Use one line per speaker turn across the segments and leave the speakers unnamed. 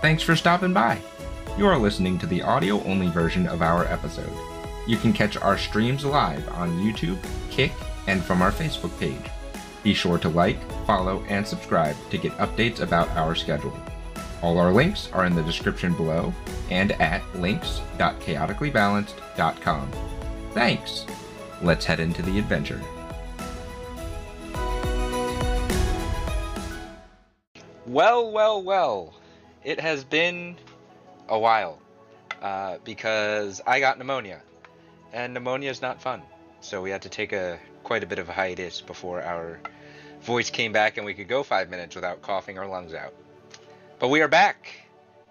Thanks for stopping by. You are listening to the audio only version of our episode. You can catch our streams live on YouTube, Kick, and from our Facebook page. Be sure to like, follow, and subscribe to get updates about our schedule. All our links are in the description below and at links.chaoticallybalanced.com. Thanks! Let's head into the adventure.
Well, well, well. It has been a while uh, because I got pneumonia, and pneumonia is not fun. So we had to take a quite a bit of a hiatus before our voice came back and we could go five minutes without coughing our lungs out. But we are back,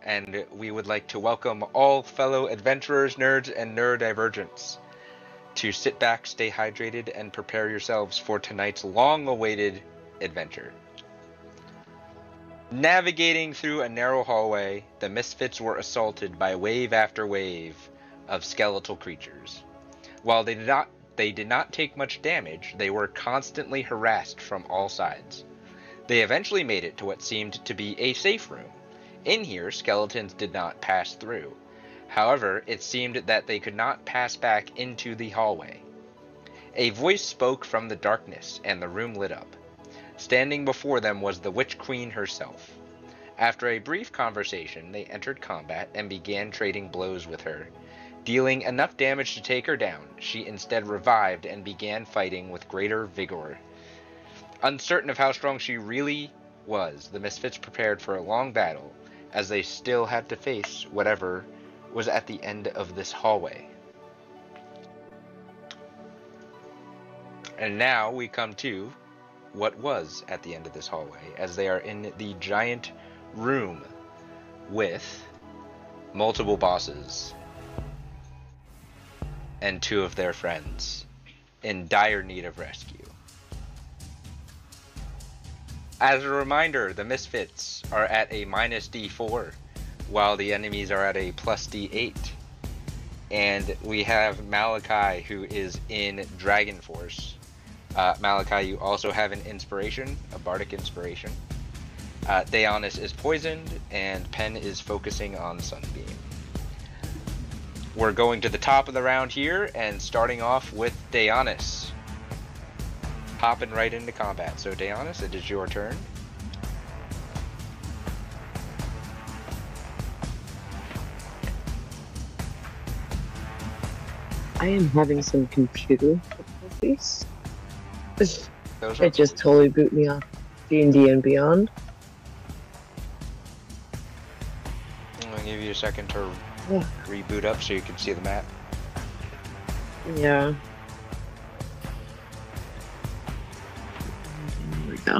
and we would like to welcome all fellow adventurers, nerds, and neurodivergents to sit back, stay hydrated, and prepare yourselves for tonight's long-awaited adventure. Navigating through a narrow hallway, the misfits were assaulted by wave after wave of skeletal creatures. While they did not they did not take much damage, they were constantly harassed from all sides. They eventually made it to what seemed to be a safe room. In here, skeletons did not pass through. However, it seemed that they could not pass back into the hallway. A voice spoke from the darkness, and the room lit up. Standing before them was the Witch Queen herself. After a brief conversation, they entered combat and began trading blows with her. Dealing enough damage to take her down, she instead revived and began fighting with greater vigor. Uncertain of how strong she really was, the Misfits prepared for a long battle, as they still had to face whatever was at the end of this hallway. And now we come to what was at the end of this hallway, as they are in the giant room with multiple bosses and two of their friends in dire need of rescue. As a reminder, the Misfits are at a minus D4, while the enemies are at a plus D8. And we have Malachi, who is in Dragon Force. Uh, Malachi, you also have an inspiration, a bardic inspiration. Uh, Daeonis is poisoned, and Pen is focusing on Sunbeam. We're going to the top of the round here, and starting off with Daeonis. Hopping right into combat. So, Daeonis, it is your turn.
I am having some computer difficulties. It just totally boot me off D&D and Beyond.
I'm gonna give you a second to
Yeah.
reboot up so you can see the map.
Yeah. There we go.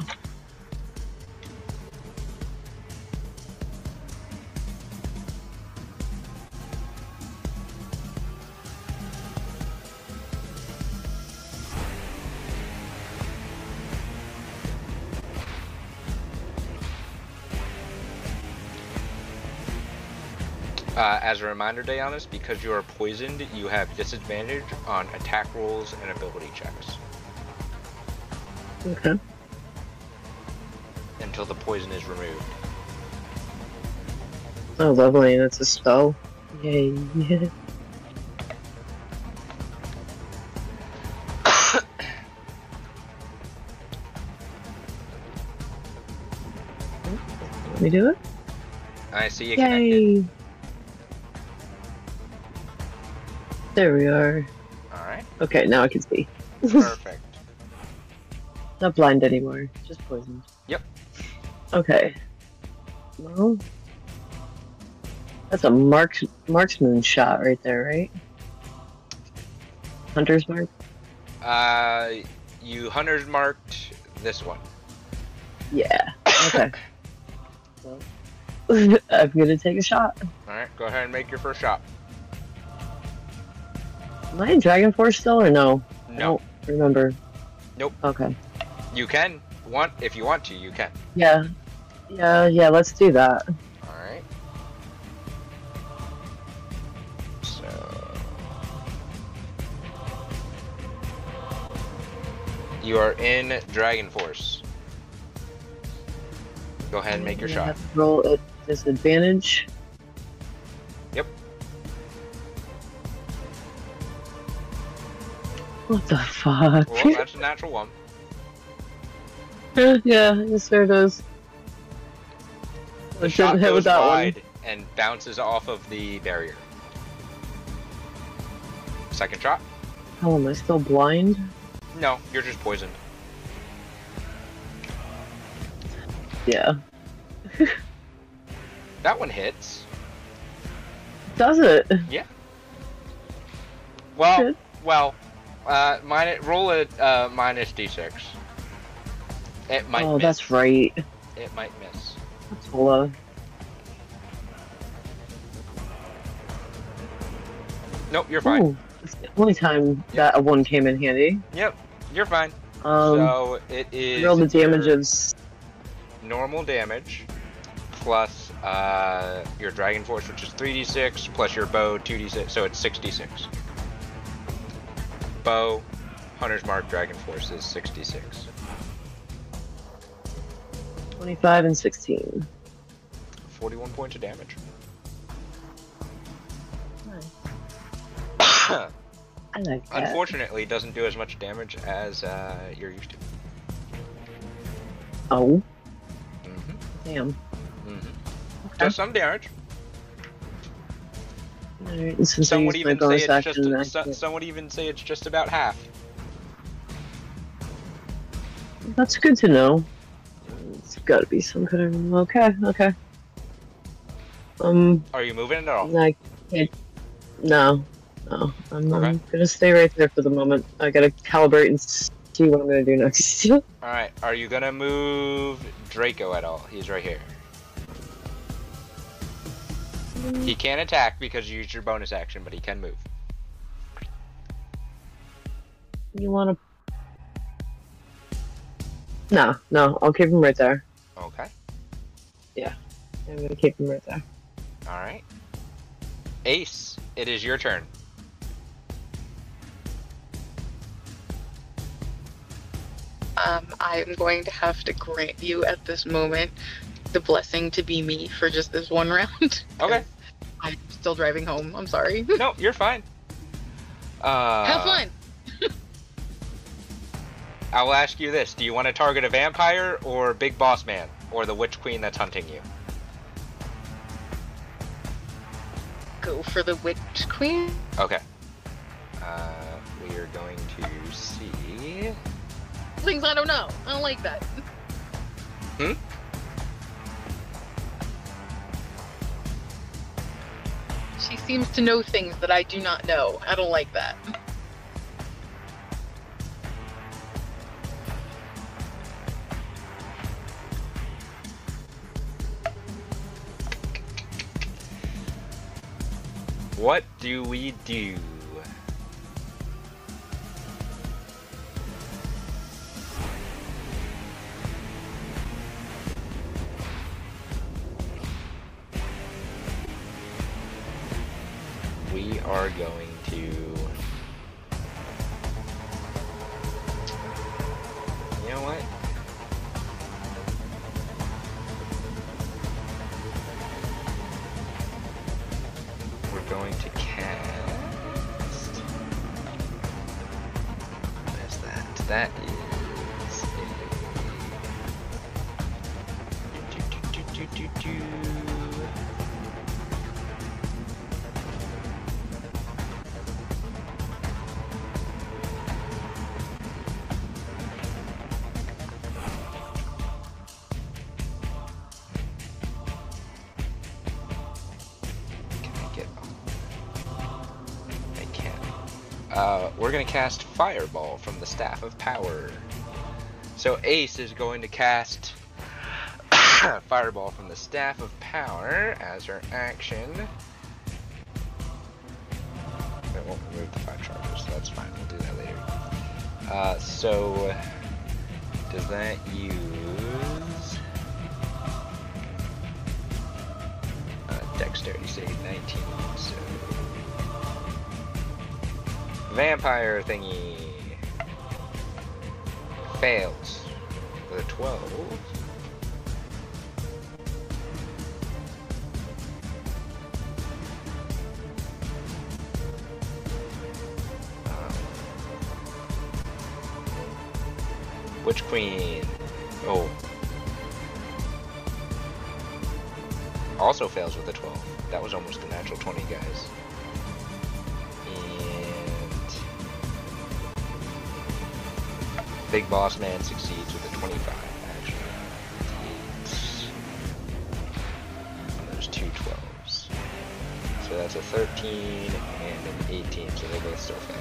Uh, as a reminder, Daeonis, because you are poisoned, you have disadvantage on attack rolls and ability checks
Okay.
until the poison is removed.
Oh, lovely, and it's a spell. Yay. Let me do it?
I see you connected.
There we are.
Alright,
Okay, now I can see.
perfect.
Not blind anymore, just poisoned.
Yep.
Okay. Well, that's a marks marksman shot right there, right? Hunter's mark.
Uh, you hunters marked this one.
Yeah. Okay. Well, I'm gonna take a shot.
Alright, go ahead and make your first shot.
Am I in Dragon Force still or no?
No,
remember.
Nope.
Okay.
you can. Want if you want to, you can.
Yeah. Yeah. Yeah. Let's do that.
Alright. So. You are in Dragon Force. Go ahead and make your shot.
roll a disadvantage. What the fuck?
Well, that's a natural one.
yeah, yes, there it is.
The
I
shot goes
that
wide
one.
and bounces off of the barrier. Second shot?
Oh, am I still blind?
No, you're just poisoned.
Yeah.
That one hits.
Does it?
Yeah.
Well,
well, uh, minus, roll a uh, minus d6. It might
oh,
miss.
that's right.
It might miss.
That's Tola.
Nope, you're fine.
Ooh, that's the only time that a one came in handy.
Yep, you're fine.
Um,
so it is
roll the damage of
normal damage plus uh, your dragon force, which is 3d6, plus your bow 2d6, so it's 66. Bow, hunter's mark, dragon force is 66.
25 and 16.
41 points of damage.
I like that.
Unfortunately, it doesn't do as much damage as uh, you're used to.
Oh,
hmm
damn.
hmm
Okay.
Does some damage.
Since
Some would even say it's just. so- some would even say it's just about half.
That's good to know. It's got to be some kind of okay, okay. Um,
Are you moving at all?
I can't. No, no. I'm,
Okay.
I'm gonna stay right there for the moment. I gotta calibrate and see what I'm gonna do next.
All right. Are you gonna move Draco at all? He's right here. He can't attack because you used your bonus action, but he can move.
you wanna? No, no. I'll keep him right there.
Okay.
Yeah, I'm gonna keep him right there.
All right. Ace, it is your turn.
Um, I'm going to have to grant you at this moment the blessing to be me for just this one round.
Okay.
I'm still driving home. I'm sorry.
no, you're fine. Uh,
Have fun.
I will ask you this: Do you want to target a vampire or Big Boss Man or the Witch Queen that's hunting you?
Go for the witch queen.
Okay. Uh, we are going to see.
Things I don't know. I don't like that.
Hmm?
She seems to know things that I do not know. I don't like that.
What do we do? Are going to. You know what? Cast Fireball from the Staff of Power. So Ace is going to cast Fireball from the Staff of Power as her action. That won't remove the five charges, so that's fine. We'll do that later. Uh, so does that use? Uh, dexterity save 19, Vampire thingy. Fails. With a 12. Um, Witch Queen. Oh. Also fails with a 12. That was almost a natural 20 guy. Big Boss Man succeeds with a 25, actually. There's two 12s. So that's a 13 and an 18, so they both still fail.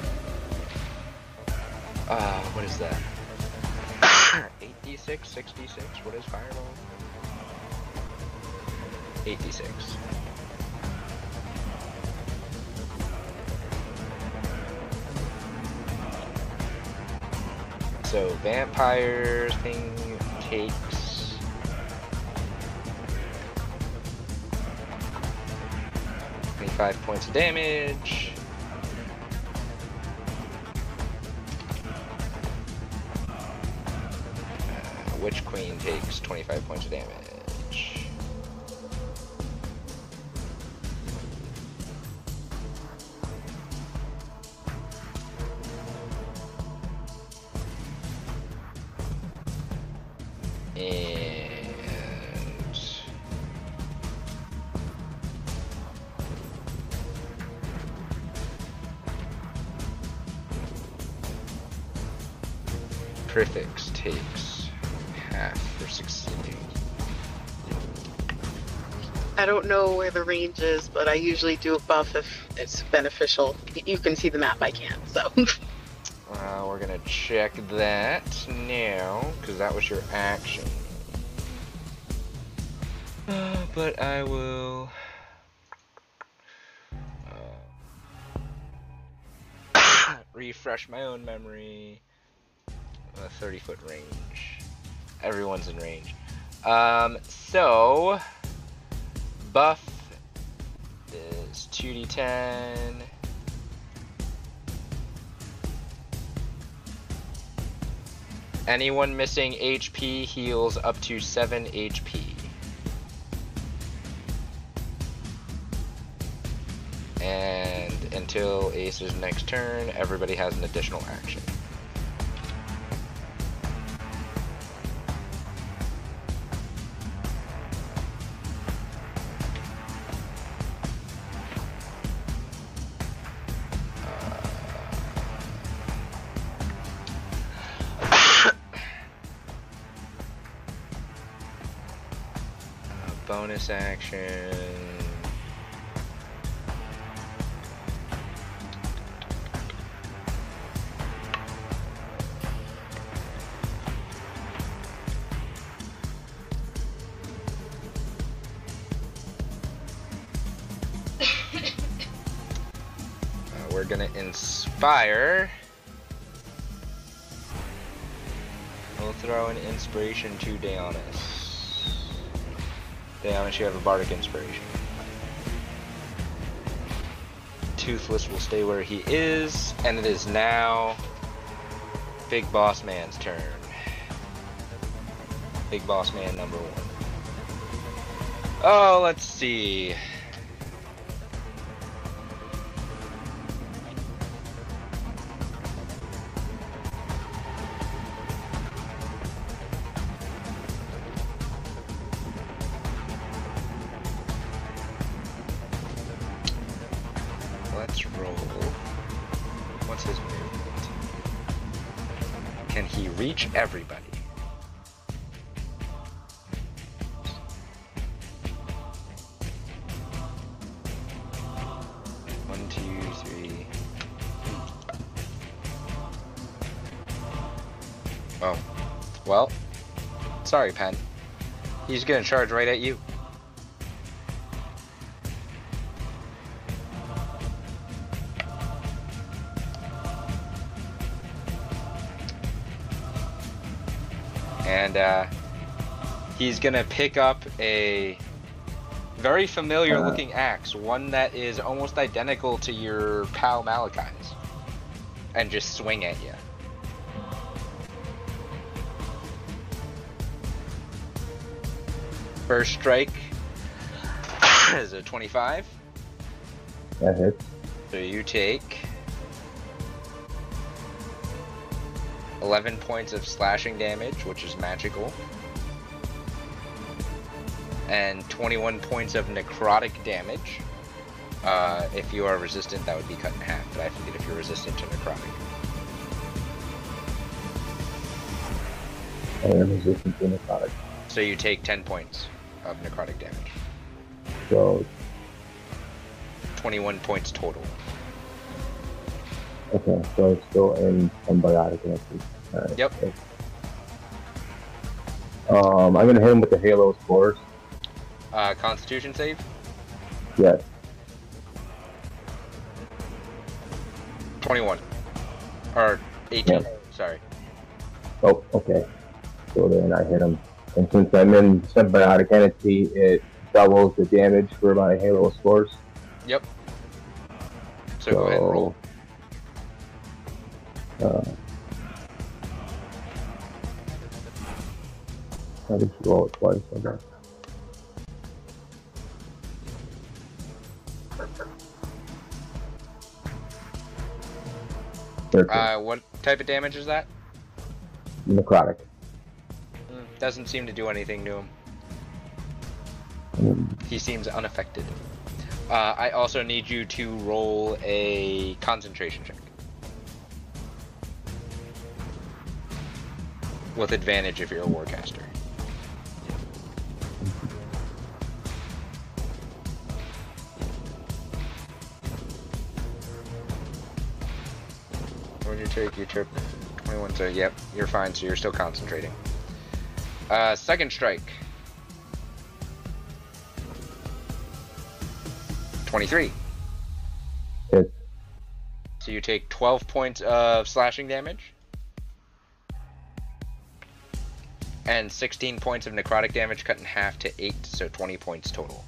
Uh, what is that? 8d6, 6d6, what is Fireball? 8d6. So, vampire thing takes... Twenty-five points of damage.
Don't know where the range is, but I usually do a buff if it's beneficial. You can see the map, I can't, so.
Uh, we're gonna check that now, because that was your action. Uh, but I will. uh, refresh my own memory. A 30 foot range. Everyone's in range. Um, so. Buff is 2d10. Anyone missing HP heals up to 7 HP. And until Ace's next turn, everybody has an additional action. Action. Uh, we're gonna inspire. We'll throw an inspiration to Deonis. Deonis, you have a bardic inspiration. Toothless will stay where he is, and it is now Big Boss Man's turn. Big Boss Man number one. Oh, let's see. Sorry, Pen. He's gonna charge right at you. and uh, he's gonna pick up a very familiar
Uh.
looking axe, one that is almost identical to your pal Malachi's, and just swing at you. First strike is a 25,
That hits.
so you take 11 points of slashing damage, which is magical, and 21 points of necrotic damage. Uh, if you are resistant, that would be cut in half, but I forget if you're resistant to necrotic.
I am resistant to necrotic.
So you take 10 points of necrotic damage.
So,
21 points total.
okay, so it's still in symbiotic entity. Alright.
Yep.
okay. Um, I'm gonna hit him with the Halo of Spores.
Uh, Constitution save?
Yes.
21. Or 18.
Yeah.
Sorry.
Oh, okay. So then I hit him. And since I'm in symbiotic entity, it doubles the damage for my Halo of Spores.
Yep. So go ahead and roll.
Uh, I just roll it twice, I guess.
Uh, what type of damage is that?
Necrotic.
Doesn't seem to do anything to him. He seems unaffected. Uh, I also need you to roll a concentration check. With advantage if you're a warcaster. Did you take? You took 21, so yep, you're fine, so you're still concentrating. Uh, second strike. 23.
Hits.
So you take 12 points of slashing damage. And 16 points of necrotic damage cut in half to 8, so 20 points total.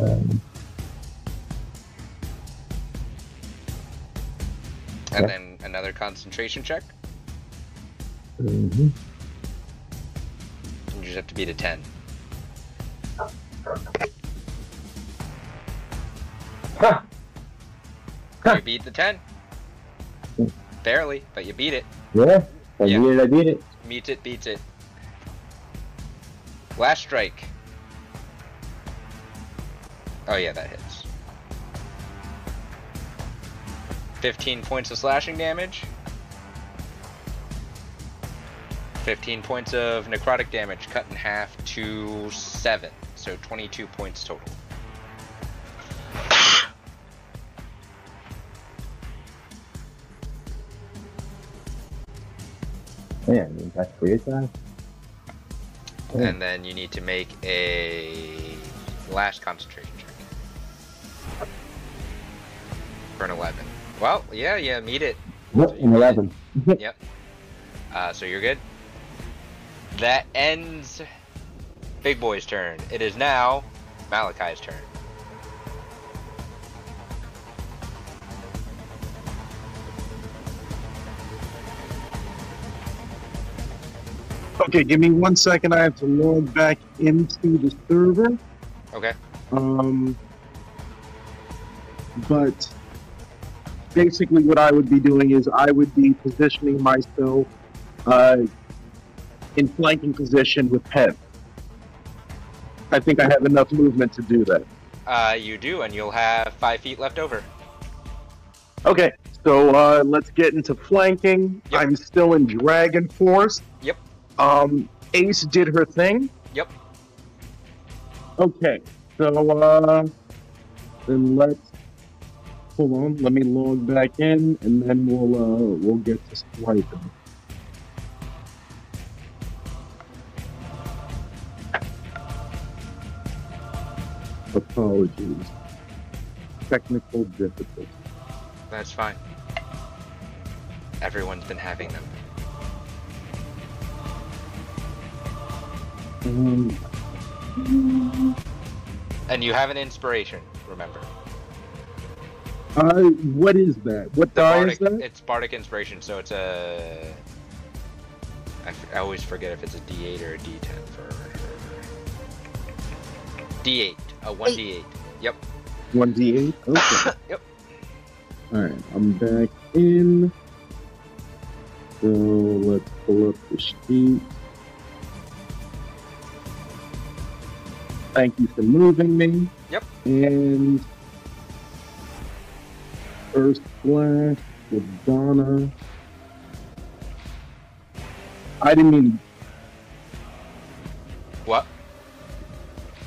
Um,
And
Okay.
then another concentration check.
mhm.
And you just have to beat a 10.
Ha! Huh.
You beat the 10. Barely, but you beat it.
Yeah, I
Yeah.
beat it, I beat it.
Meets it, beats it. Last strike. Oh yeah, that hits. 15 points of slashing damage. 15 points of necrotic damage cut in half to 7. So 22 points total.
Oh, Man, you got three attacks? Oh,
And then you need to make a last concentration check. For an 11. Well, yeah, yeah, meet it.
Yep, an 11.
Yep. Uh, so you're good. That ends Big Boy's turn. It is now Malachi's turn.
Okay, give me one second. I have to log back into the server.
Okay.
Um, but basically, what I would be doing is I would be positioning myself uh, in flanking position with Pen. I think I have enough movement to do that.
Uh, you do, and you'll have five feet left over.
Okay, so uh, let's get into flanking.
Yep.
I'm still in Dragon Force.
Yep.
Um, Ace did her thing.
Yep.
Okay, so uh, then let's hold on. Let me log back in, and then we'll uh, we'll get to swiping. Apologies. Technical difficulties.
That's fine. Everyone's been having them.
Um,
And you have an inspiration, remember.
Uh, what is that? What
The
die
bardic,
is that?
It's bardic inspiration, so it's a. I, f- I always forget if it's a D8 or a D10 for. D8. A 1d8. Yep.
One d eight. Okay.
Yep.
All right, I'm back in. So let's pull up the sheet. Thank you for moving me.
Yep.
And first flash with Donna. I didn't mean.
What?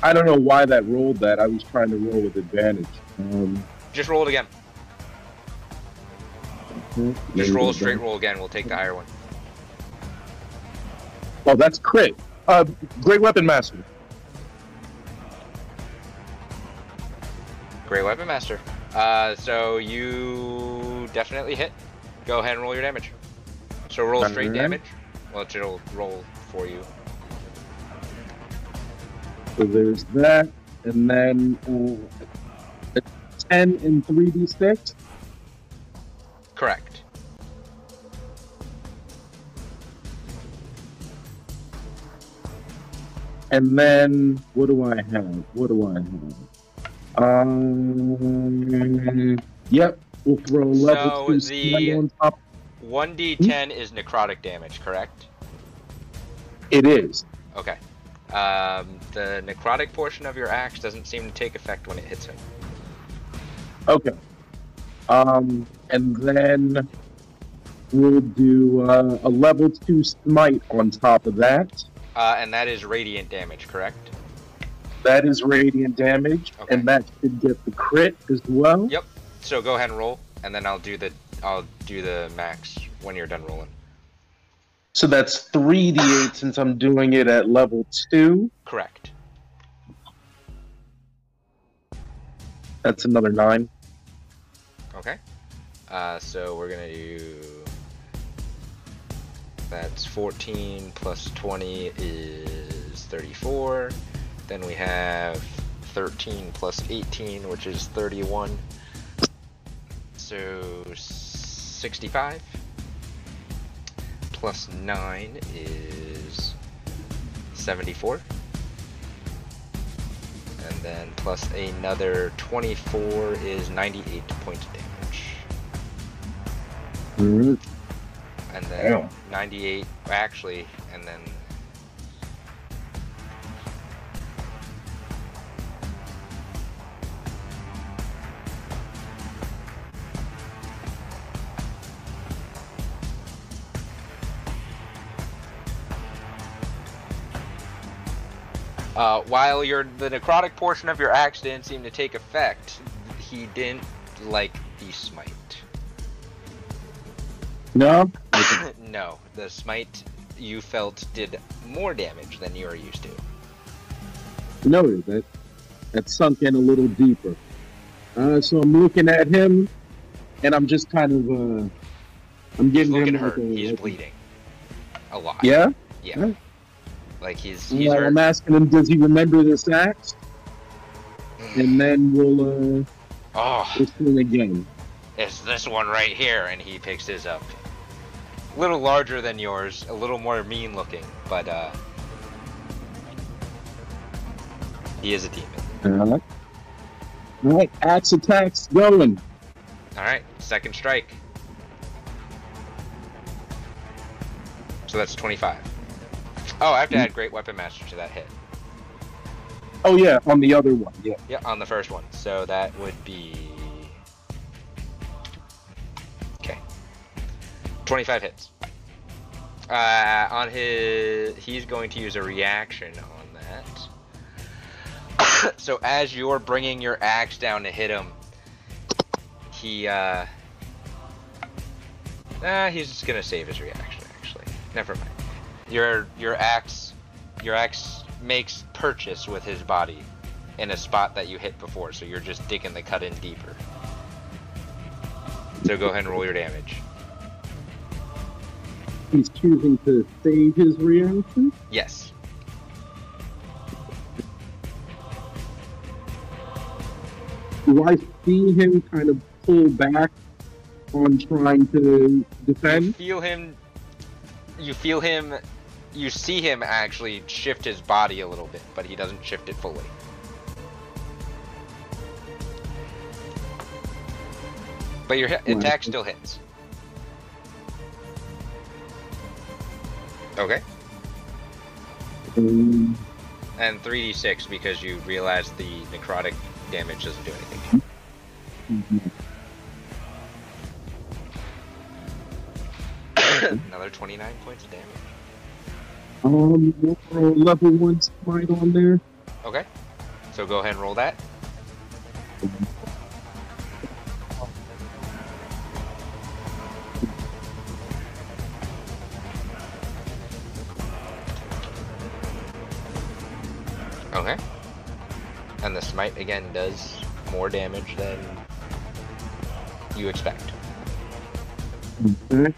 I don't know why that rolled that. I was trying to roll with advantage. Um,
Just roll it again. Just roll a straight roll again. We'll take the higher one.
Oh, that's crit. Uh, great weapon master.
Great weapon master. Uh, so you definitely hit. Go ahead and roll your damage. So roll straight
Alright.
damage. Well, it'll roll for you.
So there's that, and then uh, a ten in three d six.
Correct.
And then what do I have? What do I have? Um, yep, we'll throw level
So
two
the-
on top.
1d10 is necrotic damage, correct?
It is.
Okay. Um, the necrotic portion of your axe doesn't seem to take effect when it hits him.
Okay. Um, and then we'll do uh, a level two smite on top of that.
Uh, and that is radiant damage, correct?
That is radiant damage,
Okay.
and that should get the crit as well.
Yep. So go ahead and roll, and then I'll do the I'll do the max when you're done rolling.
So that's three d8 since I'm doing it at level two.
Correct.
That's another nine.
Okay. Uh, so we're gonna do. That's 14 plus 20 is 34. Then we have 13 plus 18, which is 31. So 65. Plus 9 is 74. And then plus another 24 is 98 points of damage.
Mhm.
And then
Damn.
98, actually, and then. Uh, while your the necrotic portion of your axe didn't seem to take effect, he didn't like the smite.
No?
no, the smite you felt did more damage than you are used to.
Noted that that sunk in a little deeper. Uh, so I'm looking at him, and I'm just kind of uh, I'm
He's
giving
looking
him like
hurt.
a,
He's
like
bleeding a lot.
Yeah.
Yeah.
Right.
Like he's he's
Well. I'm asking him, does he remember this axe? And then we'll uh,
Oh,
we'll swing again.
it's this one right here, and he picks his up. A little larger than yours, a little more mean looking, but uh, he is a demon.
All right. All right. Axe attacks going.
All right, second strike. So that's 25. Oh, I have to add Great Weapon Master to that hit.
Oh yeah, on the other one. Yeah.
Yeah, on the first one. So that would be. Okay. 25 hits. Uh, on his. He's going to use a reaction on that. so as you're bringing your axe down to hit him, he. Uh, uh, he's just gonna save his reaction. Actually, never mind. Your your axe, your axe makes purchase with his body in a spot that you hit before, so you're just digging the cut in deeper. So go ahead and roll your damage.
He's choosing to save his reaction.
Yes.
Do I see him kind of pull back on trying to
You
defend?
feel him. You feel him you see him actually shift his body a little bit, but he doesn't shift it fully. But your attack still hits. Okay.
Mm.
And 3d6 because you realize the necrotic damage doesn't do anything.
Mm-hmm.
Another 29 points of damage
um, we'll throw a level one smite on there.
Okay. So go ahead and roll that. Okay. And the smite again does more damage than you expect.
Okay.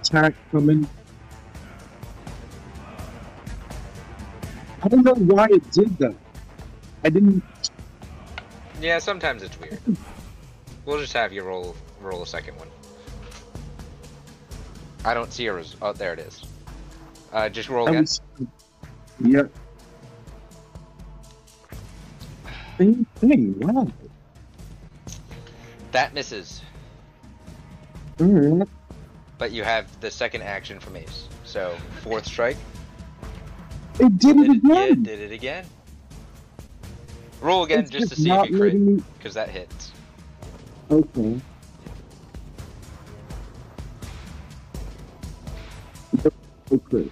Attack coming. I don't know why it did that. I didn't.
Yeah, sometimes it's weird. We'll just have you roll roll a second one. I don't see a res- oh there it is. Uh, just roll again.
was. Yep. Same thing. Wow.
That misses,
Alright.
but you have the second action from Ace. So fourth strike.
It did it
it,
again.
did it again. Roll again
It's
just to see if you crit, because that hits.
Okay. Okay.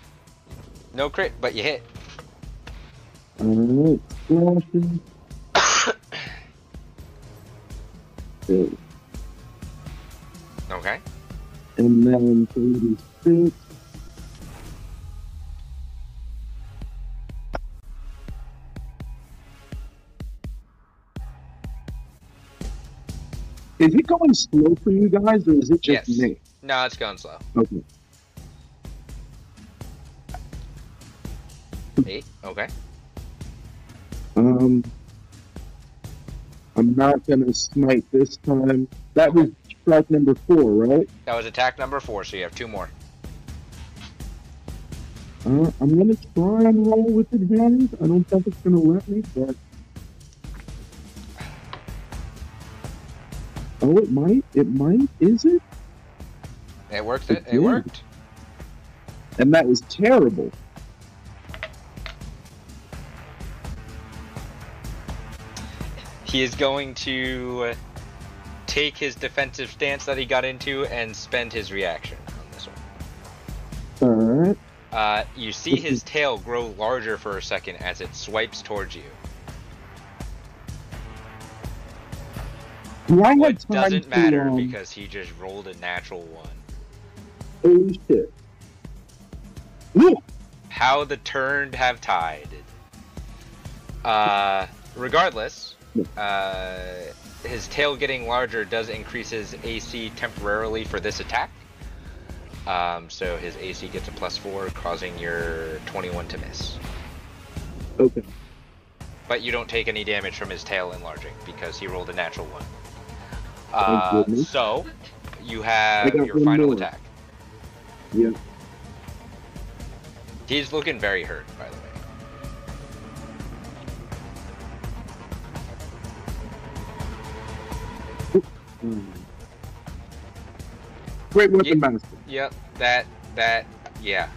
No crit, but you hit.
Alright. Slashing. Okay.
Okay.
And then 36. Is it going slow for you guys, or is it just
Yes.
me?
No, it's going slow.
Okay.
Eight. Okay.
Um, I'm not gonna smite this time. That was strike number four, right?
That was attack number four, so you have two more.
Uh, I'm gonna try and roll with advantage. I don't think it's gonna let me, but oh, it might. It might. Is it?
It worked. It,
It
it worked.
And that was terrible.
He is going to take his defensive stance that he got into and spend his reaction on this one.
All right.
Uh, you see his tail grow larger for a second as it swipes towards you. What doesn't matter because he just rolled a natural one.
Oh shit!
How the turned have tied. Uh, regardless, uh, his tail getting larger does increase his AC temporarily for this attack. Um, so his AC gets a plus four, causing your 21 to miss.
okay.
But you don't take any damage from his tail enlarging because he rolled a natural one. Uh, so you have your final
more.
attack.
Yeah.
He's looking very hurt, by the way.
Great weapon
Yeah.
master.
Yep, that that yeah.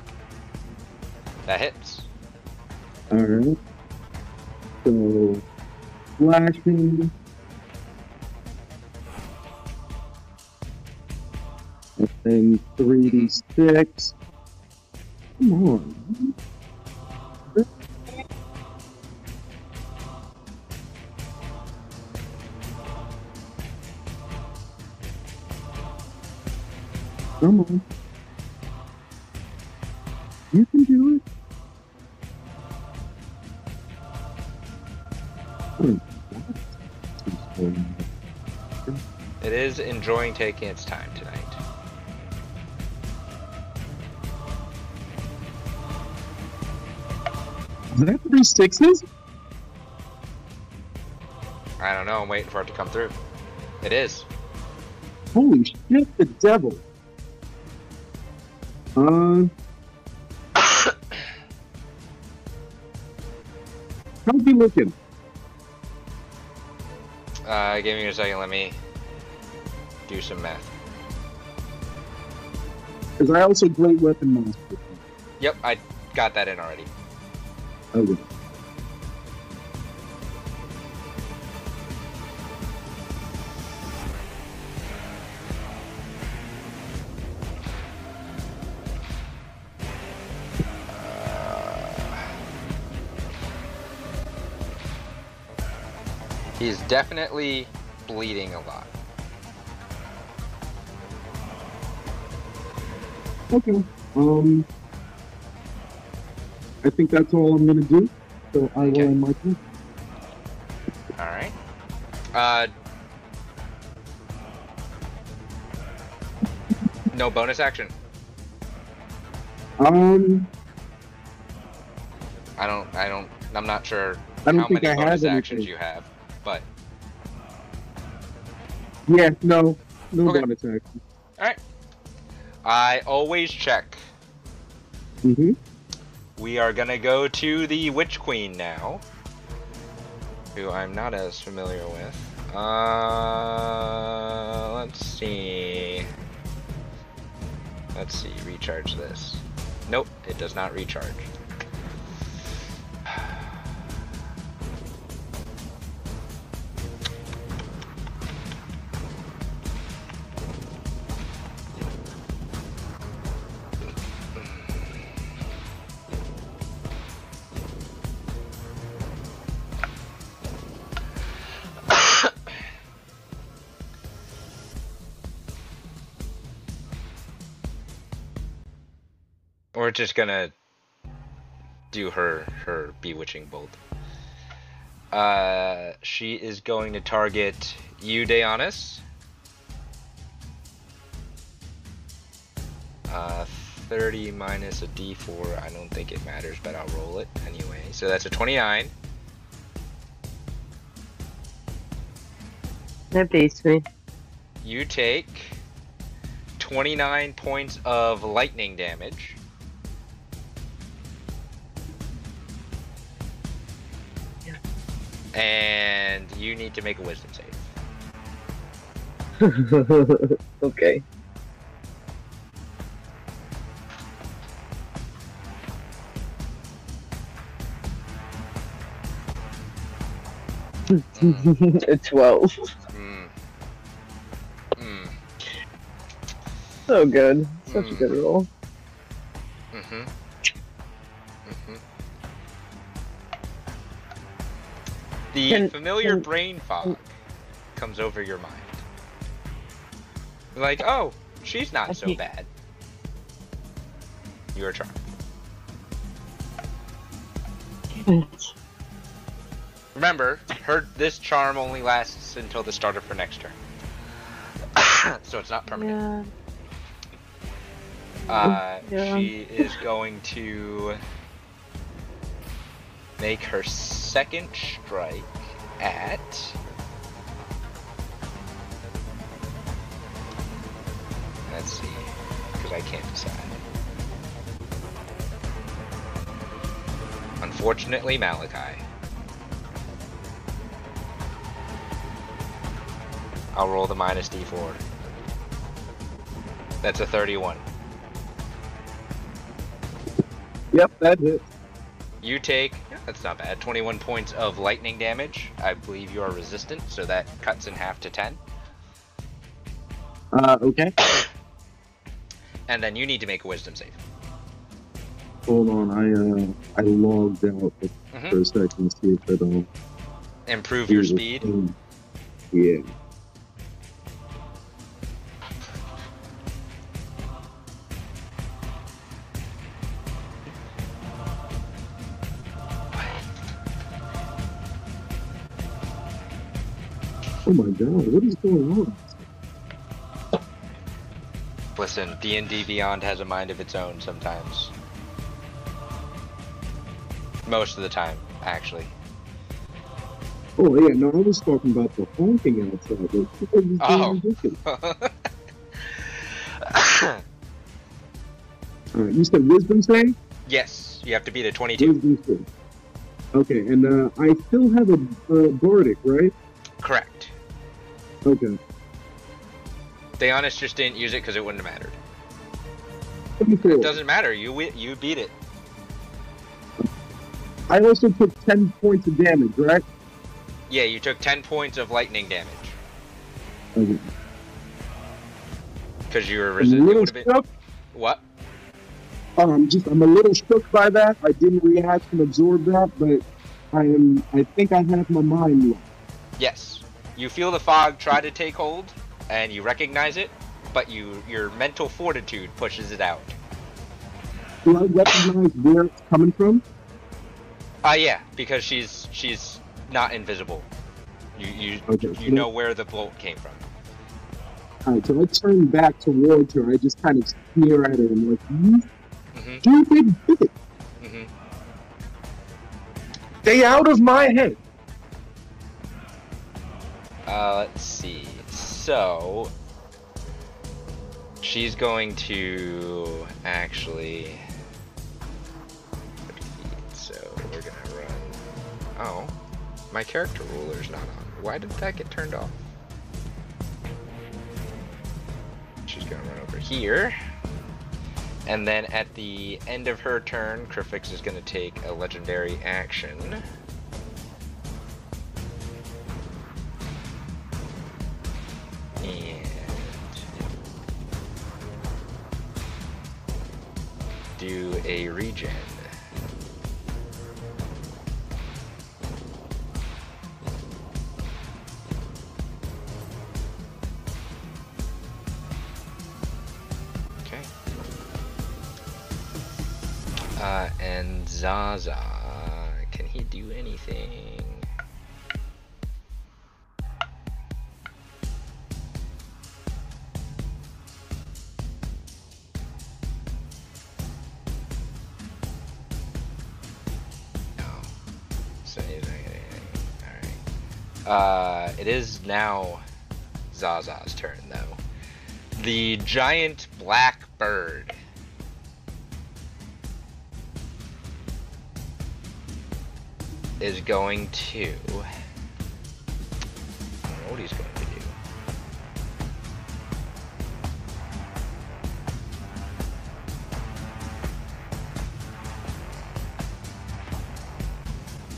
That hits.
All right. So, flashing. And then 3d6. Come on. Come on. You can do it.
It is enjoying taking its time tonight.
Is that three sixes?
I don't know, I'm waiting for it to come through. It is.
Holy shit, the devil. Uh. How's he looking?
Uh give me a second, let me do some math.
Because I also great weapon master.
Yep, I got that in already.
Okay.
He's definitely bleeding a lot.
Okay. Um. I think that's all I'm gonna do. So I will
Okay.
end my turn.
All right. Uh. No bonus action.
Um.
I don't. I don't. I'm not sure
I don't
how
think
many
I
bonus
have
actions you have, but
Yeah. No. No
Okay.
bonus action. All right.
I always check.
Mm-hmm.
We are gonna go to the Witch Queen now, who I'm not as familiar with. Uh, let's see. Let's see. Recharge this. Nope, it does not recharge. We're just gonna do her her bewitching bolt. Uh, she is going to target you, Deonis. Uh, 30 minus a d4. I don't think it matters, but I'll roll it anyway. So that's a 29.
That beats me.
You take 29 points of lightning damage. And you need to make a wisdom save.
okay. A 12.
Mm. Mm.
So good. Such a
Mm.
good roll.
Mm-hmm. The
Can-
familiar
can-
brain fog comes over your mind. Like, oh, she's not
I
so
think-
bad. You are charmed. Remember, her this charm only lasts until the start of her next turn. so it's not permanent.
Yeah.
Uh,
Yeah.
She is going to make her second strike at. Let's see, because I can't decide. Unfortunately, Malachi. I'll roll the minus d4. That's a 31.
Yep, that hit.
You take, that's not bad, 21 points of lightning damage. I believe you are resistant, so that cuts in half to 10.
Uh, okay.
And then you need to make a wisdom save.
Hold on, I uh, I logged out for
Mhm.
for a second to see if it all.
Improve your speed.
Yeah. Oh my god, what is going on?
Listen, D&D Beyond has a mind of its own sometimes. Most of the time, actually.
Oh yeah, no, I was talking about the honking outside. Like, people are
Oh.
Alright, you said wisdom save?
yes, you have to beat a 22.
Wisdom save. Okay, and uh, I still have a uh, bardic, right?
Correct.
Okay.
Deonis just didn't use it because it wouldn't have mattered. It doesn't matter. You you beat it.
I also took 10 points of damage, right?
Yeah, you took 10 points of lightning damage
Okay.
because you were
a
resistant.
little shook.
What?
Um, just I'm a little shook by that. I didn't react and absorb that, but I am. I think I have my mind left.
Yes. You feel the fog try to take hold, and you recognize it, but you your mental fortitude pushes it out.
Do I recognize where it's coming from?
Ah, yeah, because she's she's not invisible. You you
Okay.
you know where the bolt came from.
All right, so I turn back towards her. I just kind of sneer at her and like, you
Mhm.
stupid bitch.
Mhm.
Stay out of my head.
Uh, let's see. So she's going to actually. So we're gonna run. Oh, my character ruler's not on. Why did that get turned off? She's gonna run over here. And then at the end of her turn, Krifix is gonna take a legendary action. And do a regen. Okay. Uh, and Zaza, Uh, it is now Zaza's turn, though. The giant black bird. Is going to. I don't know what he's going to do.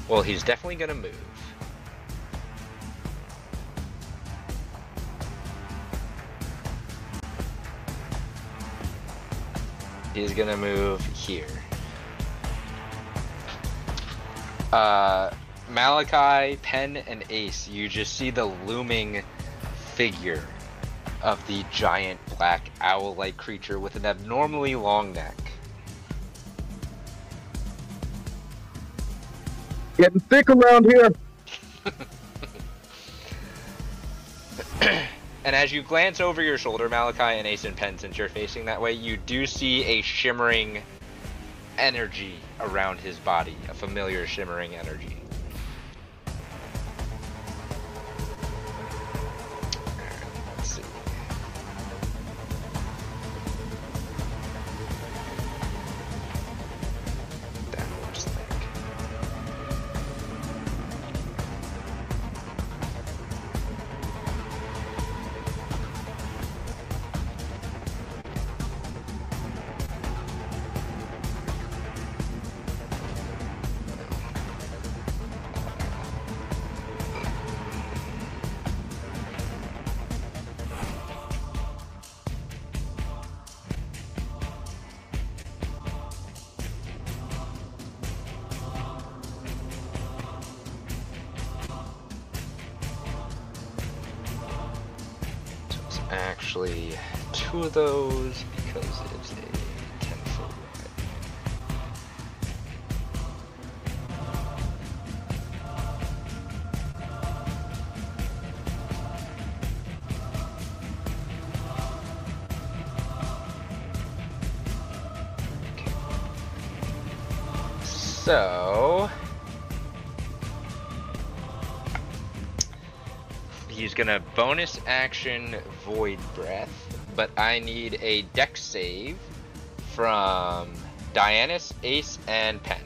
Well, he's definitely going to move. He's going to move here. Uh, Malachi, Pen, and Ace, you just see the looming figure of the giant black owl-like creature with an abnormally long neck.
Getting thick around here.
And as you glance over your shoulder, Malachi and Ace and Pen, since you're facing that way, you do see a shimmering energy around his body, a familiar shimmering energy. Bonus action void breath, but I need a dex save from Dianus, Ace, and Pen.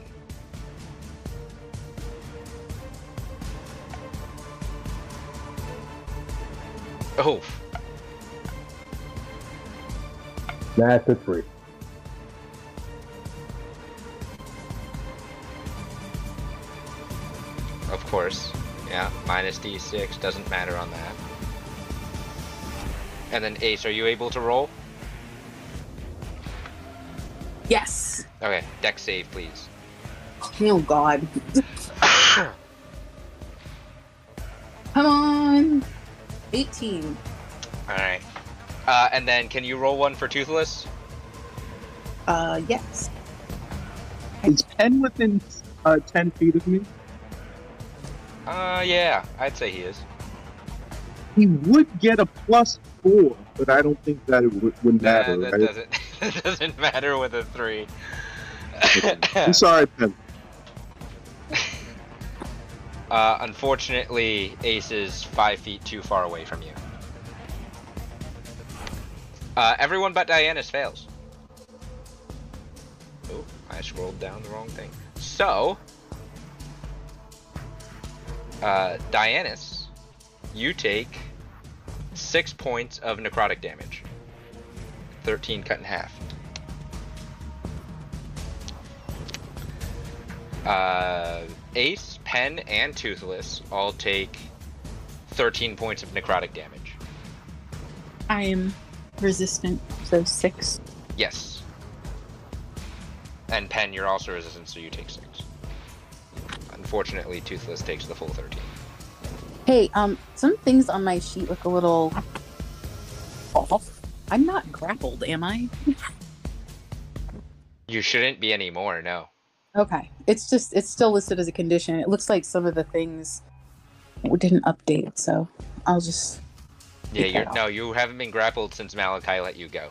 Oh.
That's a three.
Of course. Yeah, minus d6 doesn't matter on that. And then Ace, are you able to roll?
Yes.
Okay, dex save, please.
Oh God. Come on. 18.
Alright. Uh, and then can you roll one for Toothless?
Uh, yes.
Is Pen within uh, 10 feet of me?
Uh, yeah, I'd say he is.
He would get a plus four, but I don't think that it would, would
Nah,
matter,
that
right?
doesn't that doesn't matter with a three.
I'm sorry, Pen.
uh, unfortunately, Ace is five feet too far away from you. Uh, everyone but Diana's fails. Oh, I scrolled down the wrong thing. So, uh, Dianus, you take six points of necrotic damage. 13 cut in half. Uh, Ace, Pen, and Toothless all take 13 points of necrotic damage.
I am resistant, so six.
Yes. And Pen, you're also resistant, so you take six. Unfortunately, Toothless takes the full 13.
Hey, um, some things on my sheet look a little off. I'm not grappled, am I?
You shouldn't be anymore, no.
Okay. It's just it's still listed as a condition. It looks like some of the things didn't update, so I'll just
Yeah, you're no, you haven't been grappled since Malachi let you go.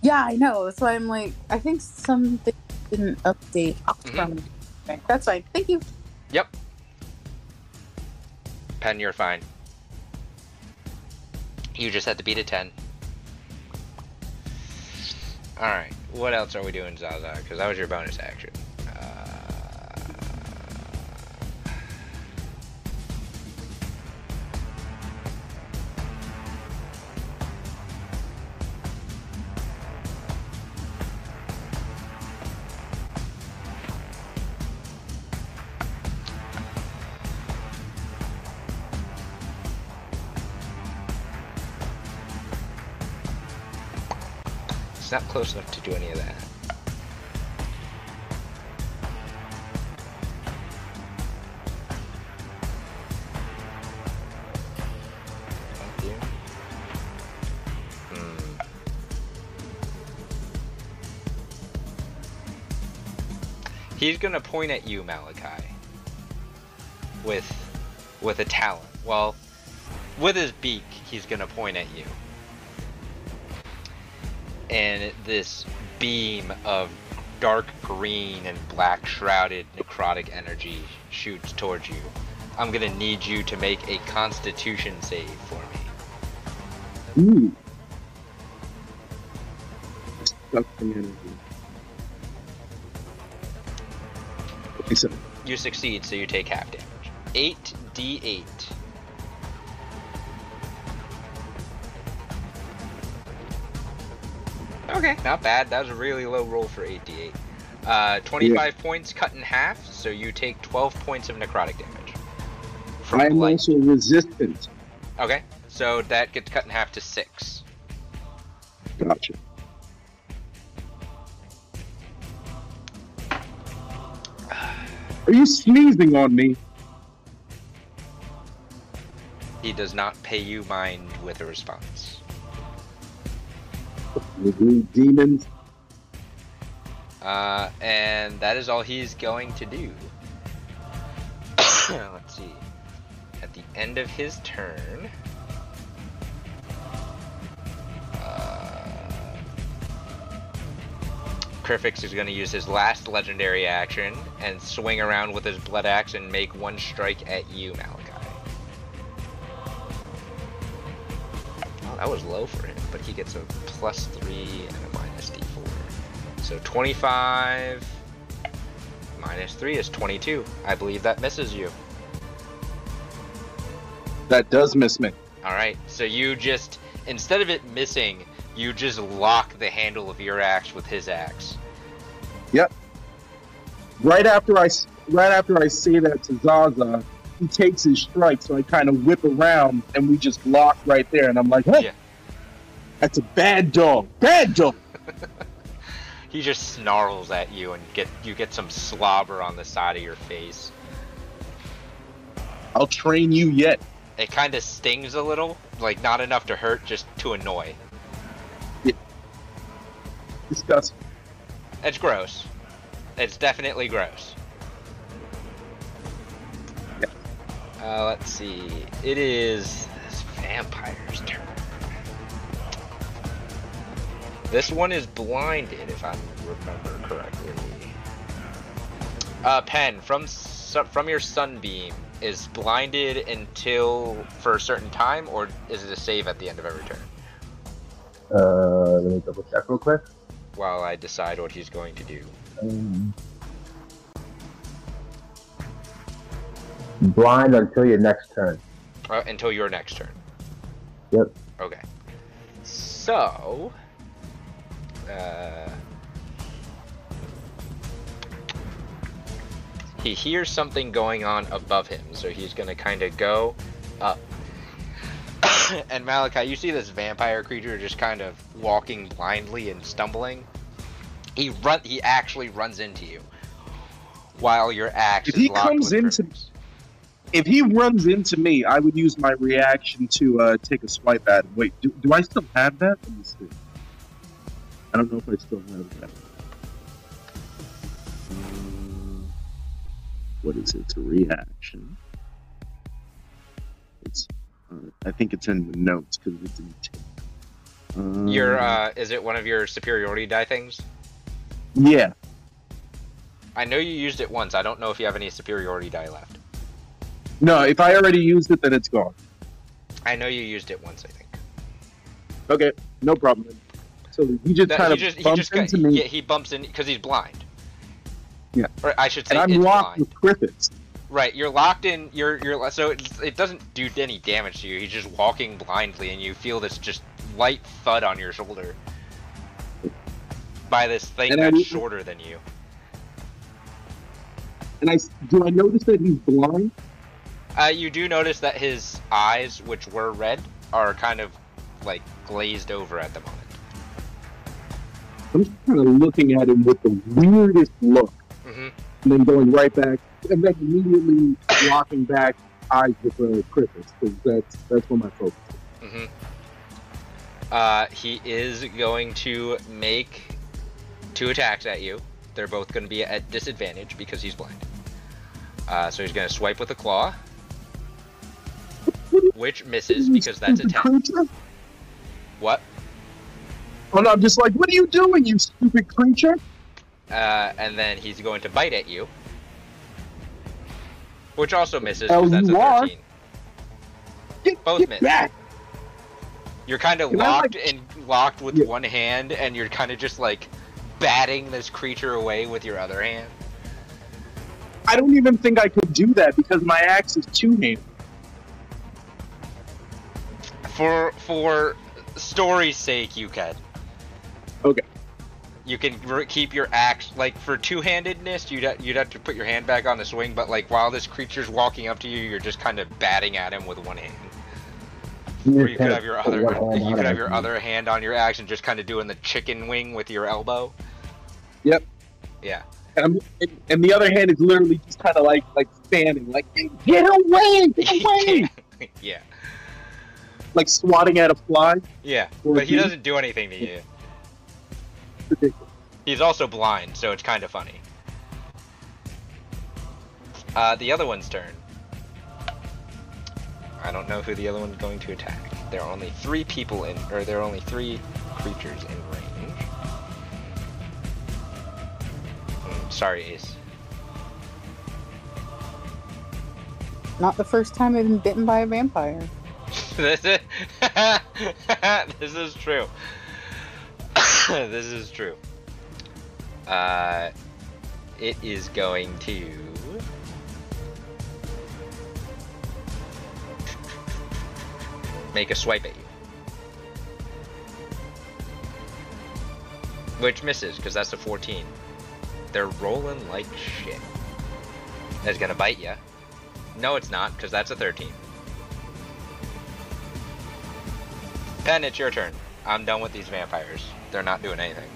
Yeah, I know. That's why I'm like I think some things didn't update
Mhm.
from okay, that's fine. Thank you.
Yep. Pen, you're fine. You just had to beat a 10. Alright, what else are we doing, Zaza? Because that was your bonus action. Not close enough to do any of that. Hmm. He's gonna point at you, Malachi. With with a talent. Well, with his beak, he's gonna point at you and this beam of dark green and black shrouded necrotic energy shoots towards you. I'm gonna need you to make a constitution save for me.
Ooh. Sucking energy. Okay, so
You succeed, so you take half damage. 8d8. Okay, not bad. That was a really low roll for 8d8. Uh, 25 points cut in half, so you take 12 points of necrotic damage. From
I am
blight.
also resistant.
Okay, so that gets cut in half to 6.
Gotcha. Are you sneezing on me?
He does not pay you mind with a response.
You blue demons.
Uh, and that is all he's going to do. Let's see. At the end of his turn. Uh, is going to use his last legendary action and swing around with his blood axe and make one strike at you, Malachi. That was low for him, but he gets a plus three and a minus d4. So 25 minus 3 is 22. I believe that misses you.
That does miss me.
All right. So you just instead of it missing, you just lock the handle of your axe with his axe. Yep.
Right after I, right after I say that to Zaza, he takes his strike, so I kind of whip around and we just lock right there. And I'm like, hey,
Yeah.
that's a bad dog, bad dog.
He just snarls at you and get you get some slobber on the side of your face.
I'll train you yet.
It kind of stings a little, like not enough to hurt, just to annoy.
Disgusting.
It's gross. It's definitely gross. Uh, let's see. It is this vampire's turn. This one is blinded, if I remember correctly. Uh, Pen from from your sunbeam is blinded until for a certain time, or is it a save at the end of every turn?
Uh, let me double check real quick.
While I decide what he's going to do.
Um, blind until your next turn.
Uh, until your next turn.
Yep.
Okay. So, uh, he hears something going on above him, so he's gonna kind of go up. and Malachi, you see this vampire creature just kind of walking blindly and stumbling. He run. He actually runs into you, while your axe
If he
locked
comes into-
grippers.
If he runs into me, I would use my reaction to uh, take a swipe at him. Wait, do, do I still have that? Let me see. I don't know if I still have that. Um, what is it? It's a reaction. It's. Uh, I think it's in the notes because it's in. T- um,
Your uh, is it one of your superiority die things?
Yeah.
I know you used it once. I don't know if you have any superiority die left.
No, if I already used it, then it's gone.
I know you used it once. I think.
Okay, no problem. So he just
That-
kind
he
of
just he
bumps
just got,
into me,
yeah he bumps in because he's blind.
Yeah.
Or I should say
and I'm locked
blind.
with Crifix.
Right, you're locked in. You're you're so it, it doesn't do any damage to you. He's just walking blindly, and you feel this just light thud on your shoulder by this thing
And
that's
need-
shorter than you.
And I do I notice that he's blind?
Uh, you do notice that his eyes, which were red, are kind of like glazed over at the moment.
I'm just kind of looking at him with the weirdest look,
hmm
and then going right back, and then immediately locking back eyes with the Crifix because that's that's where my focus. is.
hmm Uh, he is going to make two attacks at you. They're both going to be at disadvantage because he's blind. Uh, so he's going to swipe with a claw, which misses because that's a
stupid
10. What?
Oh no! I'm just like, what are you doing, you stupid creature?
Uh, and then he's going to bite at you, which also misses because that's a
are?
13.
Get,
Both
get
miss.
back!
You're kind of locked
like-
and locked with
Yeah.
one hand, and you're kind of just like batting this creature away with your other hand.
I don't even think I could do that because my axe is two handed.
For for story's sake, you can.
Okay.
You can re- keep your axe like for two-handedness. You'd ha- you'd have to put your hand back on the swing, but like while this creature's walking up to you, you're just kind of batting at him with one hand. Or you could have your other you could have your other hand on your axe and just kind of doing the chicken wing with your elbow.
Yep.
Yeah.
And, and, the other hand is literally just kind of like like fanning, like get away, get away,
yeah.
Like swatting at a fly.
Yeah. But he doesn't do anything to you.
Ridiculous.
He's also blind, so it's kind of funny. Uh, the other one's turn. I don't know who the other one's going to attack. There are only three people in, or there are only three creatures in range. Mm, sorry, Ace.
Not the first time I've been bitten by a vampire.
this is true. this is true. Uh, it is going to make a swipe at you. which misses because that's a 14. They're rolling like shit. It's gonna bite you. No, it's not because that's a 13. Pen, it's your turn. I'm done with these vampires. They're not doing anything.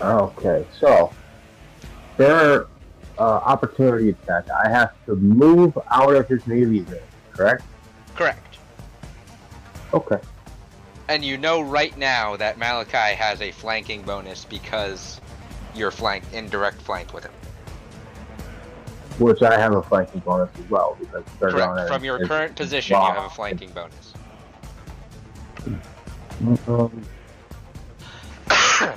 Okay, so their uh, opportunity attack. I have to move out of his melee range, correct?
Correct.
Okay.
And you know right now that Malachi has a flanking bonus because you're flanked in direct flank with him.
Which I have a flanking bonus as well because third
Correct. From your
is-
current position, you have a flanking bonus.
Um,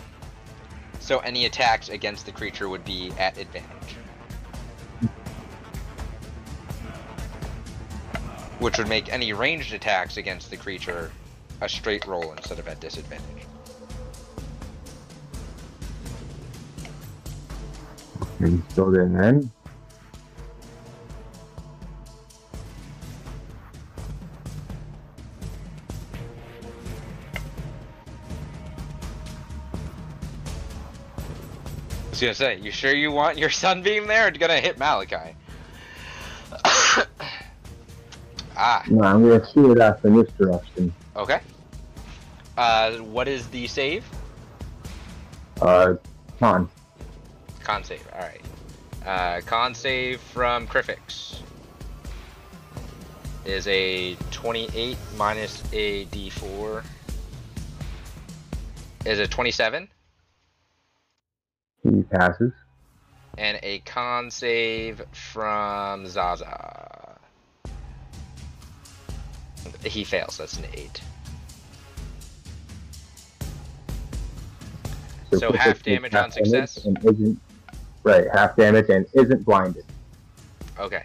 So any attacks against the creature would be at advantage. Which would make any ranged attacks against the creature a straight roll instead of at disadvantage.
and so then, then
was gonna say, you sure you want your sunbeam there? It's gonna hit Malachi. ah,
no, I'm gonna shoot it off in this direction.
okay. Uh, what is the save?
Uh, con.
Con save, alright. Uh, con save from Crifix is a 28 minus a d4. Is a 27.
He passes.
And a con save from Zaza. He fails, that's an 8. So
Chris
half damage
half
on success?
And isn't right half damage and isn't blinded.
Okay.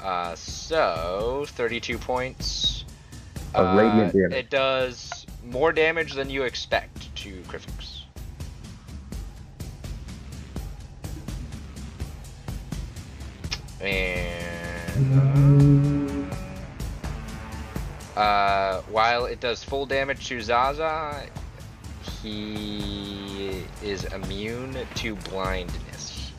Uh, so 32 points.
Of radiant
Uh,
damage.
It does more damage than you expect to Crifix. And uh, uh, while it does full damage to Zaza, he is immune to blindness.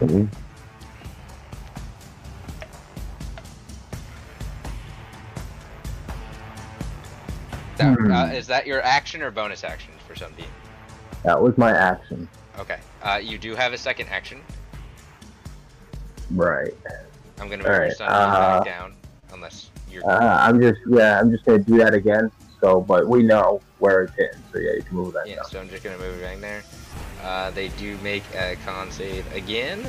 Mhm.
That,
Hmm.
uh, is that your action or bonus action for some Sunbeam?
That was my action.
Okay. Uh, you do have a second action.
Right.
I'm gonna move your
Alright,
Sunbeam
uh,
back down, unless you're.
Uh, I'm just yeah, I'm just gonna do that again. So, but we know where it's hitting, so yeah, you can move that
yeah,
down.
so I'm just gonna move it back there. Uh, they do make a con save again.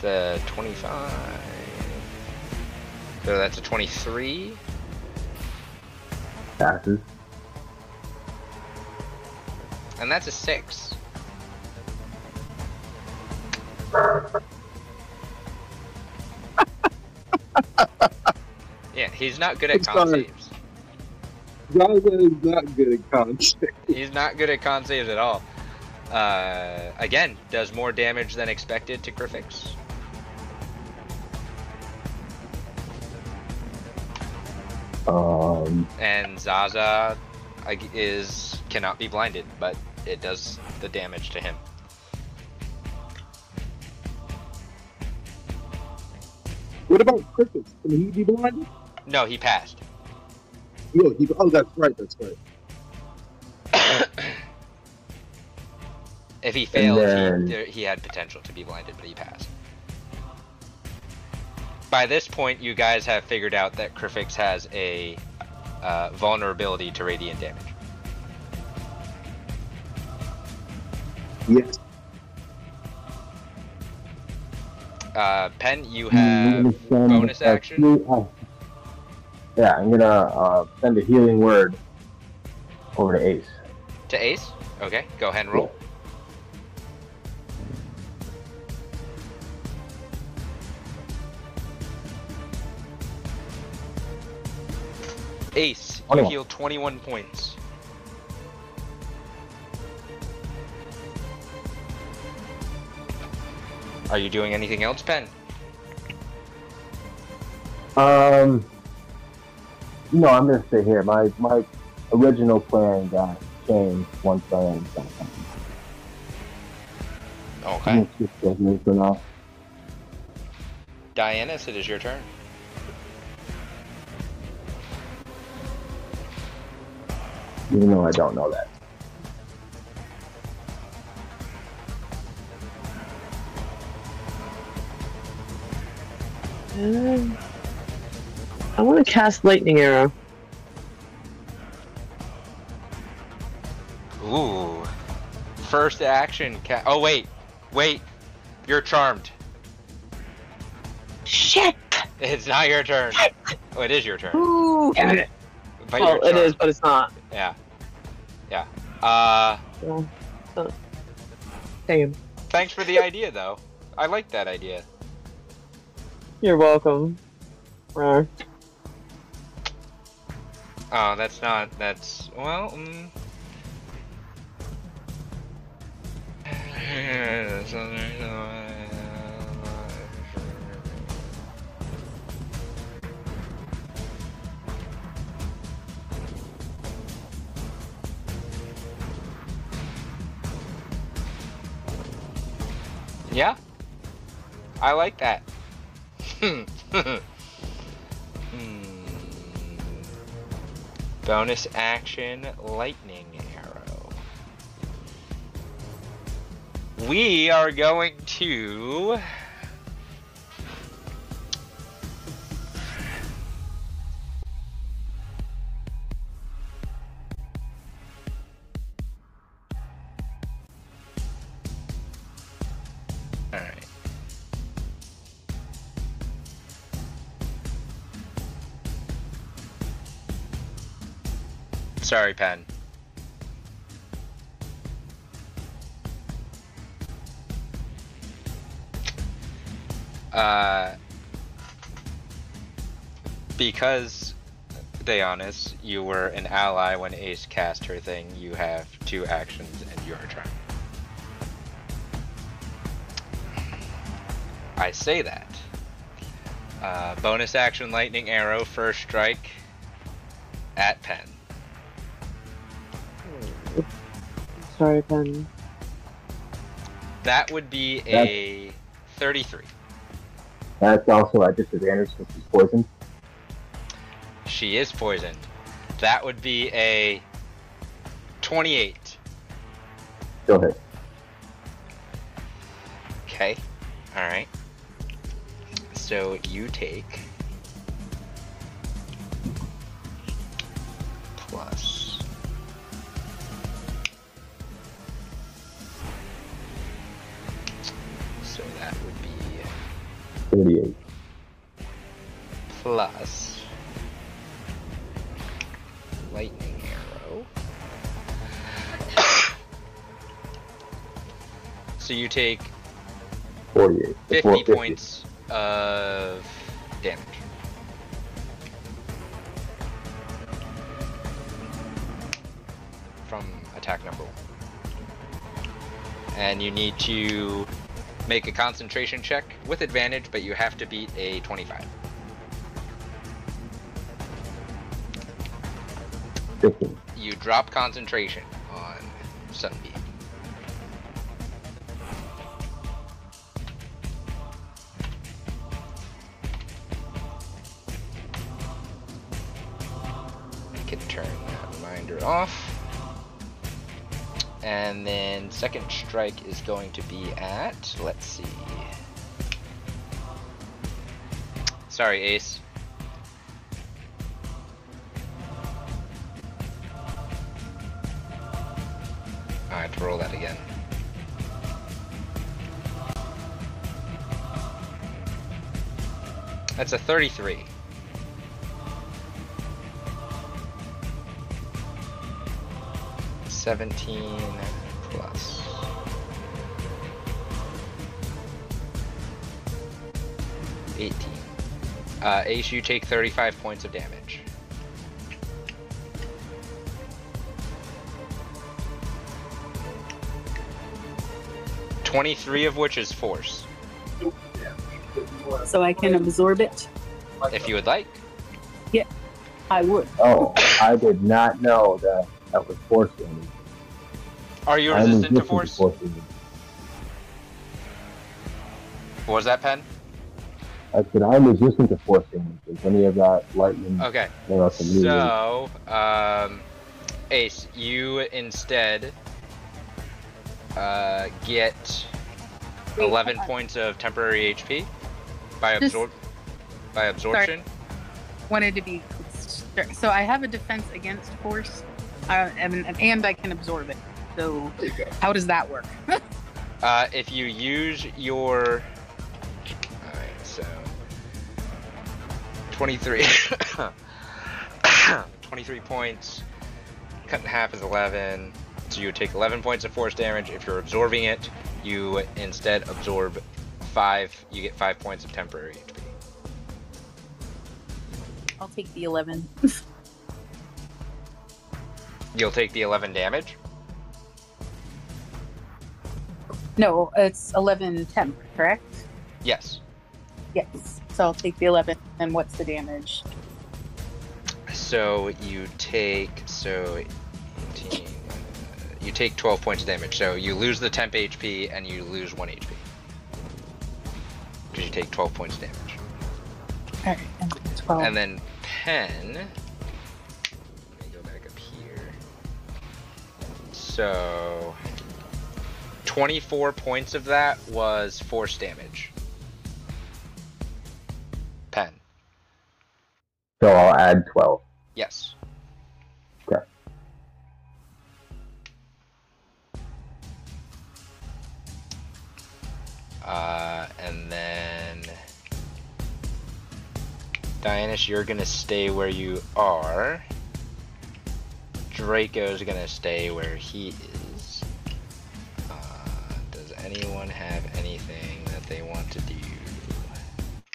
The 25. So that's a 23.
Passes.
And that's a 6. yeah, he's not good at con saves.
Is not good at concept.
He's not good at con saves at all. Uh, again, does more damage than expected to Crifix.
Um,
And Zaza is cannot be blinded, but it does the damage to him.
What about Crifix? Can he be blinded?
No, he passed.
No, he, oh, that's right, that's right.
If he failed,
then-
he, he had potential to be blinded, but he passed. By this point, you guys have figured out that Crifix has a uh, vulnerability to radiant damage.
Yes.
Uh, Pen, you have bonus action?
uh, yeah, I'm gonna uh, send a healing word over to Ace.
to Ace. Okay, go ahead and roll. Ace, you
21.
heal 21 points. Are you doing anything else, Pen?
Um, no, I'm gonna stay here. My my original plan got changed once I am done.
Okay.
I'm just with me for now.
Dianis, it is your turn.
Even though I don't know that.
Um, I want to cast lightning arrow.
Ooh. First action. Ca- oh wait, wait. You're charmed.
Shit!
It's not your turn. Oh, it is your turn.
Ooh. Damn it.
But
Well, it is, but it's not.
Yeah. Yeah. Uh.
Well, uh, damn.
Thanks for the idea, though. I like that idea.
You're welcome. Rawr.
Oh, that's not. That's well. Mm. Yeah, I like that. Hmm. Bonus action lightning arrow. We are going to. Sorry, Pen. Uh, because, Deonis, you were an ally when Ace cast her thing, you have two actions and your turn. I say that. Uh, bonus action lightning arrow, first strike at Pen.
Sorry, Ben.
That would be a 33.
That's also at disadvantage since he's poisoned.
She is poisoned. That would be a 28.
Still hit.
Okay. Alright. So you take
38.
plus lightning arrow. so you take
48.
50
450.
points of damage. From attack number one. And you need to make a concentration check with advantage, but you have to beat a 25.
15.
You drop concentration on Sunbeam. I can turn that reminder off. And then second strike is going to be at, let's see. Sorry, Ace. I have to roll that again. That's a 33. Seventeen plus. Eighteen. Uh, Ace, you take thirty-five points of damage. Twenty-three of which is force.
so I can absorb it.
If you would like.
Yeah, I would.
Oh, I did not know that that was force damage.
Are you
I'm
resistant to
resistant
force? What was that, Pen?
I said I'm resistant to force damage. Any of that lightning
Okay.
or else.
So, um, Ace, you instead uh, get
Wait,
11 points of temporary HP by
Just-
absor- by absorption.
Wanted to be. So I have a defense against force, uh, and, and I can absorb it. So how does that work?
Uh, if you use your, alright, so 23, 23 points, cut in half is 11. So you take 11 points of force damage. If you're absorbing it, you instead absorb five. You get five points of temporary HP.
I'll take the eleven.
You'll take the 11 damage.
No, it's eleven temp, correct?
Yes.
Yes. So I'll take the eleven. And what's the damage?
So you take so 18. uh, You take 12 points of damage. So you lose the temp HP and you lose one HP. Because you take 12 points of damage.
All right, and then twelve.
And then pen. So 24 points of that was force damage. Pen.
So I'll add 12.
Yes.
Okay.
Uh, and then Dianus, you're gonna stay where you are. Draco's gonna stay where he is. Uh, does anyone have anything that they want to do?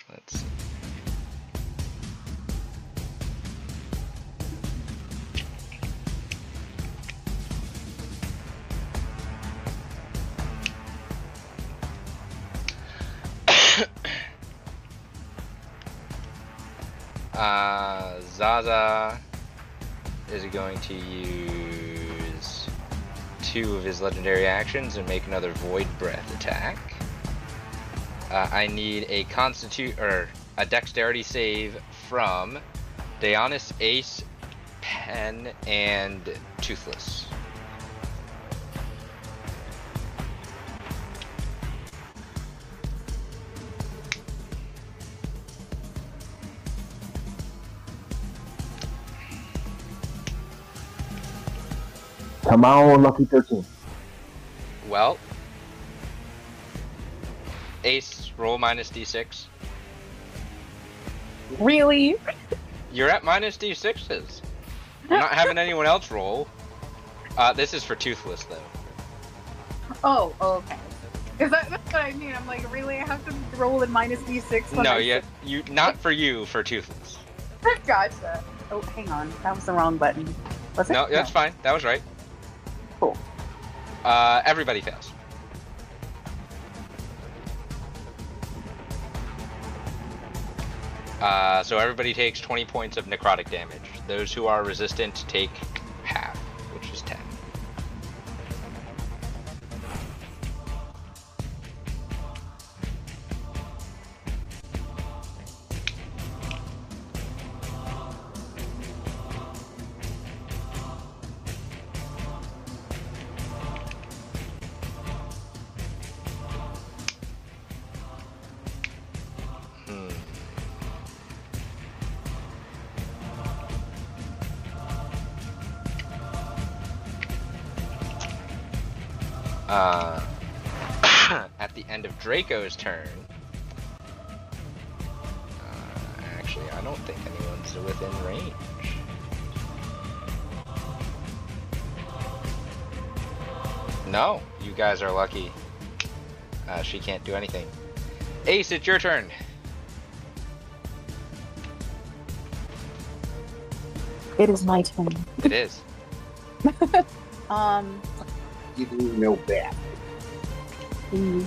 Let's see. Uh, Zaza is going to use two of his legendary actions and make another Void Breath attack. Uh, I need a Constitute or a Dexterity save from Dionysus, Ace, Pen, and Toothless.
Come on, Lucky 13.
Well, Ace, roll minus d6.
Really?
You're at minus d6s. I'm not having anyone else roll. Uh, this is for Toothless, though.
Oh, okay. Is that that's what I mean? I'm like, really? I have to roll in minus d6.
No,
I
you, you, not for you, for Toothless.
gotcha. Oh, hang on. That was the wrong button. Was it?
No, that's fine. That was right.
Cool.
Uh, everybody fails. Uh, so everybody takes 20 points of necrotic damage. Those who are resistant take Draco's turn. Uh, actually, I don't think anyone's within range. No, you guys are lucky. Uh, she can't do anything. Ace, it's your turn.
It is my turn.
It is.
Um.
You do know that.
mm,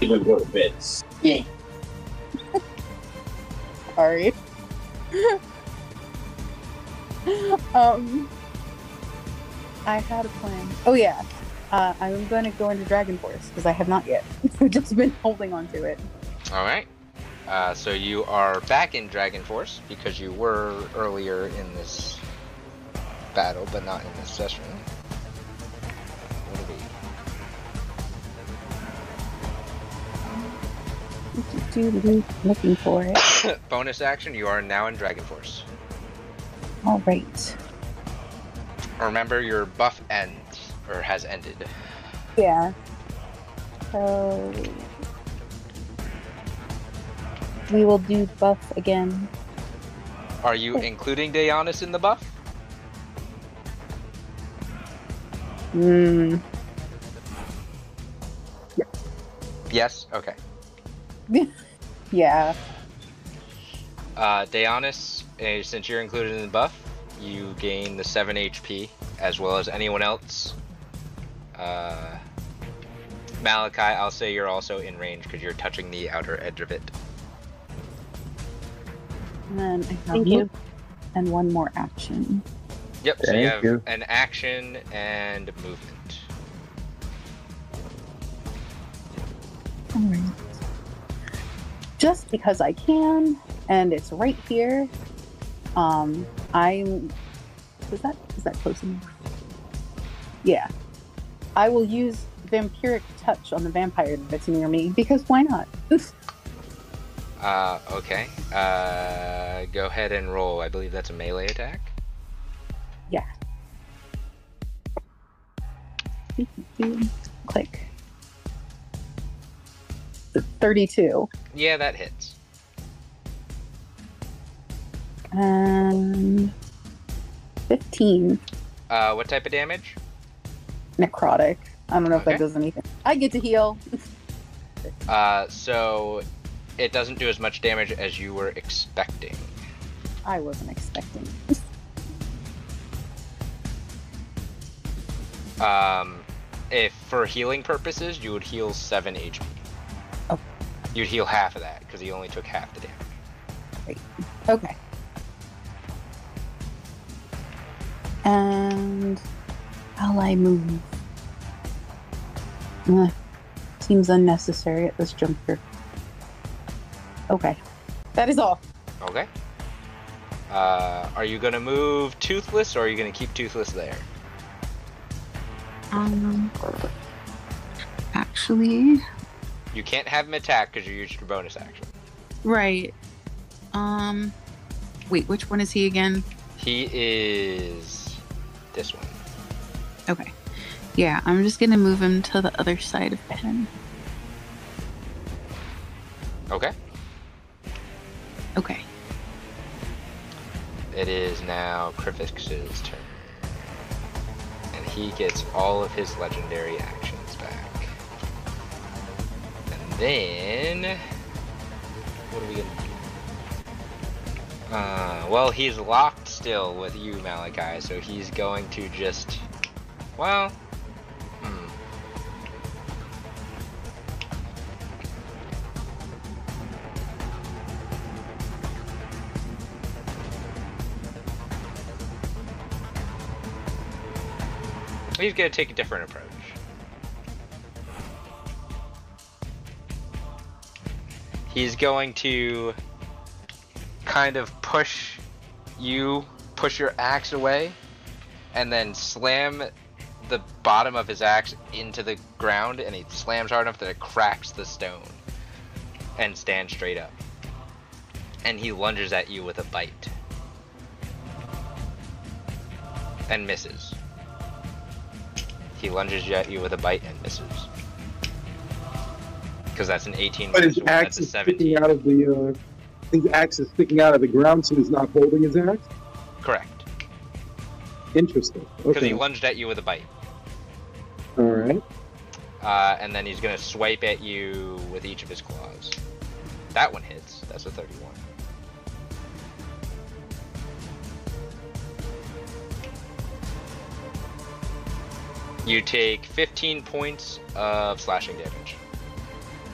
gonna go to bed.
Yeah.
Sorry. um, I had a plan. Oh yeah, uh, I'm going to go into Dragon Force because I have not yet. I've just been holding on to it.
All right. Uh, so you are back in Dragon Force because you were earlier in this battle, but not in this session.
Looking for it.
Bonus action. You are now in Dragon Force.
All right.
Remember, your buff ends or has ended.
Yeah. So we will do buff again.
Are you including Daeonis in the buff?
Hmm.
Yes. Okay.
Yeah.
Uh, Daeonis, uh, since you're included in the buff, you gain the 7 HP, as well as anyone else. Uh, Malachi, I'll say you're also in range because you're touching the outer edge of it.
And then I have
Thank you.
and one more action.
Yep, so you have
you.
an action and movement.
Alright. Just because I can, and it's right here. Um, I'm. Is that is that close enough? Yeah. I will use vampiric touch on the vampire that's near me because why not?
Uh, okay. Uh, go ahead and roll. I believe that's a melee attack. Yeah.
Click. The Thirty-two
Yeah, that hits.
and fifteen
Uh, what type of damage?
necrotic. I don't know if that does anything. I get to heal.
Uh, so it doesn't do as much damage as you were expecting.
I wasn't expecting.
Um, if for healing purposes, you would heal 7 HP. You'd heal half of that because he only took half the damage.
Okay. And how I move? Ugh, seems unnecessary at this juncture. Okay. That is all.
Okay. Uh, are you gonna move Toothless or are you gonna keep Toothless there?
Um. Actually,
You can't have him attack because you used your bonus action.
right. Um. Wait, which one is he again?
He is this one.
Okay. Yeah, I'm just gonna move him to the other side of Pen.
Okay.
Okay.
It is now Crifix's turn. And he gets all of his legendary actions then. What are we gonna do? Uh, well, he's locked still with you, Malachi, so he's going to just. Well. Hmm. He's gonna take a different approach. He's going to kind of push you, push your axe away, and then slam the bottom of his axe into the ground, and he slams hard enough that it cracks the stone and stands straight up. And he lunges at you with a bite. And misses. He lunges at you with a bite and misses. Because that's an 18
But his axe is sticking
17.
out of the. Uh, his axe is sticking out of the ground, so he's not holding his axe.
Correct.
Interesting.
Because
Okay.
he lunged at you with a bite.
All right.
Uh, and then he's gonna swipe at you with each of his claws. That one hits. That's a 31. You take 15 points of slashing damage.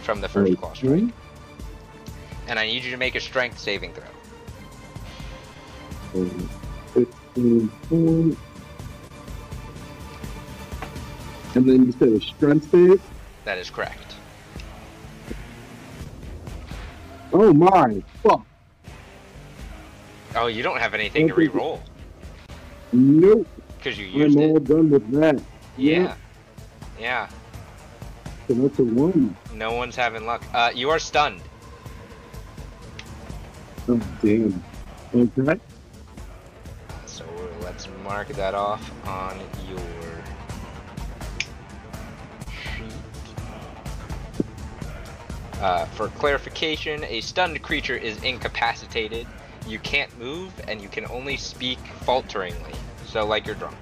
From the first claw strike. And I need you to make a strength saving throw.
15 points. And then you said a strength save?
That is correct.
Oh my, fuck.
Oh, you don't have anything to re-roll
Nope,
because you used
I'm all
it.
done with that.
Yeah. Yeah.
So that's a one.
No one's having luck. Uh, you are stunned.
Oh, damn. Okay.
So let's mark that off on your sheet. Uh, for clarification, a stunned creature is incapacitated. You can't move, and you can only speak falteringly. So, like you're drunk.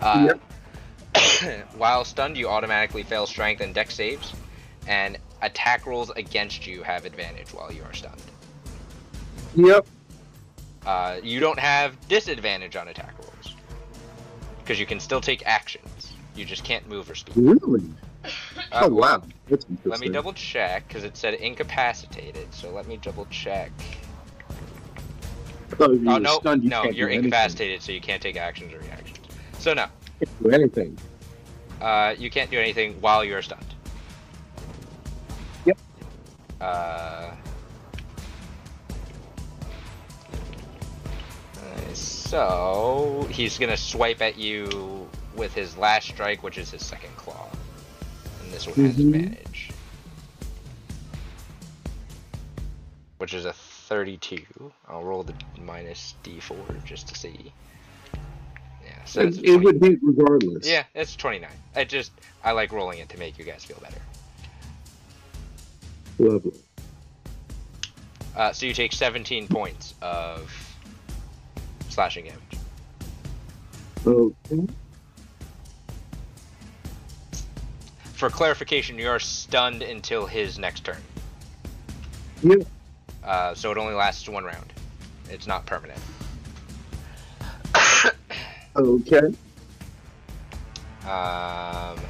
Uh, while stunned, you automatically fail strength and dex saves, and attack rolls against you have advantage while you are stunned.
Yep.
Uh, you don't have disadvantage on attack rolls because you can still take actions. You just can't move or speak.
Really?
Uh,
oh, wow.
Let me double check because it said incapacitated. So let me double check.
I thought if you
Oh no,
stunned, you
no, you're
do anything.
incapacitated, so you can't take actions or reactions. So no,
Can't do anything.
uh, you can't do anything while you're stunned. Uh. So he's gonna swipe at you with his last strike, which is his second claw, and this one has
Mhm.
advantage, which is a 32. I'll roll the minus d4 just to see. Yeah, so it's
It, it would be regardless.
yeah, it's 29. I just I like rolling it to make you guys feel better.
Lovely.
Uh, so you take 17 points of slashing damage.
Okay.
For clarification, you are stunned until his next turn.
Yep.
Uh, so it only lasts one round. It's not permanent.
Okay.
Um,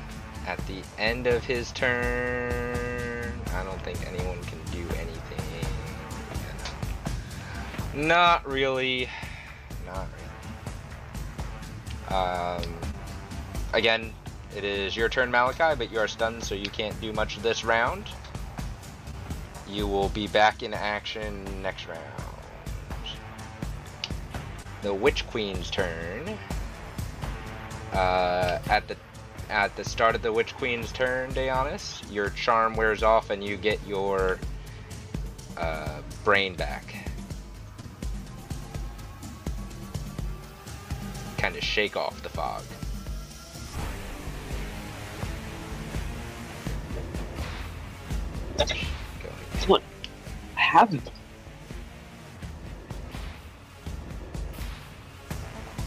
at the end of his turn, I don't think anyone can do anything. Not really. Not really. Um, again, it is your turn, Malachi, but you are stunned, so you can't do much this round. You will be back in action next round. The Witch Queen's turn. Uh, at the at the start of the Witch Queen's turn, Daeonis, your charm wears off and you get your uh, brain back. Kind of shake off the fog. Ahead.
I haven't.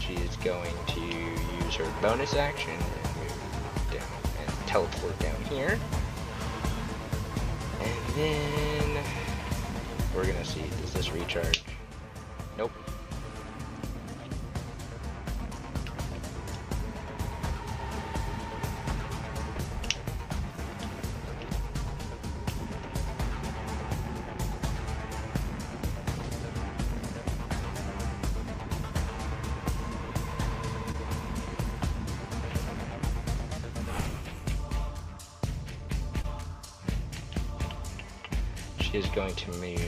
She is going to use her bonus action teleport down here. And then we're gonna see, does this recharge? Nope. Going to move.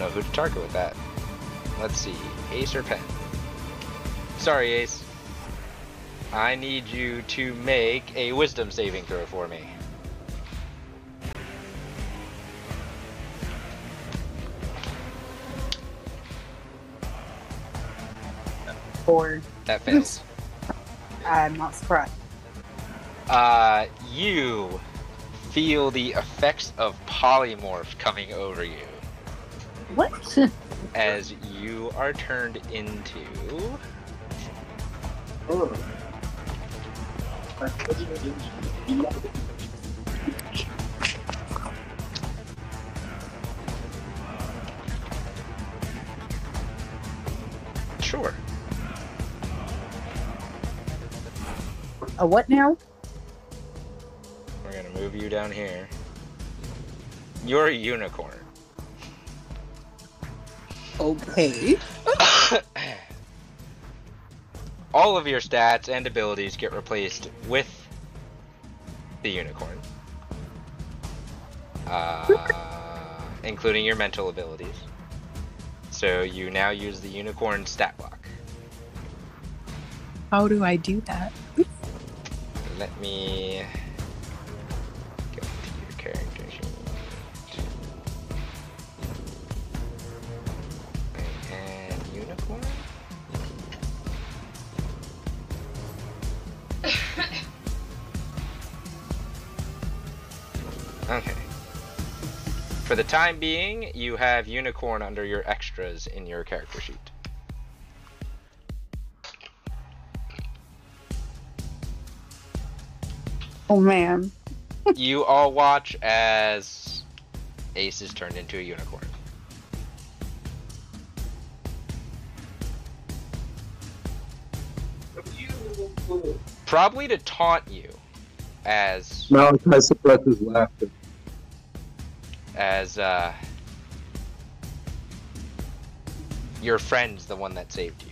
Know who to target with that. Let's see. Ace or Pen? Sorry, Ace. I need you to make a wisdom saving throw for me.
Or
That fails.
I'm not surprised.
Uh, you feel the effects of polymorph coming over you? As you are turned into. Sure.
A what now?
We're gonna move you down here. You're a unicorn.
Okay.
All of your stats and abilities get replaced with the unicorn. Uh, including your mental abilities. So you now use the unicorn stat block.
How do I do that?
Let me time being, you have unicorn under your extras in your character sheet.
Oh man.
you all watch as Ace is turned into a unicorn. Probably to taunt you, as
Malachi suppresses laughter.
As uh, your friend's the one that saved you.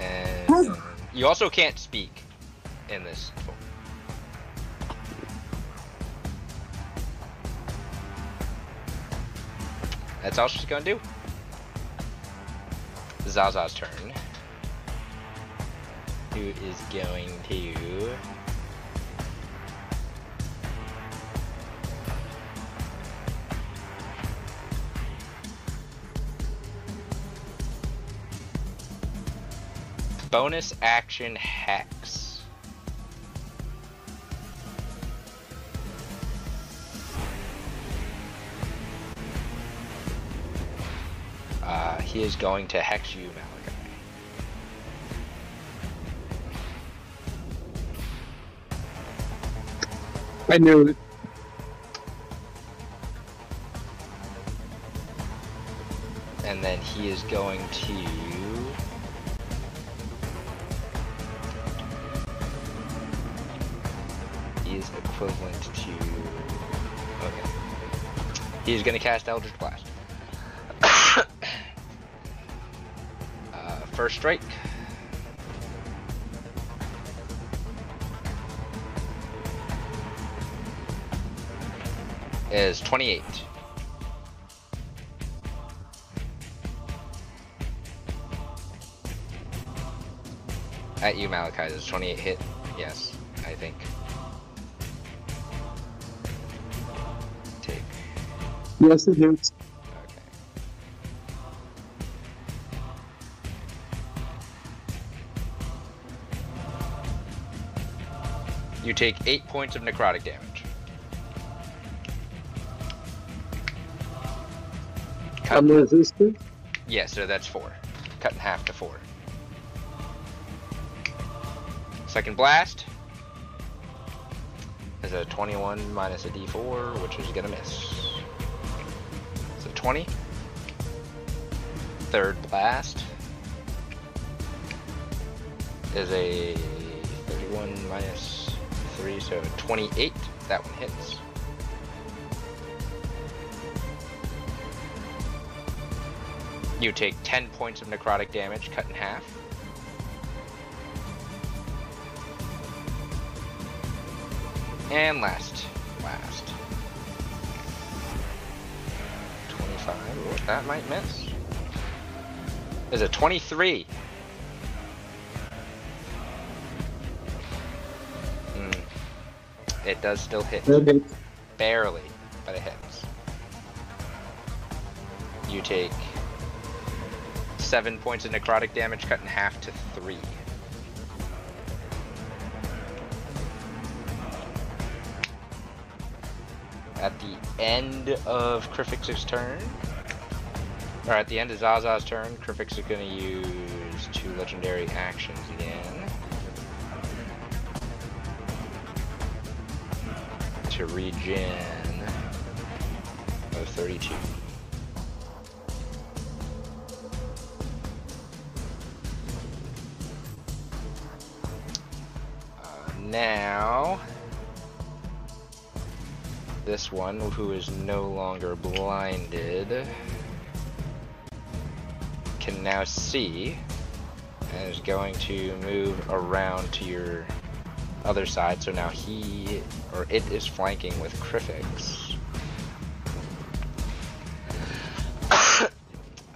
And you also can't speak in this. That's all she's gonna do. Zaza's turn. Who is going to bonus action hex. He is going to hex you, Malachi.
I knew it.
And then he is going to. He is equivalent to. Okay. He's going to cast Eldritch Blast. First strike. Is 28. At you, Malachi. Does 28 hit? Yes, I think. Take.
Yes, it is.
You take 8 points of necrotic damage. Cut,
I'm resistant.
yeah, so that's 4. Cut in half to 4. Second blast is a 21 minus a d4, which is gonna miss. So 20. Third blast is a 31 minus so 28. That one hits. You take 10 points of necrotic damage, cut in half. And last. Last. 25. That might miss. There's a 23. It does still hit.
Okay.
Barely, but it hits. You take seven points of necrotic damage, cut in half to three. At the end of Crifix's turn, or at the end of Zaza's turn, Krifix is going to use two legendary actions again. To regen of 32. Uh, now, this one, who is no longer blinded, can now see and is going to move around to your other side. So now he or it is flanking with Crifix.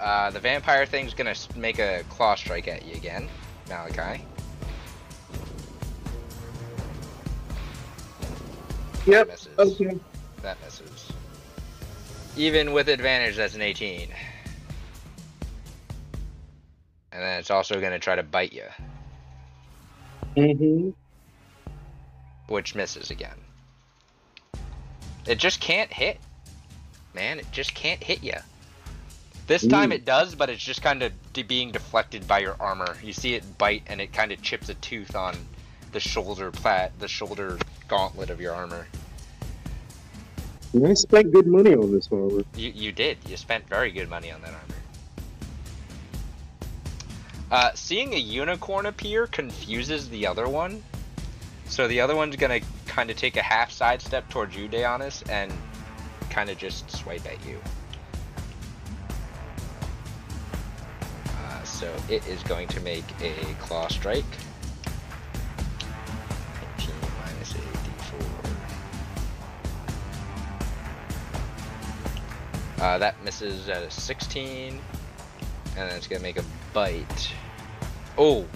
uh, the vampire thing's gonna make a claw strike at you again, Malachi. That
Yep.
misses.
Okay.
That misses. Even with advantage, that's an 18. And then it's also going to try to bite you,
Mm-hmm.
Which misses again. It just can't hit. Man, it just can't hit you. This time it does, but it's just kind of de- being deflected by your armor. You see it bite, and it kind of chips a tooth on the shoulder plat, the shoulder gauntlet of your armor.
I spent good money on this one.
You you did. You spent very good money on that armor. Uh, seeing a unicorn appear confuses the other one. So the other one's gonna kind of take a half sidestep towards you, Deonis, and kind of just swipe at you. Uh, so it is going to make a claw strike. 19 minus a d4. Uh, that misses at a 16. And then it's gonna make a bite. Oh!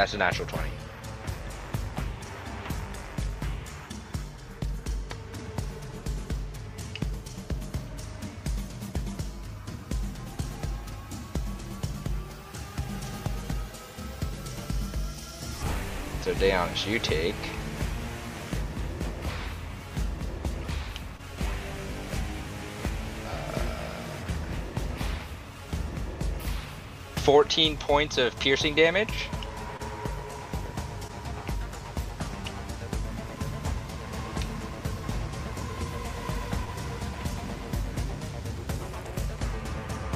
That's a natural 20. So Deonis, you take uh, 14 points of piercing damage.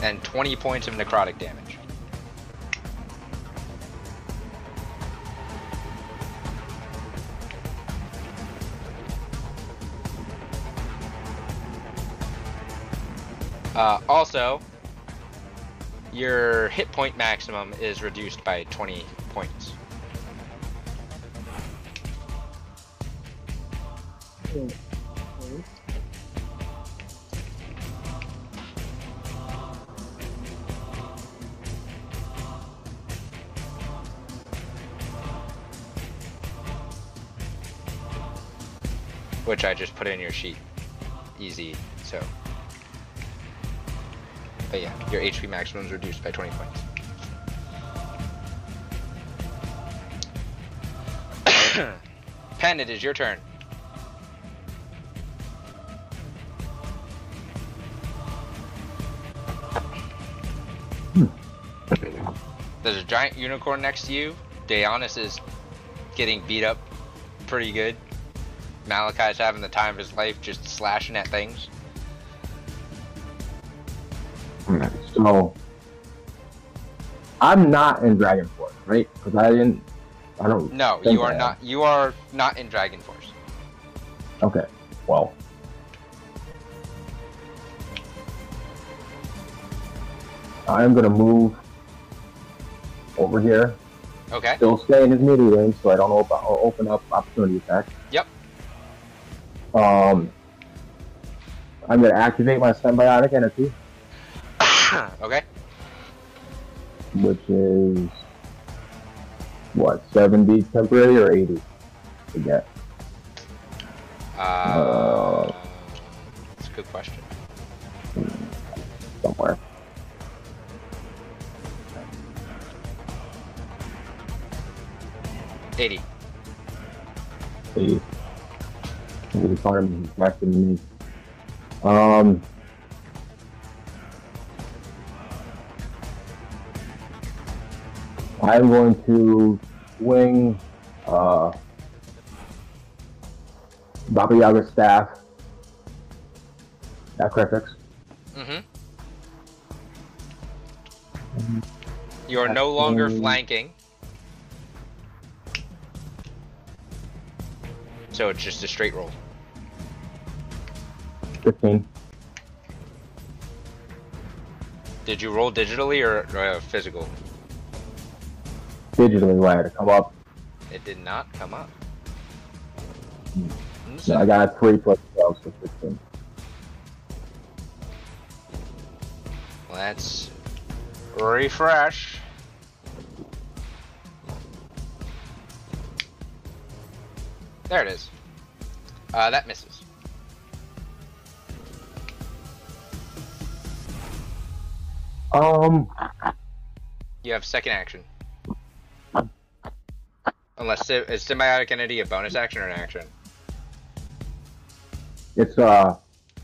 And 20 points of necrotic damage. Uh, also, your hit point maximum is reduced by 20 points. Which I just put in your sheet. Easy, so. But yeah, your HP maximum is reduced by 20 points. Pen, it is your turn. There's a giant unicorn next to you. Deonis is getting beat up pretty good. Malachi's having the time of his life just slashing at things.
Alright, so I'm not in Dragon Force, right? Because I didn't. I don't.
No, you are not. You are not in Dragon Force.
Okay. Well. I'm gonna move over here
Okay.
Still stay in his melee range, so I don't open up opportunity attack.
Yep.
Um, I'm gonna activate my symbiotic entity.
okay.
which is what 70 temporary or 80? Forget.
Uh, that's a good question.
somewhere.
Eighty.
80. He's farm less than me. Um. I'm going to swing uh, Baba Yaga's staff at Crifix.
Mm-hmm. You are no longer
Um,
flanking. So it's just a straight roll.
15.
Did you roll digitally or uh, physical?
Digitally, had to come up.
It did not come up.
So I got a 3 plus 12, so 16.
Let's refresh. There it is. Uh, that misses.
Um,
You have second action. Unless is symbiotic entity a bonus action or an action?
it's uh,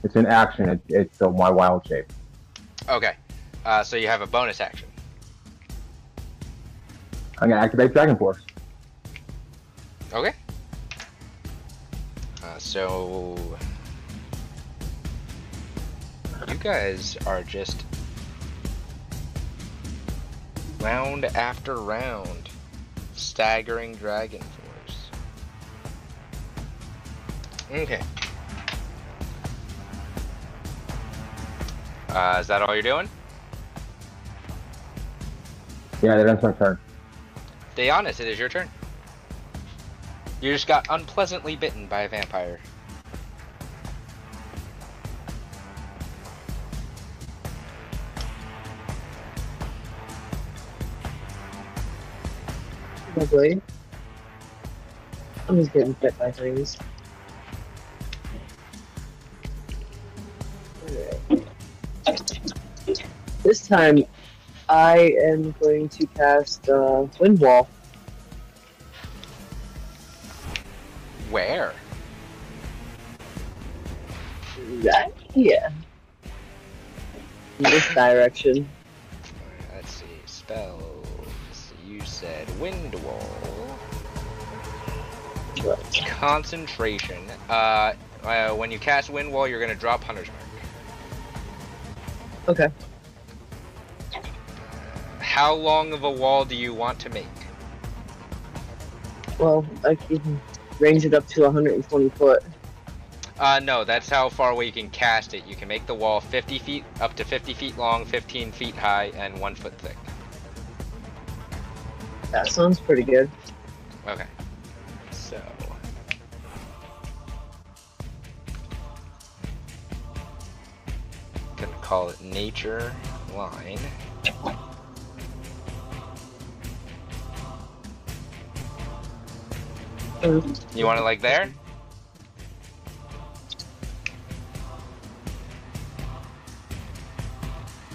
it's an action. It, it's uh, my wild shape.
Okay. Uh, so you have a bonus action.
I'm gonna activate Dragon Force.
Okay. Uh, so you guys are just round after round staggering Dragon Force. Okay. Uh, is that all you're doing?
Yeah, that ends my turn.
Deonis, it is your turn. You just got unpleasantly bitten by a vampire.
Lovely. I'm just getting bit by things. This time, I am going to cast uh, Wind Wall.
Where?
That, yeah. In this direction.
Concentration. Uh, uh, when you cast wind wall, you're gonna drop hunter's mark.
Okay.
How long of a wall do you want to make?
Well, I can range it up to 120 foot.
Uh, no, that's how far away you can cast it. You can make the wall 50 feet, up to 50 feet long, 15 feet high, and one foot thick.
That sounds pretty good.
Okay. Call it nature line. You want it like there?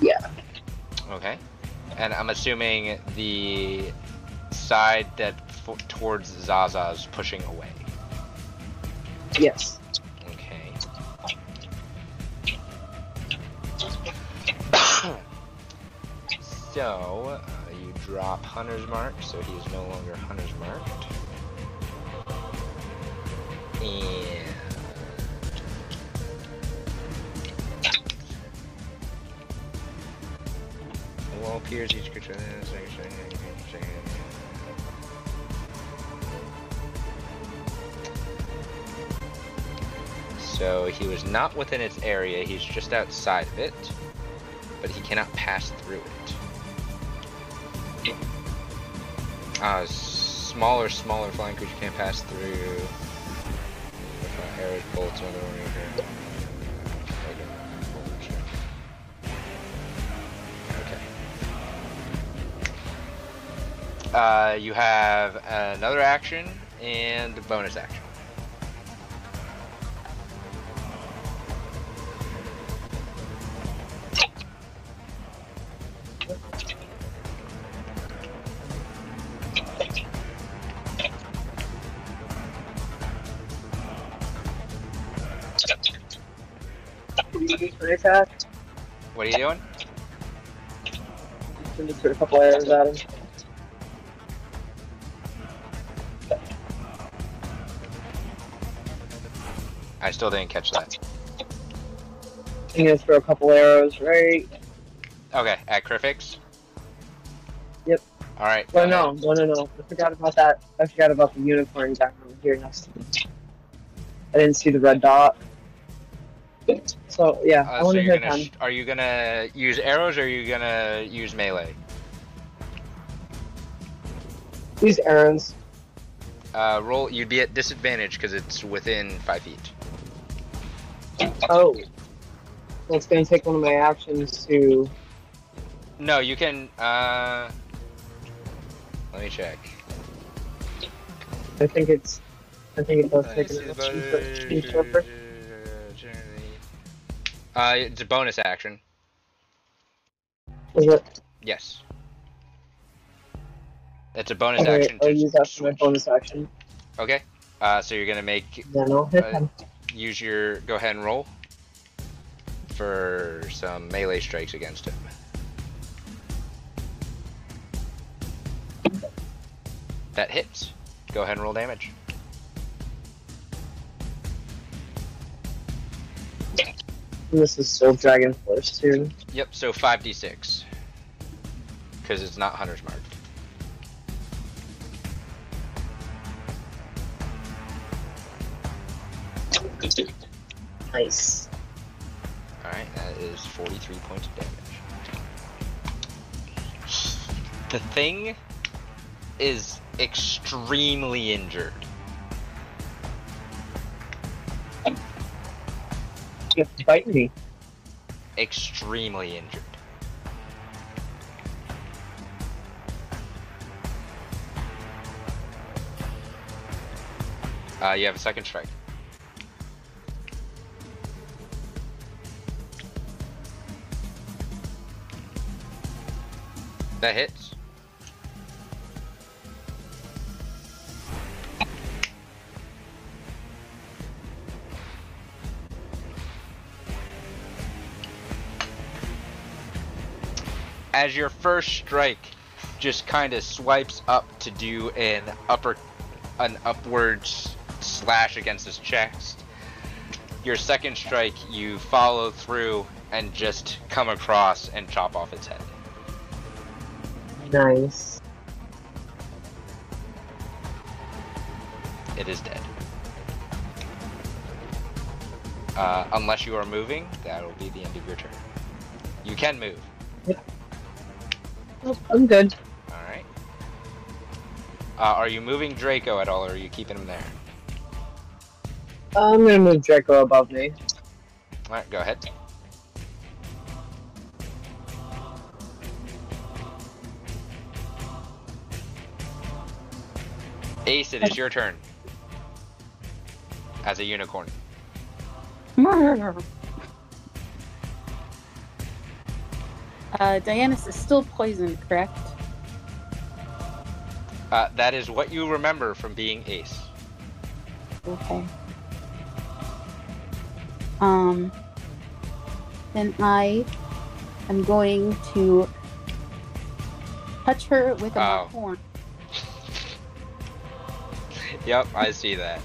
yeah.
Okay. And I'm assuming the side that f- towards Zaza is pushing away.
Yes.
So, uh, you drop Hunter's Mark, so he is no longer Hunter's Marked. And. Wall appears each creature. So he was not within its area, he's just outside of it, but he cannot pass through it. Uh, smaller, smaller flying creature can't pass through. If uh, arrows, bolts, or other order. Okay. Uh, you have another action and bonus action. What are you doing?
Can just put a couple arrows at him.
I still didn't catch that.
I'm gonna throw a couple arrows right.
Okay, at Crifix?
Yep.
Alright.
No,
go
no, no, no, no. I forgot about that. I forgot about the unicorn down here next to me. I didn't see the red dot. So yeah, I
Uh, so
want to hit
gonna
him.
are you gonna use arrows or are you gonna use melee?
These arrows.
Uh, roll. You'd be at disadvantage because it's within five feet.
Oh. It's gonna take one of my actions to.
No, you can. Uh, let me check.
I think it's. I think it does
Uh,
take an action
bonus-
to change over.
Uh, it's a bonus action.
Is it?
Yes. It's a bonus
Okay,
action
I'll
to
use that for my bonus action.
Okay. Uh, so you're gonna make
I'll hit
Uh,
him.
use your go ahead and roll for some melee strikes against him. That hits. Go ahead and roll damage.
This is still Dragon Force too.
Yep, so 5d6. Because it's not Hunter's Mark.
Nice.
Alright, that is 43 points of damage. The thing is extremely injured.
To bite me.
Extremely injured. Uh, you have a second strike. That hits. As your first strike just kind of swipes up to do an upper, an upwards slash against his chest. Your second strike, you follow through and just come across and chop off its head.
Nice.
It is dead. Uh, unless you are moving, that'll be the end of your turn. You can move.
I'm good.
Alright. Uh, are you moving Draco at all, or are you keeping him there?
I'm gonna move Draco above me.
Alright, go ahead. Ace, it is your turn. As a unicorn.
Uh, Dianus is still poisoned, correct?
Uh, that is what you remember from being Ace.
Okay. Um. Then I am going to touch her with a
Oh.
horn.
Yep, I see that.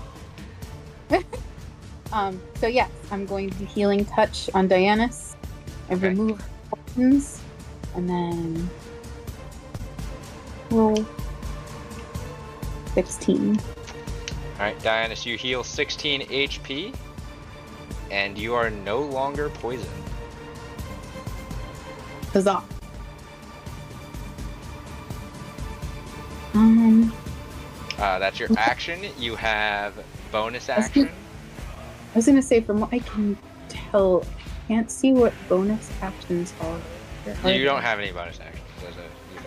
Um. So yes, I'm going to healing touch on Dianus and
Okay.
remove poisons, and then roll sixteen.
Alright, Dianus, you heal 16 HP, and you are no longer poisoned.
Huzzah! Um,
Uh, that's your action. You have bonus action.
I was gonna say, from what I can tell, I can't see what bonus actions are.
You don't have any bonus actions.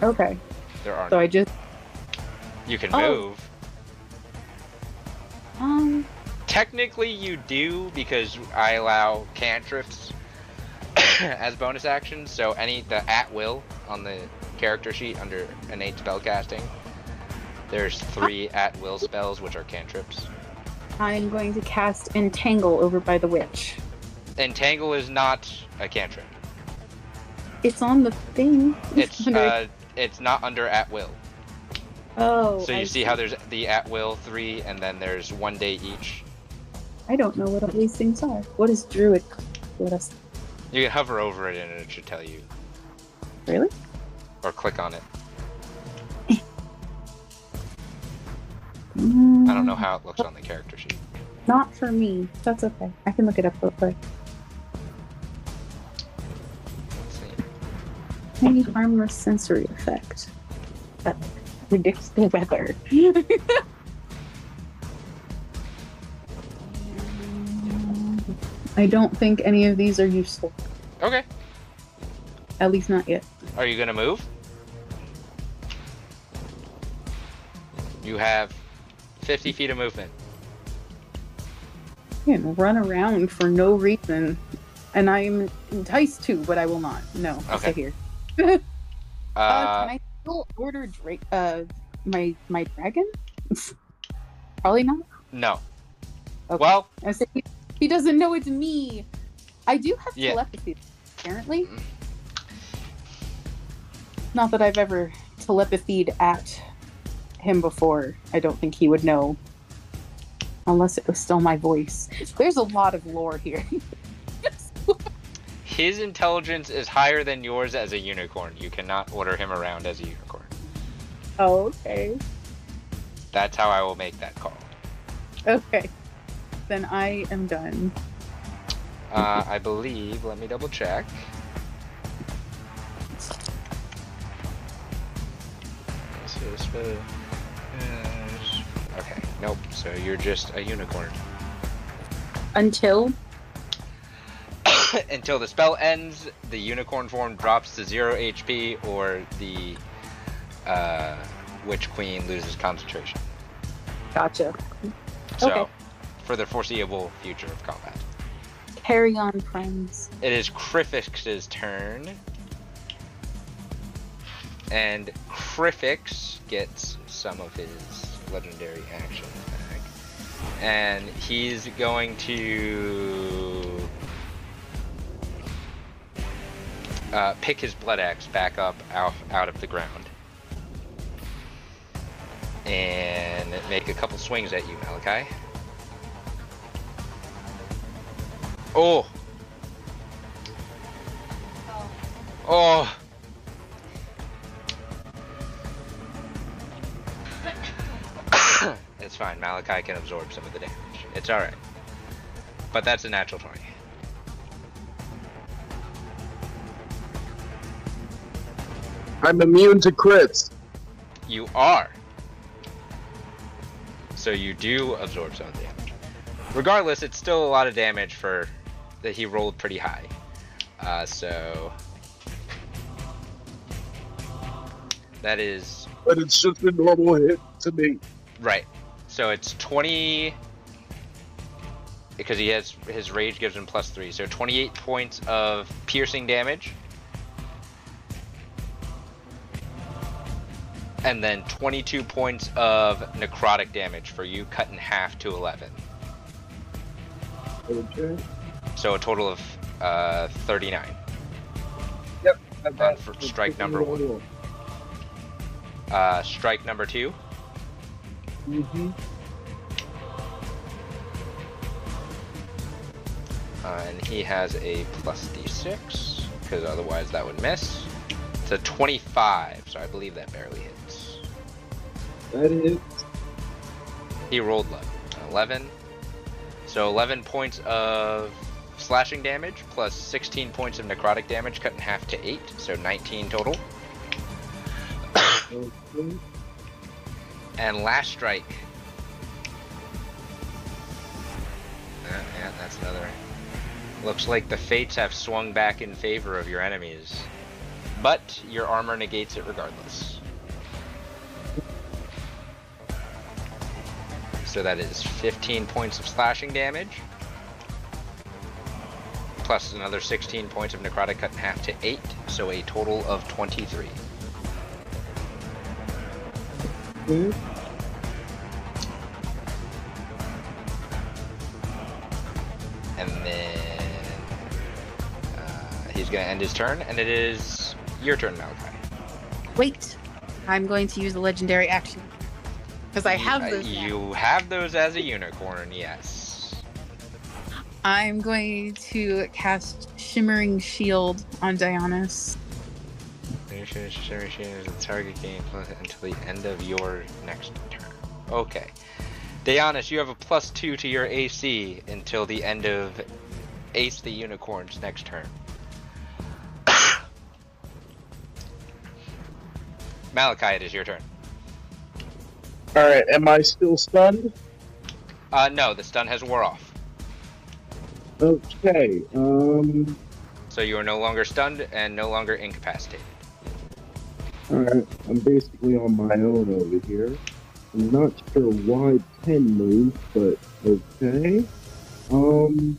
A,
Okay,
There are.
so I just
you can
Oh.
move.
um.
Technically, you do because I allow cantrips as bonus actions. So any the at will on the character sheet under innate spellcasting, there's three at will spells which are cantrips.
I'm going to cast Entangle over by the witch.
Entangle is not a cantrip.
It's on the thing.
It's uh, it's not under at will.
oh.
So you
I
see how there's the at will three, and then there's one day each.
I don't know what all these things are. What is druid? What us?
You can hover over it, and it should tell you,
Really?
or click on it. I don't know how it looks on the character sheet.
Not for me. That's okay. I can look it up real quick. Any harmless sensory effect that predicts the weather. I don't think any of these are useful.
Okay.
At least not yet.
Are you gonna move? You have 50 feet of movement.
I can run around for no reason. And I am enticed to, but I will not. No, I'll stay here.
Uh,
Uh, can I still order Drake? Uh, my my dragon? Probably not.
no.
Okay.
Well,
he, he doesn't know it's me. I do have
Yeah.
telepathy, apparently. Not that I've ever telepathied at him before. I don't think he would know. Unless it was still my voice. There's a lot of lore here.
his intelligence is higher than yours as a unicorn. You cannot order him around as a unicorn.
oh, okay.
That's how I will make that call.
Okay. Then I am done.
Uh, I believe, let me double check. For- Okay, nope. So you're just a unicorn.
Until
Until the spell ends, the unicorn form drops to zero HP, or the uh, witch queen loses concentration.
gotcha.
So,
Okay.
for the foreseeable future of combat.
Carry on, friends.
It is Crifix's turn. And Crifix gets some of his legendary action back. And he's going to uh, pick his blood axe back up out, out of the ground. And make a couple swings at you, Malachi. Oh! Oh! it's fine. Malachi can absorb some of the damage. It's alright. But that's a natural 20.
I'm immune to crits.
You are. So you do absorb some damage. Regardless, it's still a lot of damage for that he rolled pretty high. Uh, so that is
But it's just a normal hit to me.
right. So it's 20 because he has his rage gives him plus 3. So 28 points of piercing damage. And then 22 points of necrotic damage for you, cut in half to 11.
Okay.
So a total of uh, 39.
I've
On for strike number one. Uh, strike number two.
Mm-hmm.
Uh, and he has a plus d6, because otherwise that would miss. It's a 25, so I believe that barely hits.
That is.
He rolled low. 11. So 11 points of slashing damage, plus 16 points of necrotic damage, cut in half to 8, so 19 total.
Okay.
And last strike. Uh, yeah, that's another. Looks like the fates have swung back in favor of your enemies. But your armor negates it regardless. So that is 15 points of slashing damage. Plus another 16 points of necrotic cut in half to 8. So a total of 23.
Okay.
And then uh, he's going to end his turn, and it is your turn, Malachi.
Wait, I'm going to use a legendary action because I have those. now.
You have those as a unicorn, yes.
I'm going to cast Shimmering Shield on Dionysus.
The target gain until the end of your next turn. Okay. Dionysus, you have a plus two to your AC until the end of Ace the Unicorn's next turn. Malachi, it is your turn.
All right. Am I still stunned?
Uh, no, the stun has wore off.
Okay. Um.
So you are no longer stunned and no longer incapacitated.
All right. I'm basically on my own over here. I'm not sure why ten moves, but okay. Um.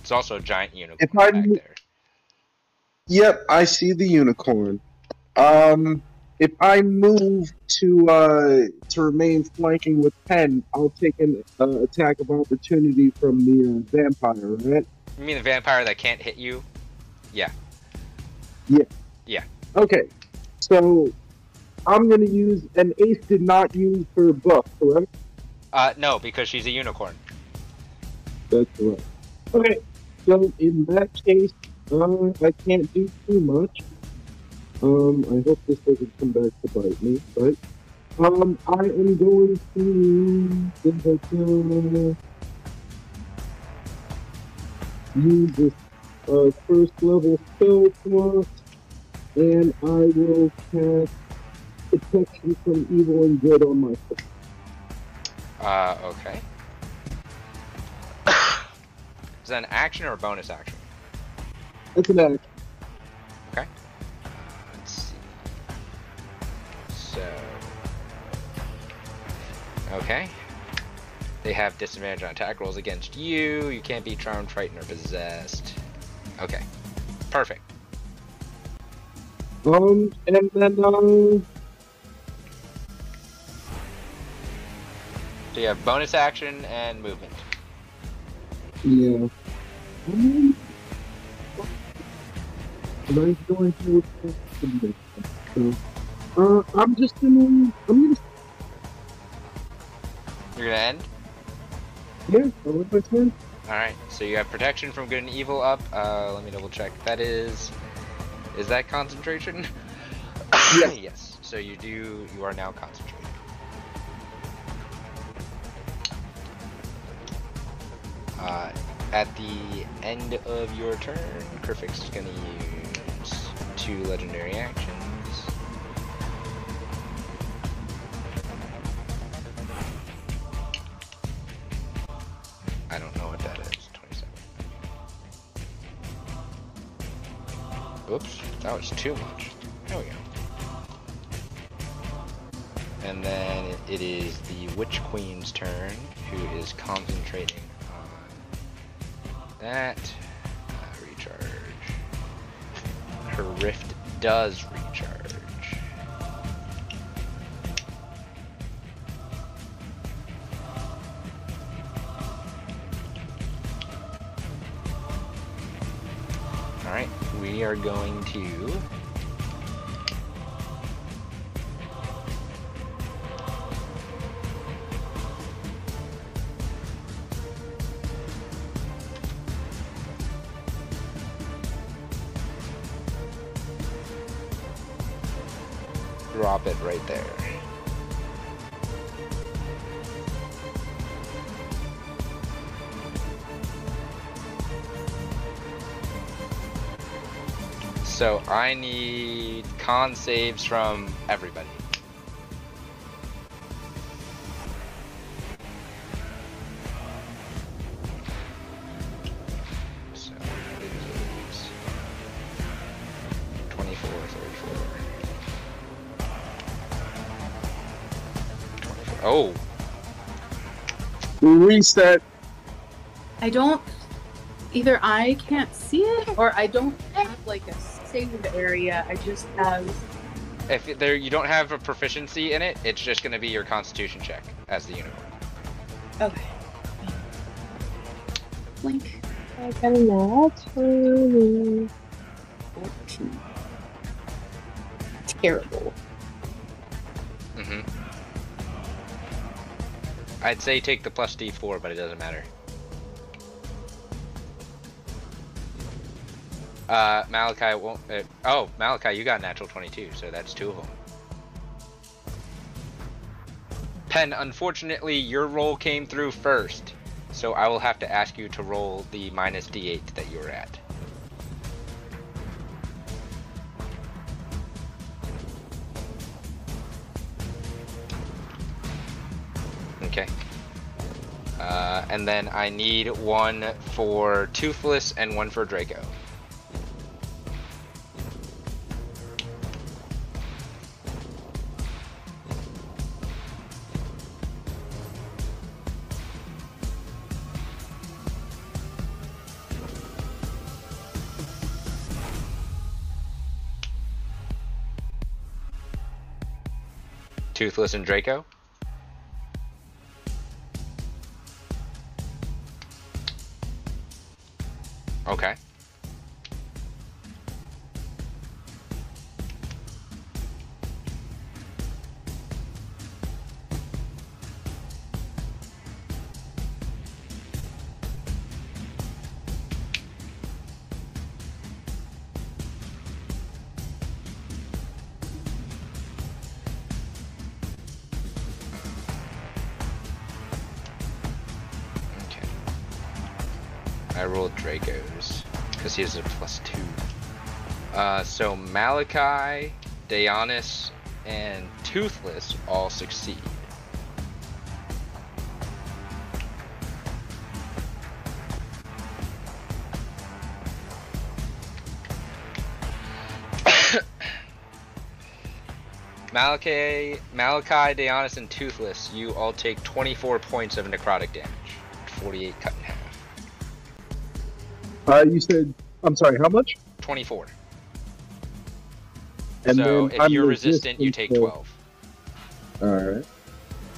It's also a giant unicorn back there.
Yep, I see the unicorn. Um, if I move to uh to remain flanking with ten, I'll take an uh, attack of opportunity from the uh, vampire, right?
You mean the vampire that can't hit you? Yeah. Yeah. Yeah.
Okay, so I'm gonna use an ace did not use her buff, correct?
Uh, no, because she's a unicorn.
That's correct. Okay, so in that case, uh, I can't do too much. Um, I hope this doesn't come back to bite me, but um, I am going to use this uh, first level spell slot, and I will cast protection from evil and good on myself.
Uh, okay. Is that an action or a bonus action?
That's an action.
Okay. They have disadvantage on attack rolls against you. You can't be charmed, frightened, or possessed. Okay. Perfect.
Um, and then um.
So you have bonus action and movement.
Yeah. Um, I'm going to uh, I'm just gonna, I'm gonna,
You're gonna end?
yeah, I'll turn.
Alright, so you have protection from good and evil up. Uh, let me double check. That is. Is that concentration?
Yes.
yes. So you do. You are now concentrated. Uh, at the end of your turn, Crifix is going to use two legendary actions. Oops, that was too much. There we go. And then it, it is the Witch Queen's turn, who is concentrating on that. Uh, recharge. Her rift does recharge. We are going to drop it right there. So I need con saves from everybody. Oh.
Reset.
I don't. Either I can't see it, or I don't have like a saved area. I just have.
if there you don't have a proficiency in it, it's just going to be your Constitution check as the unicorn.
Okay. Blink.
I got a nat 20.
14. Terrible.
Mm-hmm. I'd say take the plus D4, but it doesn't matter. Uh, Malachi won't. Uh, oh, Malachi, you got natural 22, so that's two of them. Pen, unfortunately, your roll came through first, so I will have to ask you to roll the minus D8 that you were at. Okay. Uh, and then I need one for Toothless and one for Draco. Toothless and Draco. Okay. He a plus two. Uh, so Malachi, Daeonus, and Toothless all succeed. Malachi, Malachi, Daeonus, and Toothless, you all take 24 points of necrotic damage. 48 cut in half.
Uh, you said, I'm sorry, how much?
24.
And
so
then
if
I'm
you're resistant, you take 12.
Alright.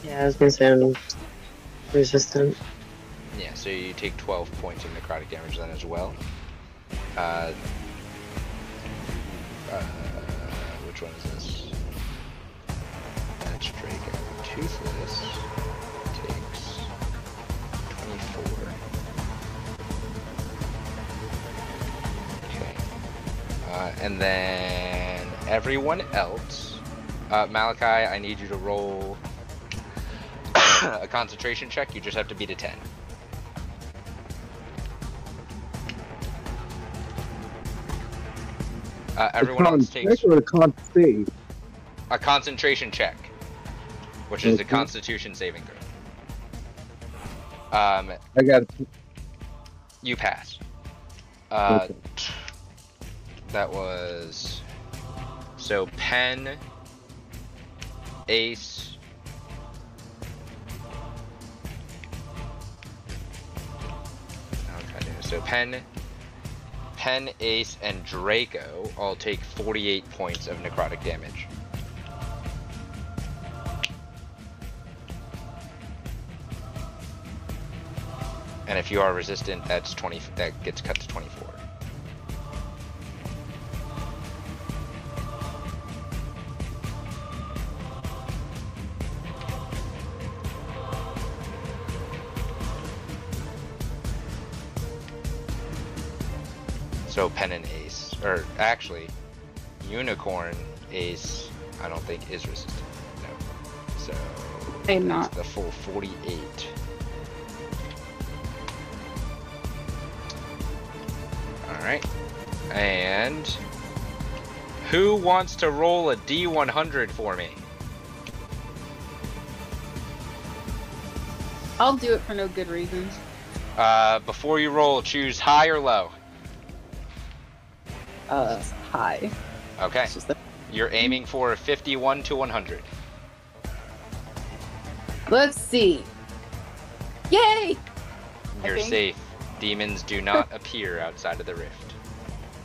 Yeah, I was gonna say I'm resistant.
Yeah, so you take 12 points of necrotic damage then as well. Uh, uh, which one is this? That's Draco. Toothless Uh, and then everyone else. Uh, Malachi, I need you to roll a concentration check. You just have to beat a 10. Uh, everyone else takes
a con save?
a concentration check, which is a Constitution saving throw. Um,
I got
you pass. Uh,
Okay.
That was so pen, ace. So pen, pen, ace, and Draco all take 48 points of necrotic damage. And if you are resistant, that's 20. That gets cut to 24. So pen and ace, or actually, unicorn ace. I don't think is resistant. No. So
I'm
that's
not.
the full 48. Alright. And who wants to roll a D100 for me?
I'll do it for no good reasons.
Uh, before you roll, choose high or low.
Uh, high.
Okay.
Just that
You're aiming for 51 to 100.
Let's see. Yay!
You're safe. Demons do not appear outside of the rift.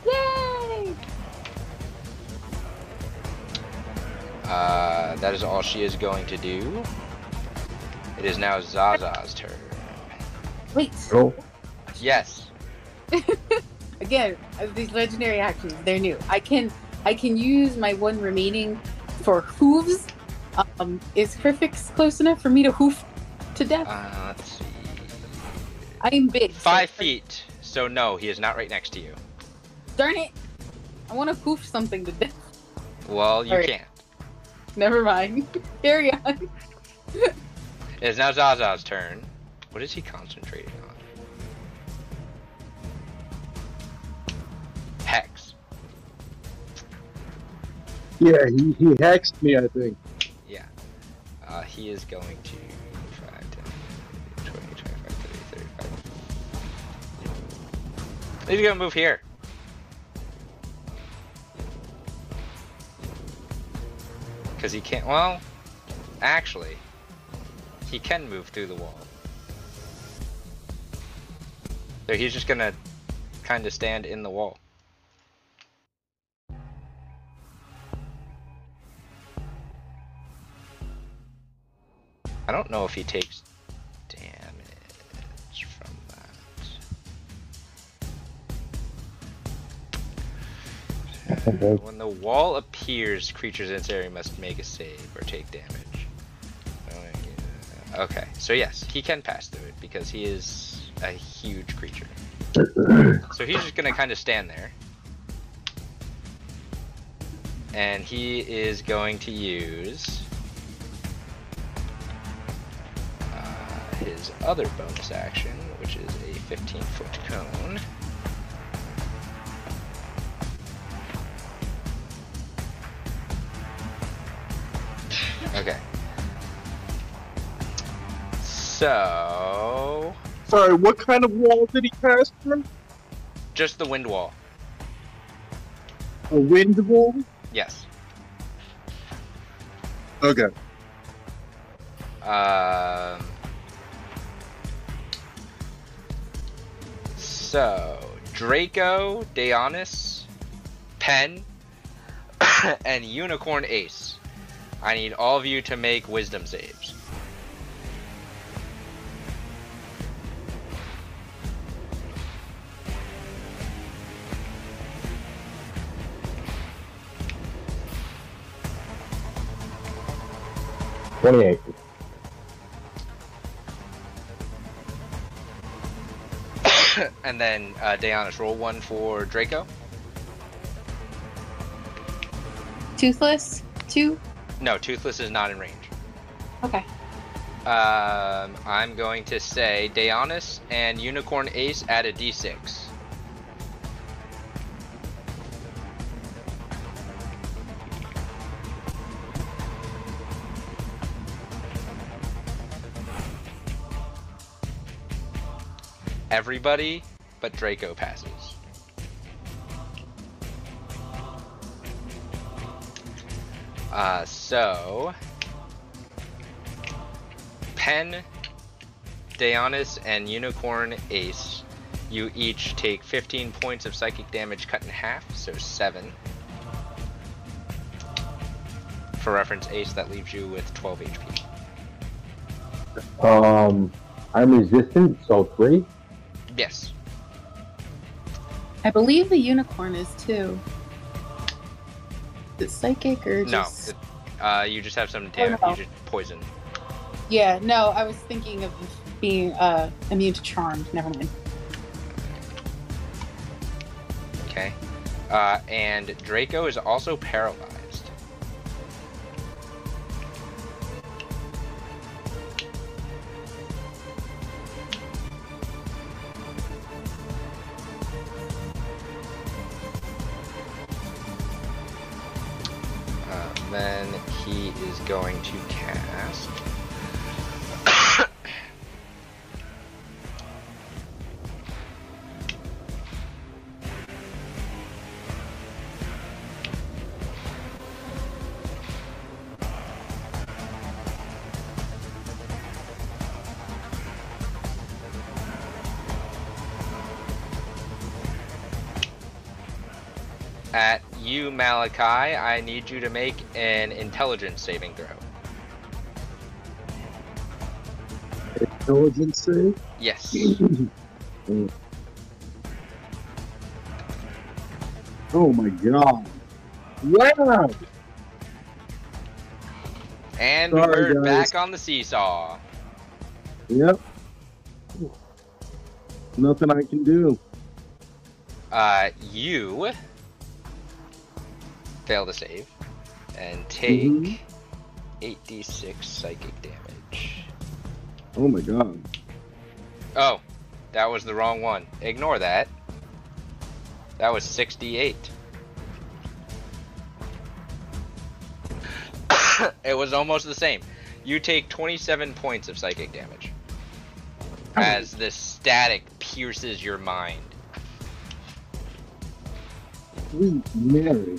Yay!
Uh, that is all she is going to do. It is now Zaza's turn.
Wait.
Oh,
Yes.
Again, these legendary actions, they're new. I can I can use my one remaining for hooves. Um, is Crifix close enough for me to hoof to death?
Uh, let's see.
I am big. so-
Five feet. So no, he is not right next to you.
Darn it! I want to hoof something to death.
Well, you
Alright.
can't.
Never mind. Carry on.
It is now Zaza's turn. What is he concentrating
Yeah, he, he hexed me, I think.
Yeah. Uh, he is going to 5, 10, 20, 25, 30, 35. He's gonna move here. Because he can't. Well, actually, he can move through the wall. So he's just gonna kind of stand in the wall. I don't know if he takes damage from that. When the wall appears, creatures in its area must make a save or take damage. Oh, okay, so yes, he can pass through it because he is a huge creature. So he's just gonna kind of stand there. And he is going to use his other bonus action, which is a 15 foot cone. Okay. So,
Sorry, what kind of wall did he cast from?
just the wind wall.
A wind wall?
Yes.
Okay.
Um, so, Draco, Deonis, Pen, and Unicorn Ace. I need all of you to make wisdom saves.
Twenty-eight.
and then, uh, Deonis, roll one for Draco.
Toothless. Two.
No, Toothless is not in range.
Okay.
Um, I'm going to say Deonis and Unicorn Ace at a d6. Everybody but Draco passes. Uh, so Pen, Deonis, and Unicorn Ace, you each take 15 points of psychic damage cut in half, so 7. For reference, Ace, that leaves you with 12 HP.
Um, I'm resistant, so three.
Yes.
I believe the unicorn is too. Is it psychic or just?
it- uh, you just have some damage.
no.
You just poison.
Yeah, no. I was thinking of being uh, immune to charmed. Never mind.
Okay. Uh, and Draco is also paralyzed. Malachi, I need you to make an intelligence saving throw.
Intelligence save.
Yes.
oh my god. Wow.
And
Sorry,
we're
guys.
back on the seesaw.
Yep. Nothing I can do.
Uh, you fail to save and take
Mhm.
8d6 psychic damage.
Oh my god.
Oh, that was the wrong one. Ignore that. That was 68. it was almost the same. You take 27 points of psychic damage as the static pierces your mind.
Sweet Mary.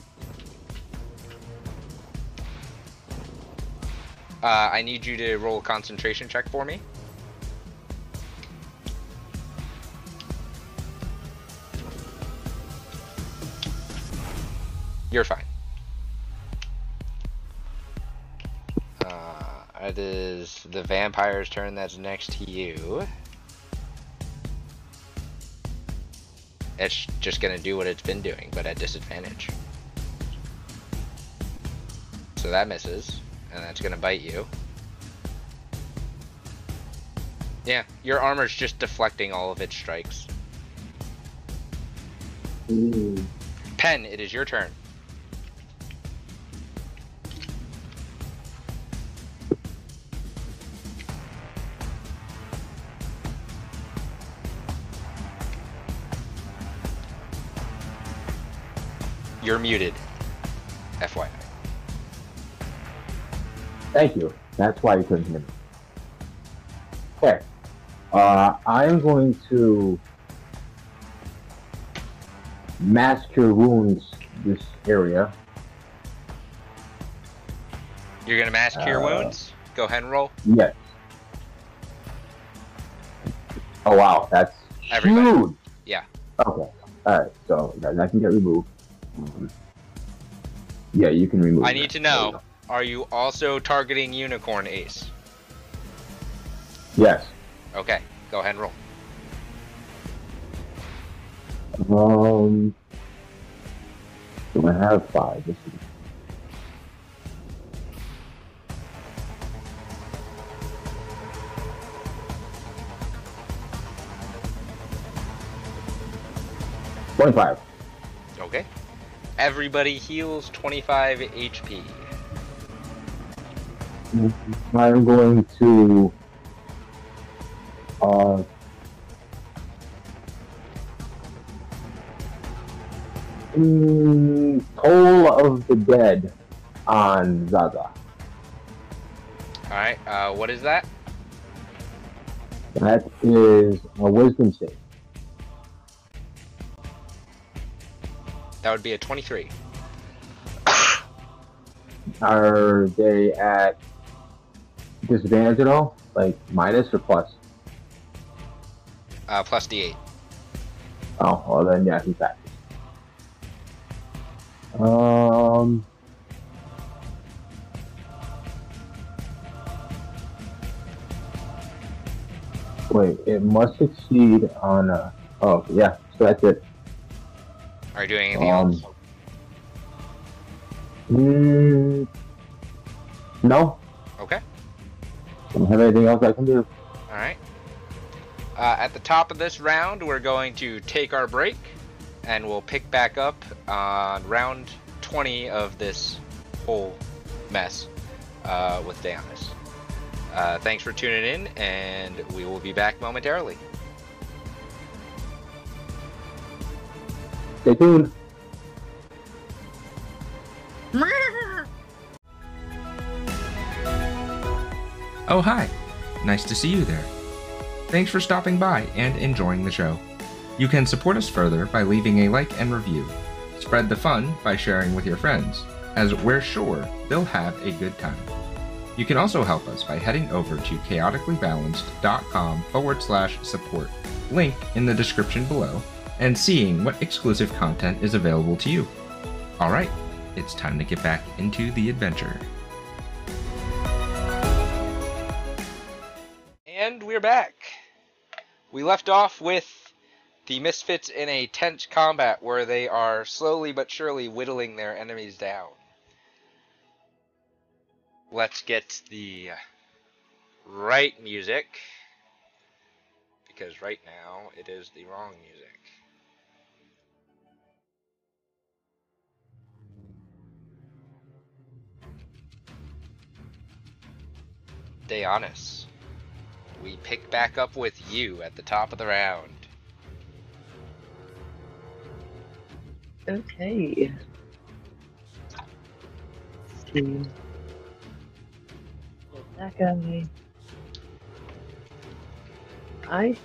Uh, I need you to roll a concentration check for me. You're fine. Uh, it is the vampire's turn that's next to you. It's just gonna do what it's been doing, but at disadvantage. So that misses, and that's gonna bite you. Yeah, your armor's just deflecting all of its strikes.
Mm.
Pen, it is your turn. You're muted. FYI.
Thank you. That's why you couldn't hear me. Okay. Uh, I'm going to mask your wounds this area.
You're gonna mask your
Uh,
wounds? Go ahead and roll.
Yes. Oh wow, that's
Everybody.
huge.
Yeah.
Okay. All right. So that, that can get removed. Mhm. Yeah, you can remove.
I
that.
need to
There you
know, are you also targeting Unicorn Ace?
Yes.
Okay, go ahead and roll.
Um. Do I have five? This is Twenty-five.
Okay. Everybody heals 25 HP.
I'm going to uh mm, Toll of the Dead on Zaza.
Alright, uh, what is that?
That is a wisdom save.
That would be a 23.
Are they at disadvantage at all? Like minus or plus?
Uh, plus D8.
Oh, well then yeah, he's back. Um. Wait, it must succeed on a. Oh, yeah, so that's it.
Are you doing anything
Um,
else?
Mm, no,
Okay,
don't have anything else I can do.
alright. Uh, at the top of this round, we're going to take our break, and we'll pick back up on round 20 of this whole mess uh, with Danis. Uh, thanks for tuning in, and we will be back momentarily.
Stay tuned.
Oh, hi. Nice to see you there. Thanks for stopping by and enjoying the show. You can support us further by leaving a like and review. Spread the fun by sharing with your friends, as we're sure they'll have a good time. You can also help us by heading over to chaoticallybalanced.com forward slash support, link in the description below, and seeing what exclusive content is available to you. Alright, it's time to get back into the adventure.
And we're back. We left off with the Misfits in a tense combat where they are slowly but surely whittling their enemies down. Let's get the right music. Because right now it is the wrong music. Deonis. We pick back up with you at the top of the round.
Okay. Let's see. That guy. I,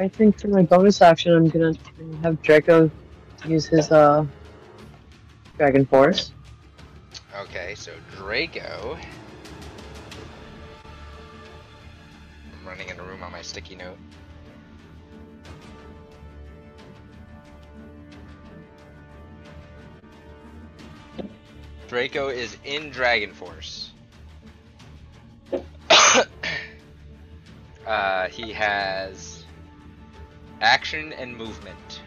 I think for my bonus action, I'm gonna have Draco use his uh, Dragon Force.
Okay, so Draco. Running in a room on my sticky note. Draco is in Dragon Force. uh, he has action and movement.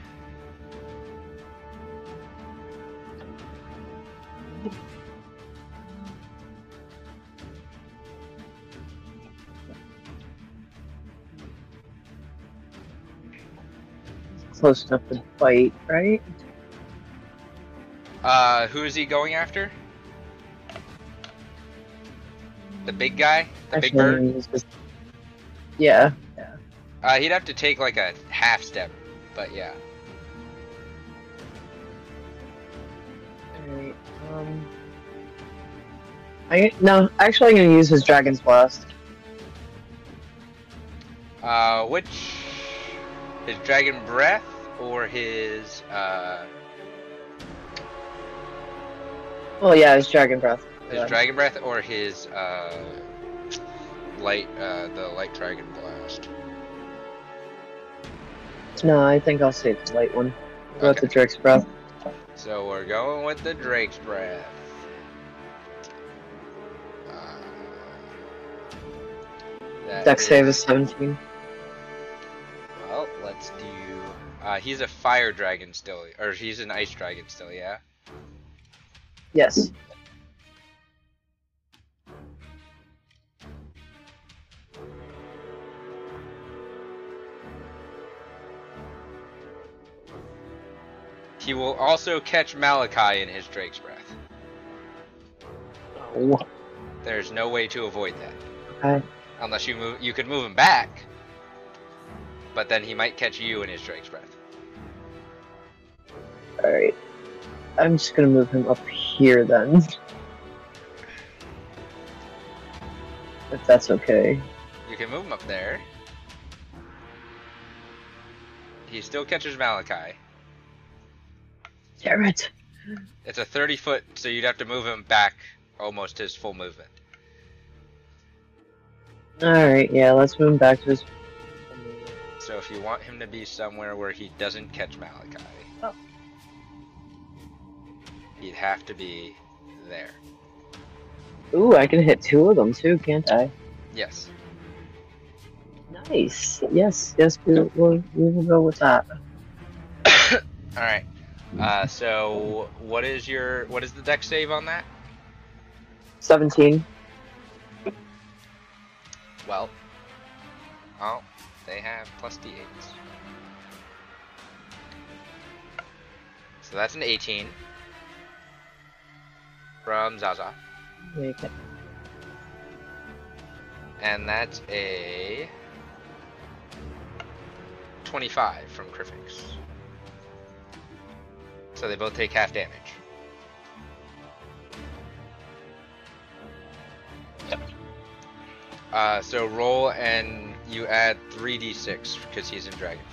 Close enough to fight, right?
Uh, who is he going after? The big guy? The big bird?
use this- Yeah.
Uh, he'd have to take like a half step, but yeah.
Alright, um. I no, actually, I'm gonna use his Dragon's Blast.
Uh, which his dragon breath or his uh
Well, yeah, his Dragon Breath.
his
Yeah.
dragon breath or his uh light uh the light dragon blast.
No, I think I'll save the light one. Go
Okay.
the Drake's Breath.
So we're going with the drake's breath. Uh, that
Dex save is 17.
Well, let's do. Uh, he's a fire dragon still, or he's an ice dragon still, yeah.
Yes.
He will also catch Malachi in his Drake's Breath.
Oh.
There's no way to avoid that,
Okay.
unless you move. You could move him back, but then he might catch you in his Drake's Breath.
Alright. I'm just gonna move him up here then. If that's okay.
You can move him up there. He still catches Malachi.
Damn it!
It's a 30 foot, so you'd have to move him back almost his full movement.
Alright, yeah, let's move him back to his.
So if you want him to be somewhere where he doesn't catch Malachi,
Oh.
He'd have to be there.
Ooh, I can hit two of them too, can't I?
Yes.
Nice. Yes, yes, we will we will go with that.
All right. Uh, so what is your what is the dex save on that?
17.
Well, oh, they have plus d8s. So that's an 18 from Zaza,
Make it.
and that's a 25 from Crifix. So they both take half damage. Uh, so roll and you add 3d6 because he's in Dragon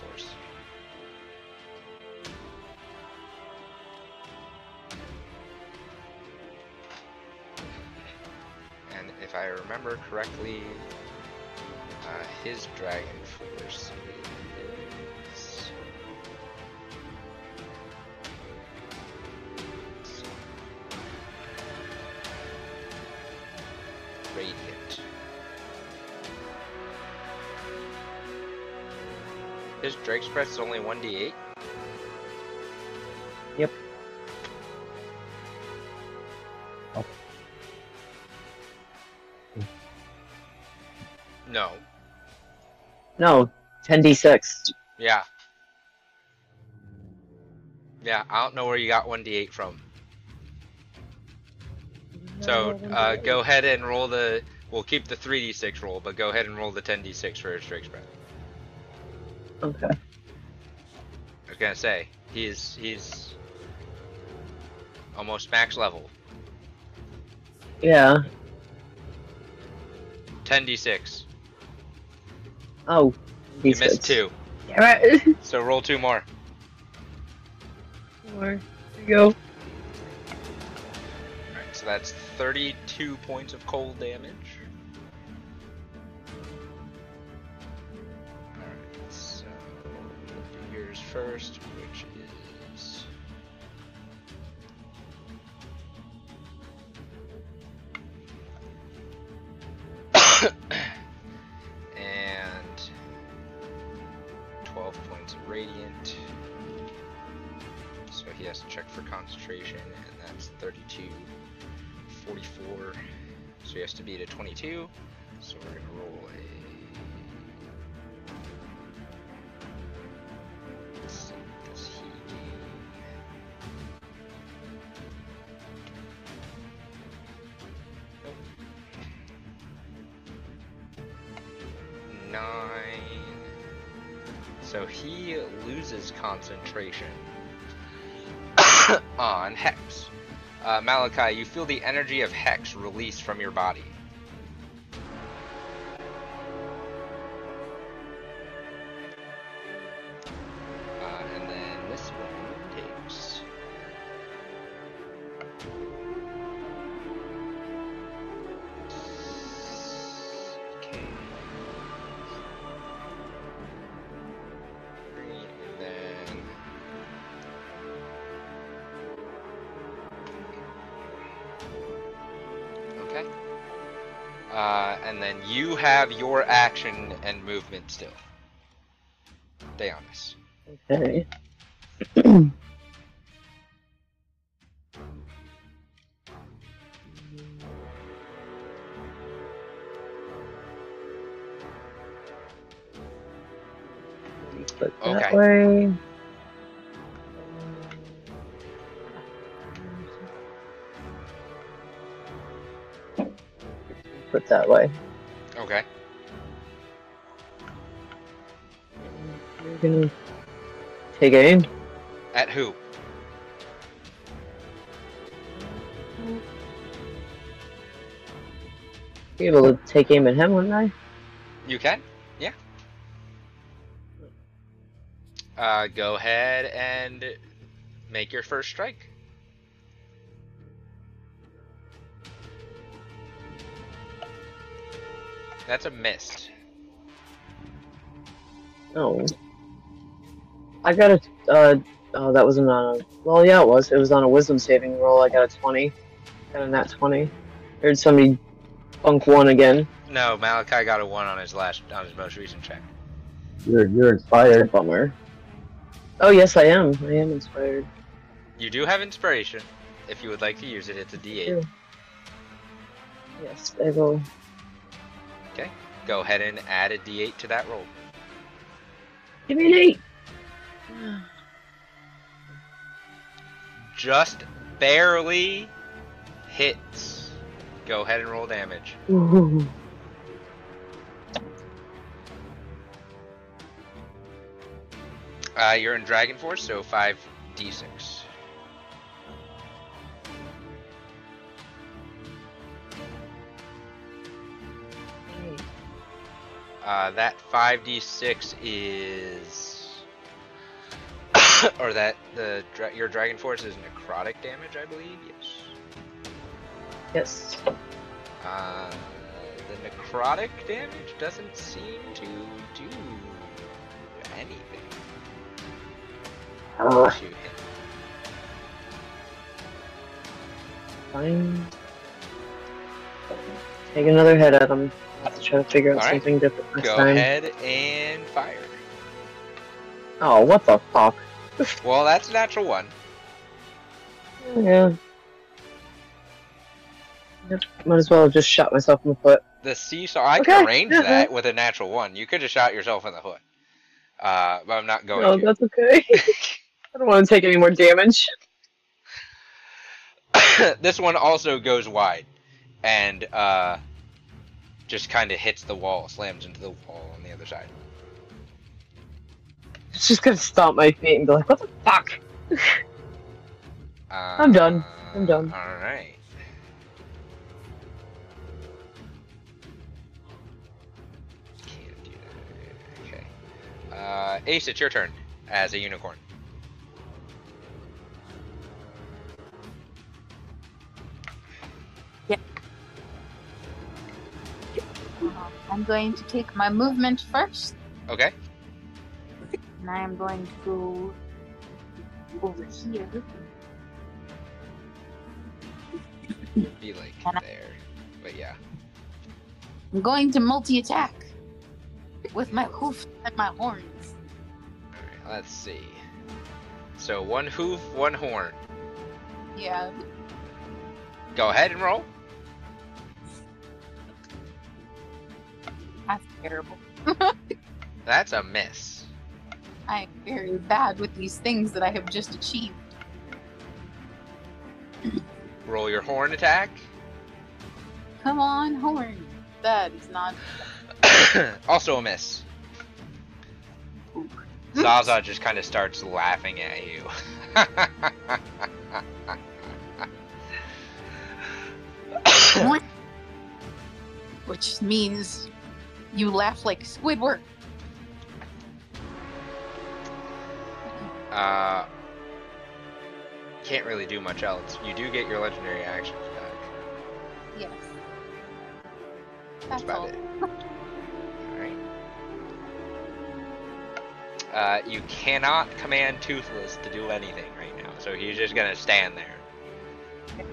if I remember correctly, uh, his dragon force is... Radiant. His Drake only 1d8?
Yep.
No.
No, 10d6.
Yeah. Yeah, I don't know where you got 1d8 from. So, uh, go ahead and roll the. We'll keep the 3d6 roll, but go ahead and roll the 10d6 for his Drake's Breath.
Okay.
I was gonna say, he's. he's. almost max level.
Yeah.
10d6.
Oh.
You
d6.
missed two.
Damn it.
So roll two more.
More. There you go.
Alright, so that's 32 points of cold damage. Alright, so yours first, which is. and that's 32, 44. So he has to beat a 22. So we're gonna roll a. Nine. So he loses concentration on Hex. Uh, Malachi, you feel the energy of Hex release from your body. And movement still. Deonis.
Okay. Put that
Okay.
way. Put that way. You're take aim.
At who?
Be able to take aim at him, wouldn't I?
You can? Yeah. Uh, go ahead and make your first strike. That's a miss.
No. I got a. Uh, oh, that wasn't on a. Well, yeah, it was. It was on a wisdom saving roll. I got a 20. Got a nat 20. Heard somebody bunk one again.
No, Malachi got a one on his last on his most recent check.
You're you're inspired.
bummer. Oh, yes, I am. I am inspired.
You do have inspiration. If you would like to use it, it's a D8.
Yes, I will.
Okay, go ahead and add a D8 to that roll.
Give me an 8!
Just barely hits. Go ahead and roll damage.
Ooh.
Uh, you're in Dragon Force, so 5d6. Uh, that 5d6 is. or that the dra- your Dragon Force is necrotic damage, I believe. Yes.
Yes.
Uh, the necrotic damage doesn't seem to do anything.
Uh,
hit.
fine. Take another head at him. Let's try to figure out something different next
Go
time.
ahead and fire.
Oh, what the fuck?
Well, that's a natural one.
Yeah. Might as well have just shot myself in the foot.
The seesaw. I
Okay,
can arrange that with a natural one. You could have shot yourself in the foot. Uh, but I'm not going
No,
to.
that's okay. I don't want to take any more damage.
this one also goes wide, and uh, just kind of hits the wall, slams into the wall on the other side.
It's just gonna stomp my feet and be like, what the fuck?
Uh,
I'm done. I'm done.
All right. Can't do that. Okay. Uh, Ace, it's your turn as a unicorn.
Yep. I'm going to take my movement first,
Okay.
And I am going to go over here.
Be like
Can I-
there. But yeah.
I'm going to multi-attack with my hoof and my horns.
Alright, let's see. So one hoof, one horn.
Yeah.
Go ahead and roll.
That's terrible.
That's a miss.
I am very bad with these things that I have just achieved.
Roll your horn attack.
Come on, horn. That is not.
also a miss. Zaza just kind of starts laughing at you.
Which means you laugh like Squidward.
Uh, can't really do much else. You do get your legendary actions back.
Yes.
That's
That's
about
all.
it. Alright. Uh, you cannot command Toothless to do anything right now, so he's just gonna stand there.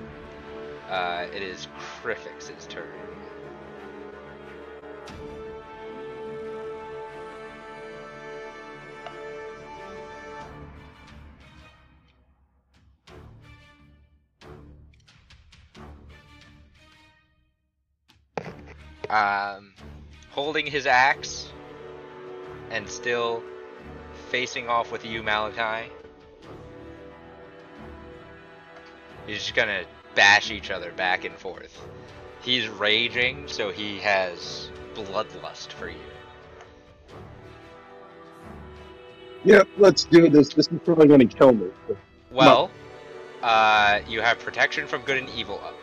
Uh, it is Crifix's turn. Um, holding his axe and still facing off with you, Malachi. He's just gonna bash each other back and forth. He's raging, so he has bloodlust for you.
Yeah, let's do this. This is probably going to kill me.
Well, uh, you have protection from good and evil up.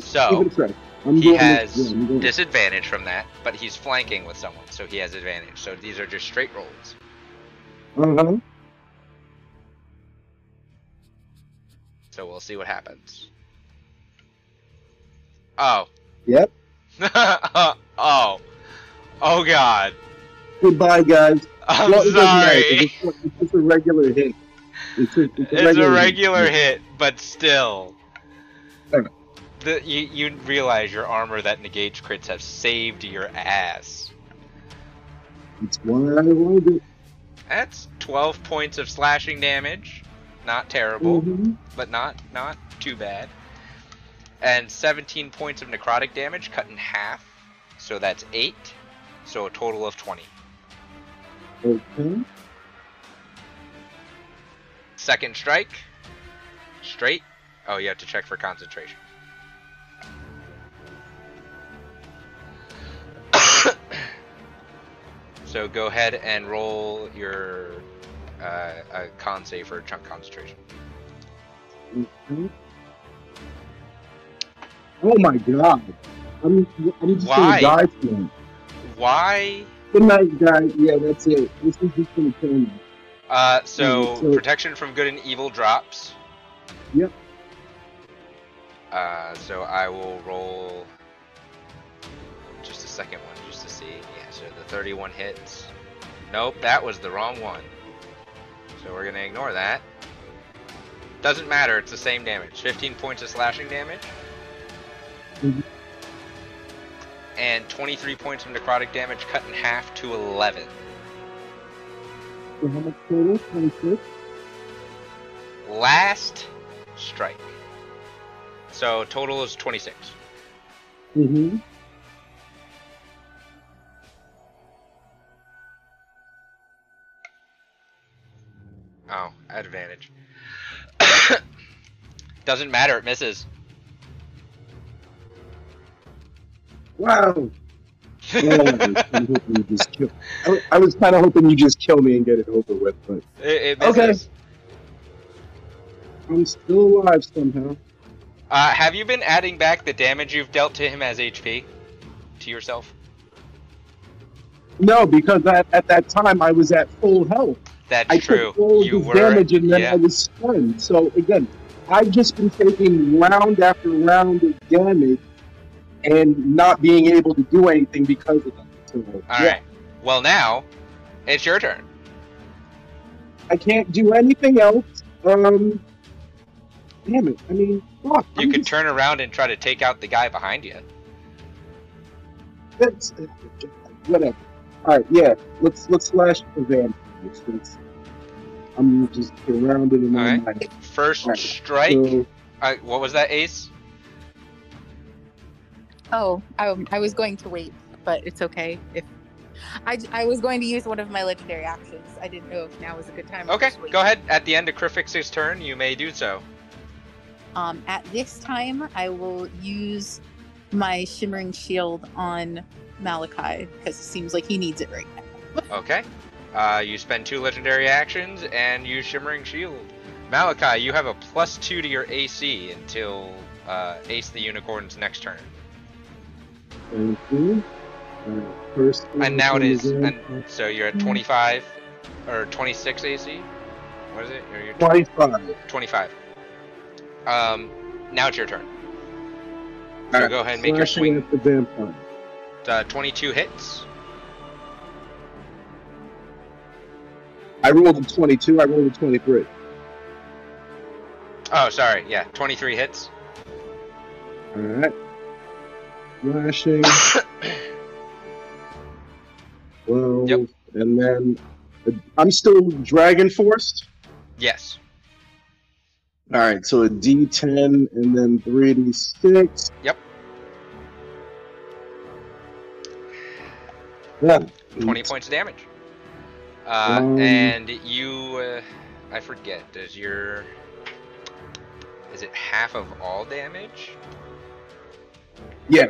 So,
give it a try. I'm
He has
yeah,
disadvantage from that, but he's flanking with someone, so he has advantage. So these are just straight rolls. So we'll see what happens. Oh.
Yep.
oh. Oh god.
Goodbye, guys.
I'm
Well, it doesn't matter,
sorry.
It's, it's just a regular hit. It's a, it's a
It's
regular,
a regular hit, but still.
Okay.
The, you, you realize your armor that negates crits have saved your ass.
It's what I wanted.
That's 12 points of slashing damage. Not terrible,
Mhm.
but not not too bad. And 17 points of necrotic damage cut in half. So that's 8. So a total of 20.
Okay.
Second strike. Straight. Oh, you have to check for concentration. So go ahead and roll your uh, a con save for chunk concentration.
Okay. Oh my god. I'm, I'm just
Why?
gonna die.
Why?
Good night, guys. Yeah, that's it. This is just gonna kill me.
Uh, so
so-
protection from good and evil drops.
Yep.
Uh, so I will roll just a second one just to see. Yeah, the 31 hits. Nope, that was the wrong one. So we're gonna ignore that. Doesn't matter, it's the same damage. 15 points of slashing damage.
Mhm.
And 23 points of necrotic damage cut in half to 11.
So how much total? 26?
Last strike. So total is 26.
Mm-hmm.
Oh, advantage. Doesn't matter, it misses.
Wow. Oh, I'm hoping you just kill. I, I was kind of hoping you just kill me and get it over with, but
It, it
Okay. I'm still alive somehow.
Uh, have you been adding back the damage you've dealt to him as HP? To yourself?
No, because at, at that time I was at full health.
That's
I
true.
took all of
you
his
were.
damage and then
yeah.
I was stunned. So again, I've just been taking round after round of damage and not being able to do anything because of that. So,
All
yeah,
right. Well, now it's your turn.
I can't do anything else. Um, damn it! I mean, fuck.
You
I'm
could
just-
turn around and try to take out the guy behind you.
That's whatever. All right, yeah. Let's let's slash the vampires. Let's, I'm just around it in my
All right.
mind.
First
Right.
strike.
So,
Uh, what was that, Ace?
Oh, I, I was going to wait, but it's okay. If I, I was going to use one of my legendary actions, I didn't know if now was a good time.
Okay, go ahead. At the end of Crifix's turn, you may do so.
Um, at this time, I will use my shimmering shield on Malachi because it seems like he needs it right now.
Okay. Uh, you spend two legendary actions and use Shimmering Shield. Malachi, you have a plus two to your AC until uh, Ace the Unicorn's next turn.
thank you. Right, first.
And now it is. And so you're at 25 or 26 AC. What is it? You're
25.
25. Um, now it's your turn. So
Alright,
go ahead and make your
slashing
swing.
at the vampire.
Uh, 22 hits.
I rolled a 22. I rolled a 23.
Oh, sorry. Yeah, 23 hits.
All right. Slashing. Well,
Yep.
and then uh, I'm still dragon forced.
Yes.
All right, so a D10 and then 3D6.
Yep.
Yeah.
20 points of damage. Uh,
Um,
and you, uh, I forget, does your. Is it half of all damage?
Yeah.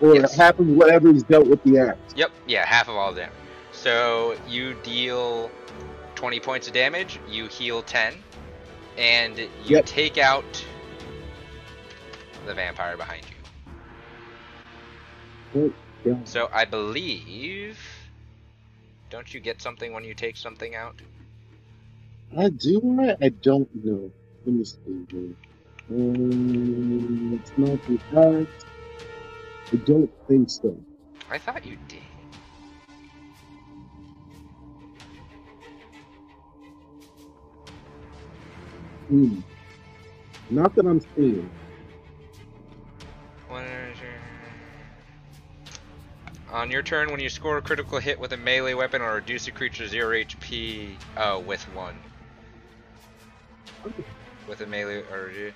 Or
Yes.
half of whatever is dealt with the axe.
Yep, yeah, half of all damage. So you deal 20 points of damage, you heal 10, and you
Yep.
take out the vampire behind you.
Oh.
So I believe. Don't you get something when you take something out?
I do I? I don't know. Let me see here. Um, it's not the axe. I don't think so.
I thought you did.
Hmm. Not that I'm seeing.
What is your- On your turn, when you score a critical hit with a melee weapon or reduce a creature's 0 HP, oh, with one. With a melee, or you,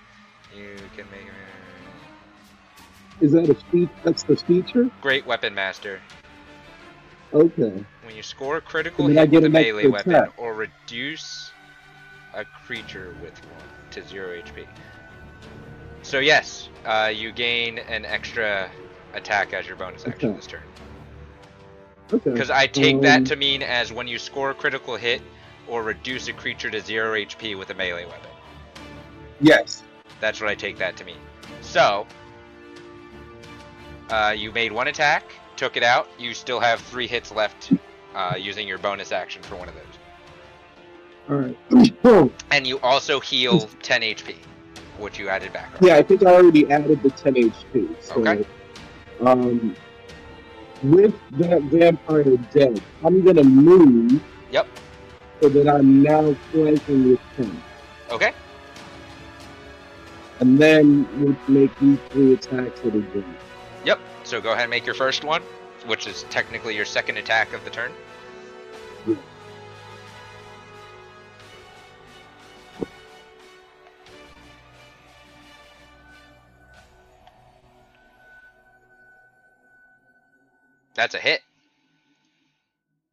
you can make a
Is that a feat? That's the feature?
great weapon master.
Okay.
When you score a critical hit
get
with a melee weapon
attack.
or reduce a creature with one to 0 HP. So, yes, uh, you gain an extra attack as your bonus action
Okay.
this turn.
Okay.
Because I take that
Um,
to mean as when you score a critical hit or reduce a creature to 0 HP with a melee weapon.
Yes.
That's what I take that to mean. So, uh, you made one attack, took it out. You still have three hits left uh, using your bonus action for one of those.
Alright.
And you also heal 10 HP, which you added back.
yeah, I think I already added the 10 HP. So,
Okay.
Um, with that vampire dead, I'm gonna move.
Yep.
So that I'm now flanking with 10.
Okay.
And then we'll make these three attacks at a game.
Yep. So go ahead and make your first one, which is technically your second attack of the turn. That's a hit.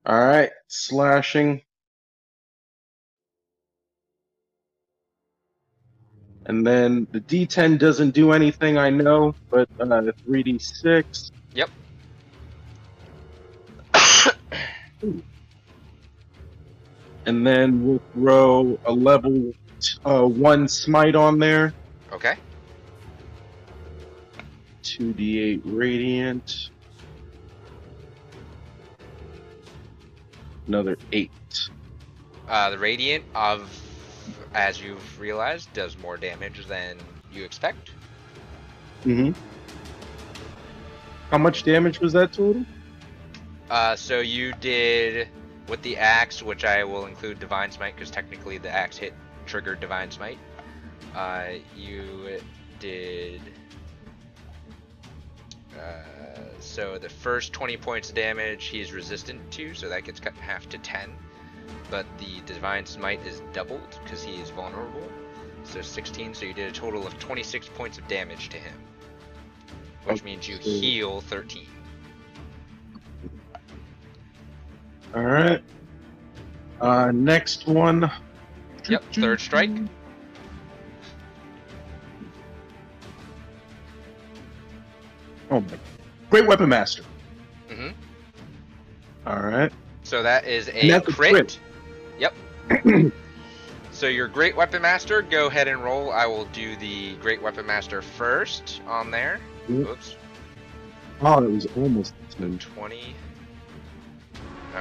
All right, slashing. And then the D10 doesn't do anything, I know, but uh, 3d6.
Yep.
And then we'll throw a level uh, 1 smite on there.
Okay.
2d8 radiant. Another 8.
Uh, the radiant of, as you've realized, does more damage than you expect.
Mm-hmm. How much damage was that total?
Uh, so you did with the axe, which I will include divine smite because technically the axe hit triggered divine smite. Uh, you did. Uh, so the first 20 points of damage he's resistant to, so that gets cut in half to 10. But the divine smite is doubled because he is vulnerable. So 16, so you did a total of 26 points of damage to him. Which means you heal 13.
All right. Uh, next one.
Yep, third strike.
Oh my! Great weapon master.
hmm
All right.
So that is a
that's a
crit.
crit.
Yep. so your Great Weapon Master, go ahead and roll. I will do the Great Weapon Master first on there.
Yep.
Oops.
Oh, it was almost a ten.
20.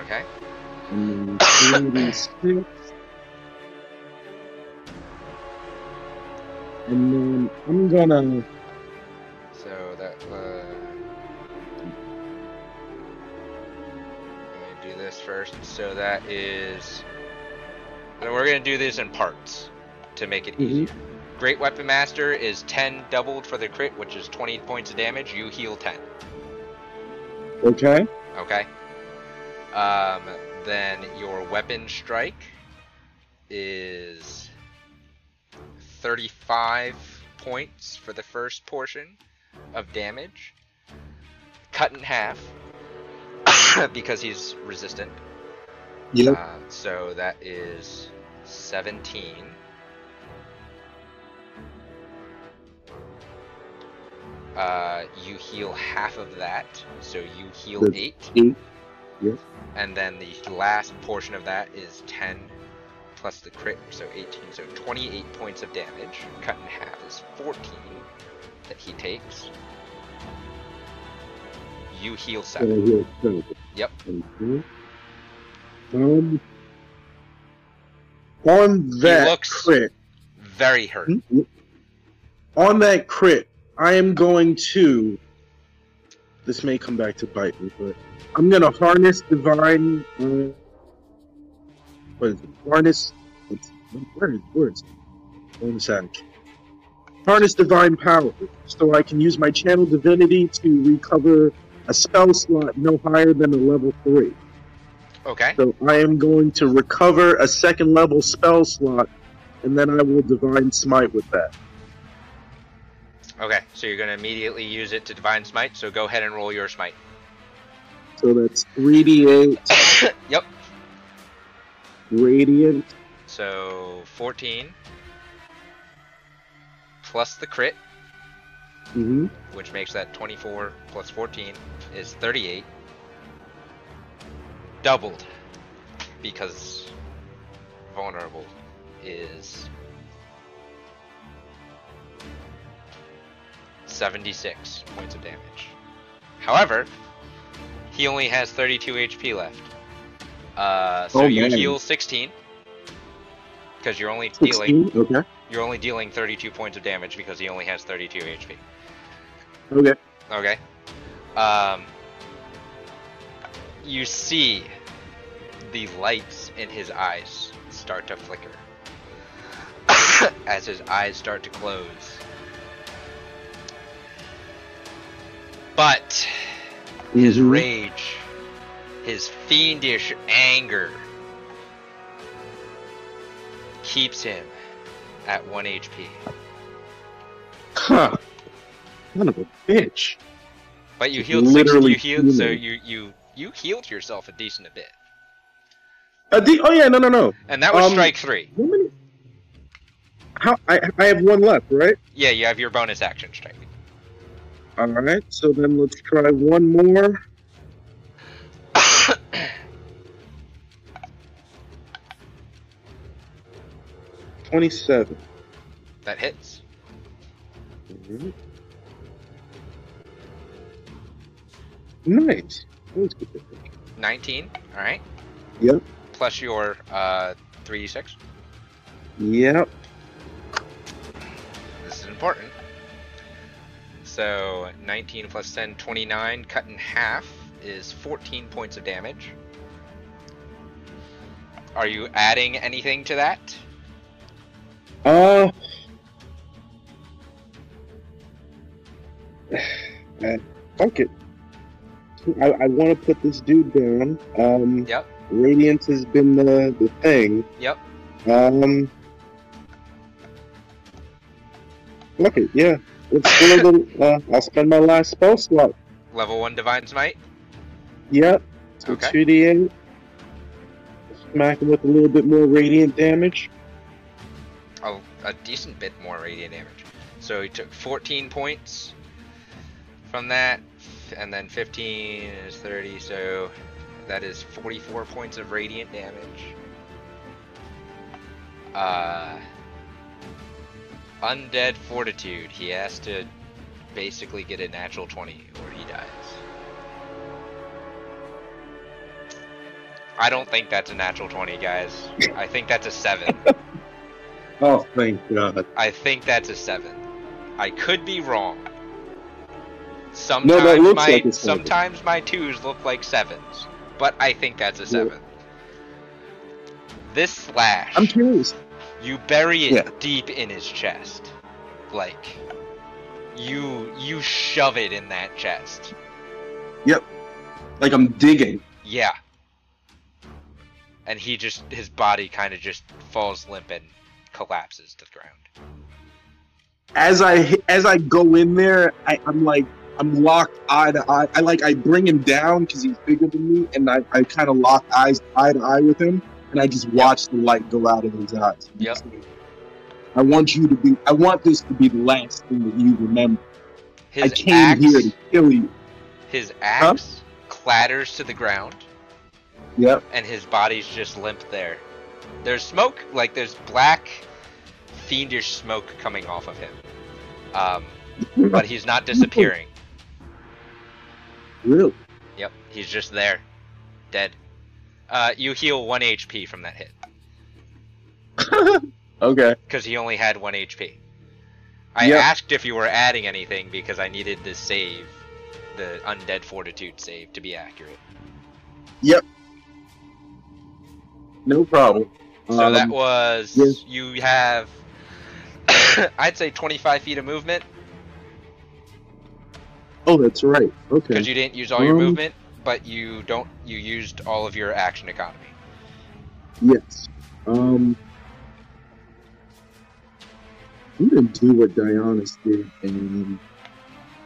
Okay.
And then 36. And then I'm gonna.
So that uh first. So that is and we're gonna do this in parts to make it
Mhm.
easier. Great Weapon Master is 10 doubled for the crit, which is 20 points of damage. You heal 10.
Okay.
Okay. Um, then your weapon strike is 35 points for the first portion of damage. Cut in half because he's resistant.
Yep.
Uh, so that is 17. Uh, you heal half of that, so you heal
That's
8.
eight. Yes.
And then the last portion of that is 10 plus the crit, so 18. So 28 points of damage. Cut in half is 14 that he takes. You heal 7.
Uh, heal seven.
Yep.
Okay. Um. On that
looks-
crit,
Very hurt.
Hmm? on that crit, I am going to. This may come back to bite me, but I'm gonna harness divine. Uh, what is it? Harness. What's, where is where is it? One sec. Harness divine power, so I can use my channel divinity to recover a spell slot no higher than a level three.
Okay.
So I am going to recover a second level spell slot, and then I will divine smite with that.
Okay. So you're going to immediately use it to Divine Smite, so go ahead and roll your Smite.
So that's 3d8
yep.
radiant.
So 14 plus the crit,
hmm
which makes that 24 plus 14 is 38. Doubled because vulnerable is 76 points of damage. However, he only has 32 HP left. Uh, so
Oh,
you heal 16 because you're only dealing
Okay.
you're only dealing 32 points of damage because he only has 32 HP.
Okay.
Okay. Um, you see the lights in his eyes start to flicker as his eyes start to close. But his rage, his fiendish anger keeps him at 1 HP.
Huh. Son of a bitch.
But you healed six,
Literally
you healed so you you you healed yourself a decent bit.
Uh, the, oh yeah, no, no, no.
And that was
Um,
strike 3.
How many? How I I have one left, right?
Yeah, you have your bonus action strike.
All right. So then let's try one more. Twenty-seven.
that hits.
Mhm. Nice. That was good.
19, alright.
Yep.
Plus your uh 3d6.
Yep.
This is important. So 19 plus 10, 29, cut in half is 14 points of damage. Are you adding anything to that?
Uh. uh, fuck it. I, I want to put this dude down. Um,
Yep.
Radiance has been the, the thing.
Yep.
Um. It, yeah. Let's go the, uh, I'll spend my last spell slot.
Level 1 Divine Smite?
Yep. So
Okay.
2d8. Smack him with a little bit more radiant damage.
Oh, a decent bit more radiant damage. So he took 14 points from that, and then 15 is 30, so that is 44 points of radiant damage. Uh, Undead Fortitude. He has to basically get a natural 20 or he dies. I don't think that's a natural 20, guys. I think that's a 7.
Oh, thank God.
I think that's a seven. I could be wrong.
No,
Sometimes
looks
my
like
sometimes my twos look like sevens, but I think that's a seven. This slash,
I'm curious.
you bury it
Yeah.
deep in his chest, like you you shove it in that chest. Yep.
Like I'm digging.
Yeah. And he just his body kind of just falls limp and collapses to the ground.
As I as I go in there, I, I'm like I'm locked eye to eye. I like I bring him down because he's bigger than me, and I, I kind of lock eyes eye to eye with him, and I just watch the light go out of his eyes.
Yep.
I want you to be. I want this to be the last thing that you remember.
His
I came
axe,
here to kill you.
his axe clatters to the ground.
Yep.
and his body's just limp there. There's smoke, like there's black, fiendish smoke coming off of him. Um, but he's not disappearing.
Really?
Yep, he's just there, dead. Uh, you heal one HP from that hit
Okay.
because he only had one HP. I
Yep.
asked if you were adding anything because I needed the save, the undead fortitude save, to be accurate. Yep.
No problem.
So that
Um,
was
yes.
you have, I'd say 25 feet of movement.
Oh, that's right. Okay.
because you didn't use all your
Um,
movement, but you don't you used all of your action economy.
Yes. Um. I'm gonna do what Dionysus did and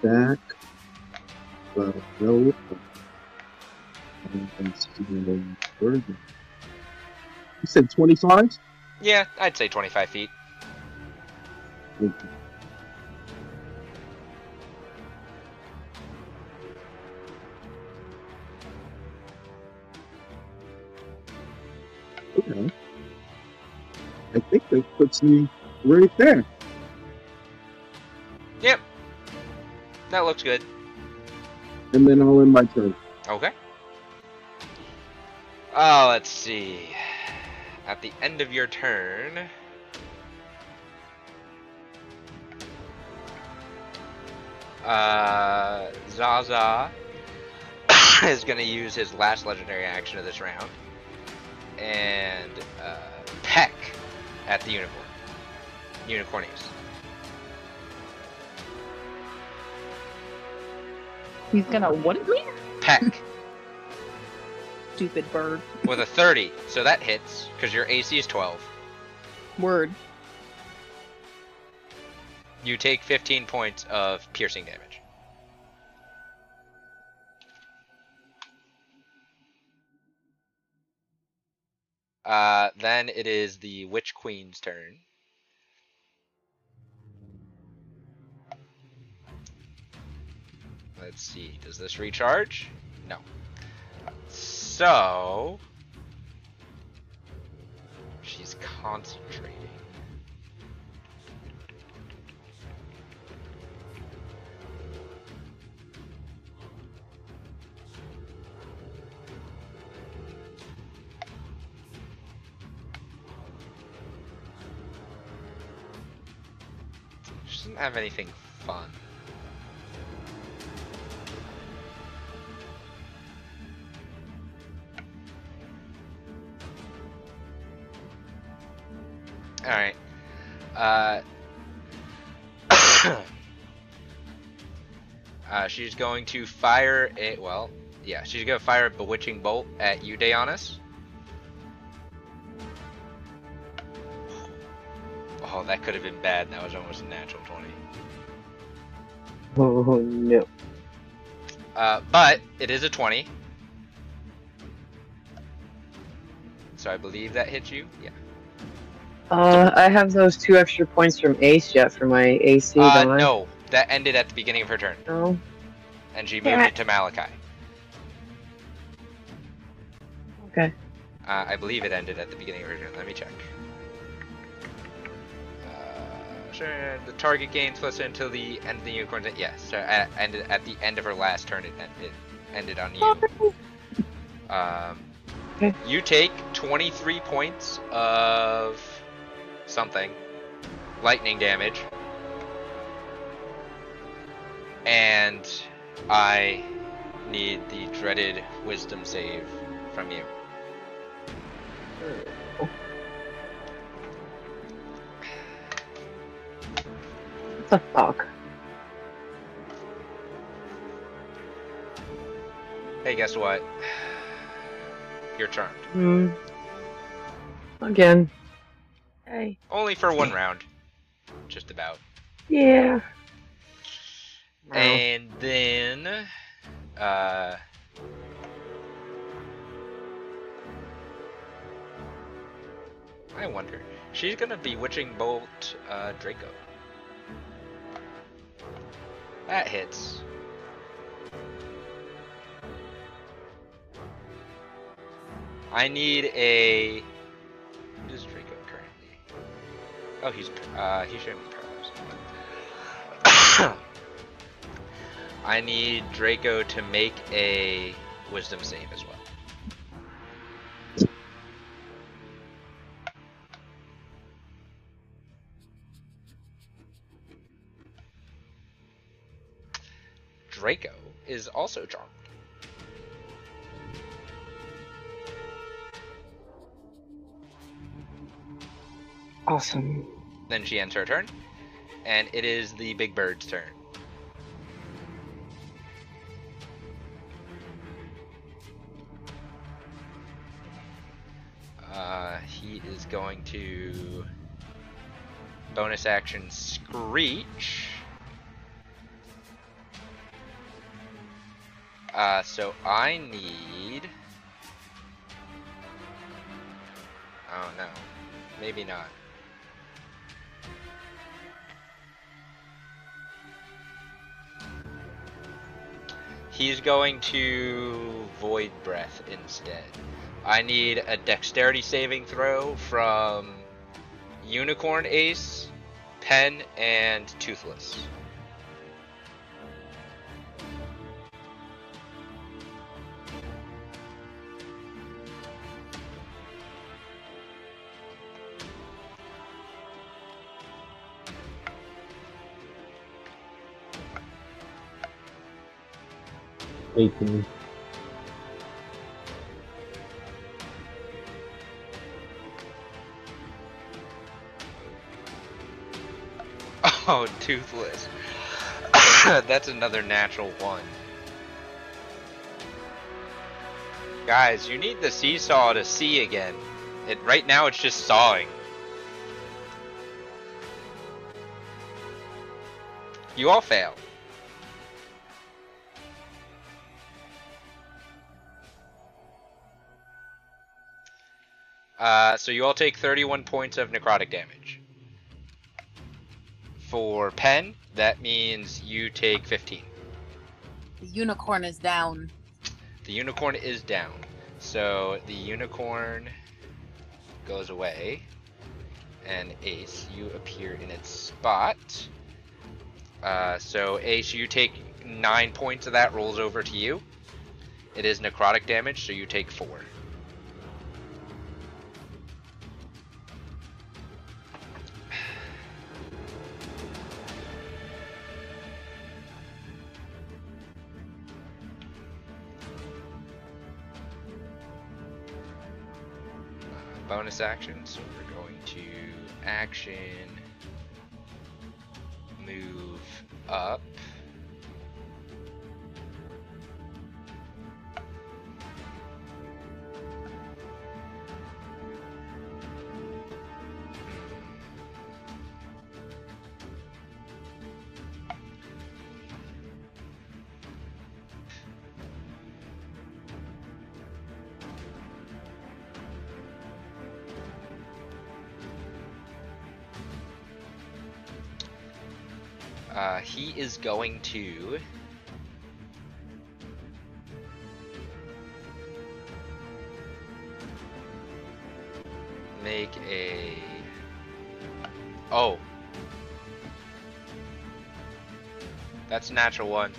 back. Uh, no. And see where is it? You said 25?
Yeah, I'd say 25 feet.
Okay. I think that puts me right there.
Yep, that looks good.
And then I'll end my turn.
Okay. Oh, let's see. At the end of your turn. Uh, Zaza is going to use his last legendary action of this round and uh, peck at the unicorn. Unicornies.
He's gonna what?
Peck.
stupid bird.
with a 30. So that hits because your AC is 12.
Word.
You take 15 points of piercing damage. Uh, then it is the Witch Queen's turn. Let's see, does this recharge? No. So. She's concentrating. Have anything fun. Alright. Uh, uh, she's going to fire a. Well, yeah, she's going to fire a bewitching bolt at you, that could have been bad. That was almost a natural 20.
Oh no.
Uh, but it is a 20. So I believe that hits you. Yeah.
Uh, I have those two extra points from Ace yet for my AC.
Uh, no, that ended at the beginning of her turn,
No.
and she moved
it.
it to Malachi.
Okay.
Uh, I believe it ended at the beginning of her turn. Let me check. The target gains plus until the end of the unicorn's. Yes, so at, ended at the end of her last turn. It, ended on you. Um, you take 23 points of something, lightning damage, and I need the dreaded wisdom save from you.
What the fuck?
Hey, guess what? You're charmed.
Hmm. Again. Hey.
Only for one round. Just about.
Yeah.
And then, uh, I wonder. She's gonna bewitching bolt uh, Draco. That hits. I need a. Is Draco currently? Oh, he's uh he's showing me paralyzed. I need Draco to make a wisdom save as well. Draco is also charmed.
Awesome.
Then she ends her turn, and it is the big bird's turn. Uh, he is going to bonus action screech. Uh, so I need. Oh no, maybe not. He's going to Void Breath instead. I need a dexterity saving throw from Unicorn Ace, Pen, and Toothless.
Eighteen.
Oh, Toothless. That's another natural one. Guys, you need the seesaw to see again. It right now it's just sawing. You all fail. So you all take 31 points of necrotic damage. For Pen, that means you take 15.
The unicorn is down.
The unicorn is down. So the unicorn goes away. And Ace, you appear in its spot. Uh, so Ace, you take nine points of that, rolls over to you. It is necrotic damage, so you take four. Action, so we're going to action move up. Going to. Make a. Oh. That's natural one.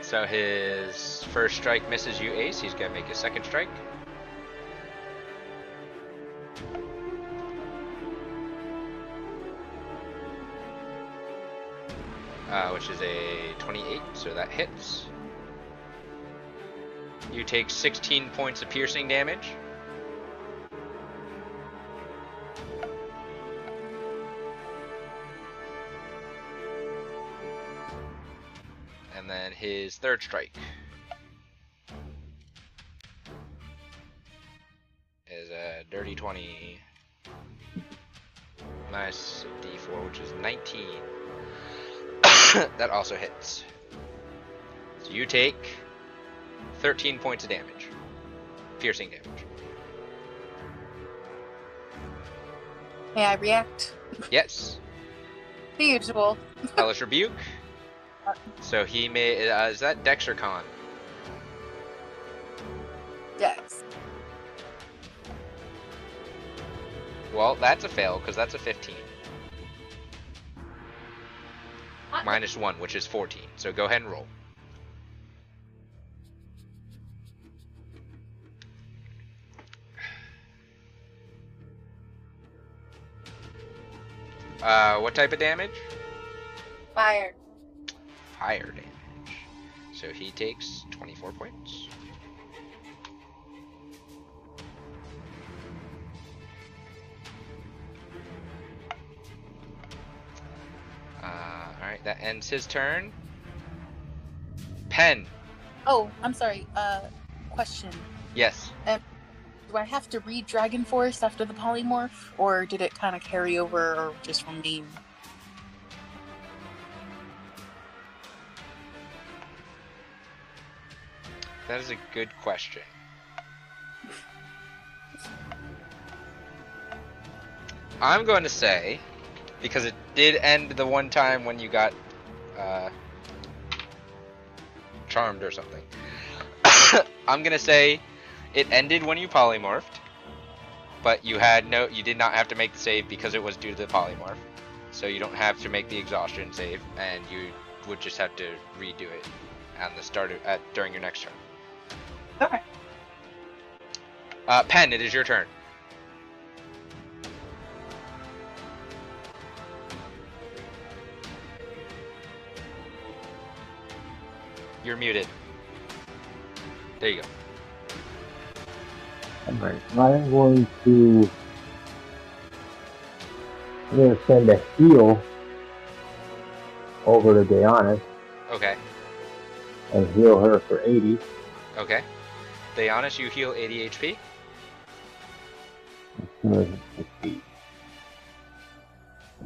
So his first strike misses you, Ace. He's gonna make a second strike. Uh, which is a 28, so that hits. You take 16 points of piercing damage. And then his third strike also hits. So you take 13 points of damage. Piercing damage.
May I react?
Yes.
The usual.
Hellish Rebuke. So he may. Uh, is that Dex or Con?
Yes.
Well, that's a fail because that's a 15. Minus 1, which is 14. So go ahead and roll. Uh, what type of damage?
Fire.
Fire damage. So he takes 24 points. Alright, that ends his turn. Pen.
Oh, I'm sorry. Uh, question.
Yes.
Do I have to read Dragon Force after the polymorph, or did it kind of carry over, or just from me?
That is a good question. I'm going to say, because it did end the one time when you got uh, charmed or something. I'm going to say it ended when you polymorphed, but you had no, you did not have to make the save because it was due to the polymorph. So you don't have to make the exhaustion save, and you would just have to redo it at the start of, at during your next turn.
Okay.
Uh, Pen, it is your turn. You're muted. There you go.
Alright, I'm going to. I'm going to send a heal over to Daeonis.
Okay.
and heal her for 80.
Okay. Daeonis, you heal 80 HP.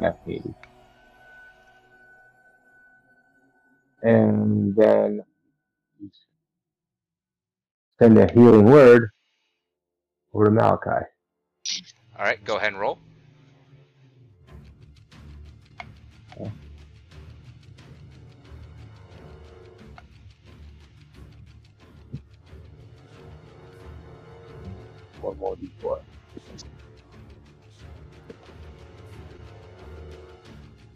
Yeah, 80. And then send a healing word over to Malachi.
All right, go ahead and roll.
One more d4.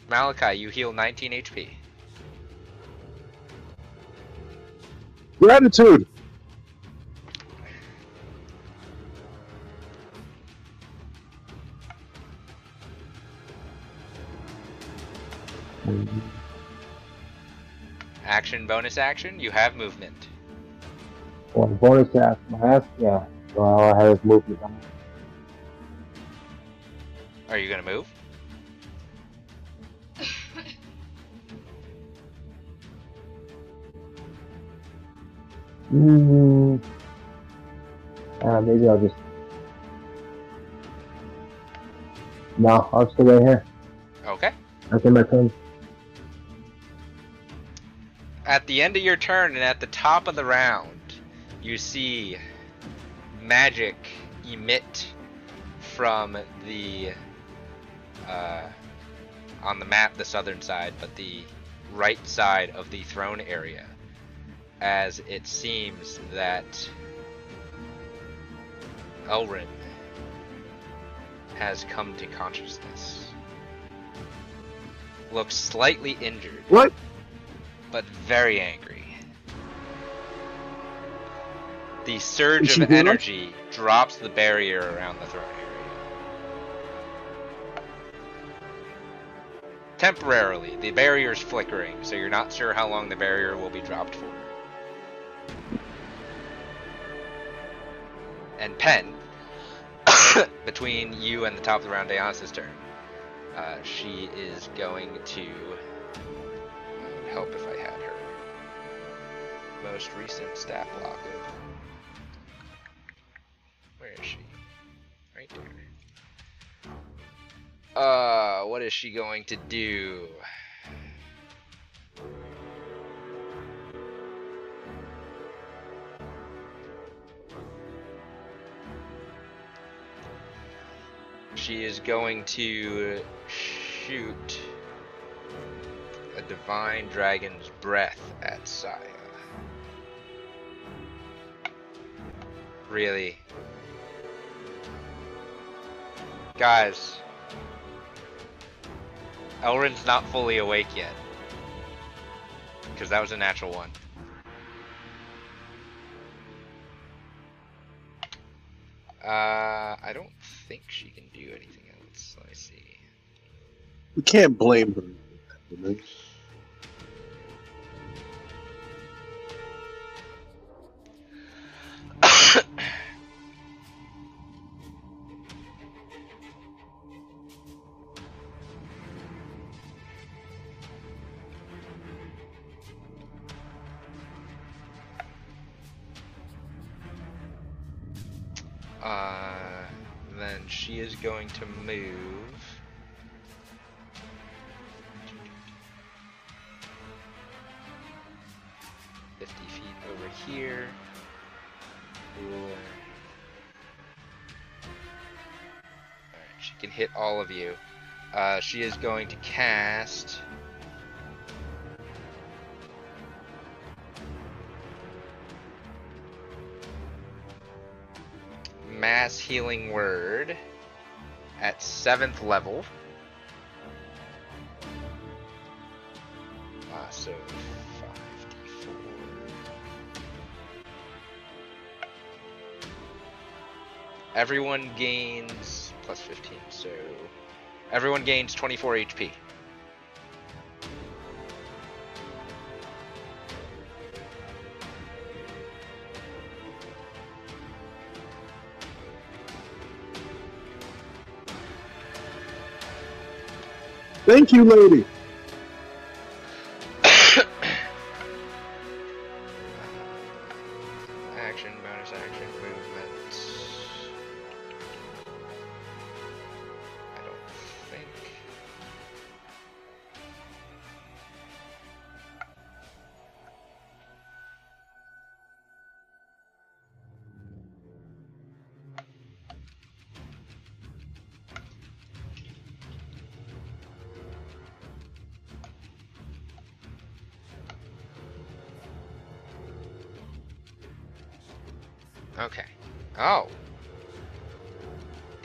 Malachi, you heal 19 HP.
Gratitude.
Action, bonus action, you have movement.
One bonus action. My ass, yeah. Well, I have movement on.
Are you gonna move?
Mm, uh, maybe I'll just. No, I'll stay right here.
Okay.
After my turn.
At the end of your turn and at the top of the round, you see magic emit from the uh, on the map, the southern side, but the right side of the throne area, as it seems that Elrin has come to consciousness. Looks slightly injured
What?
but very angry. The surge of energy drops the barrier around the throne area. Temporarily, the barrier is flickering, so you're not sure how long the barrier will be dropped for. And Pen, between you and the top of the round, Daeon's turn. Uh, she is going to help if I had her most recent stat block of. Where is she? Right there. Uh, what is she going to do? She is going to shoot a divine dragon's breath at Saya. Really? Guys, Elrin's not fully awake yet. Because that was a natural one. Uh, I don't think she can do anything else. Let me see.
We can't blame her.
Going to move. Fifty feet over here. She can hit all of you. Uh, she is going to cast. Mass Healing Word at 7th level. Ah, so 5d4. Everyone gains plus 15, so everyone gains 24 HP.
Thank you, lady.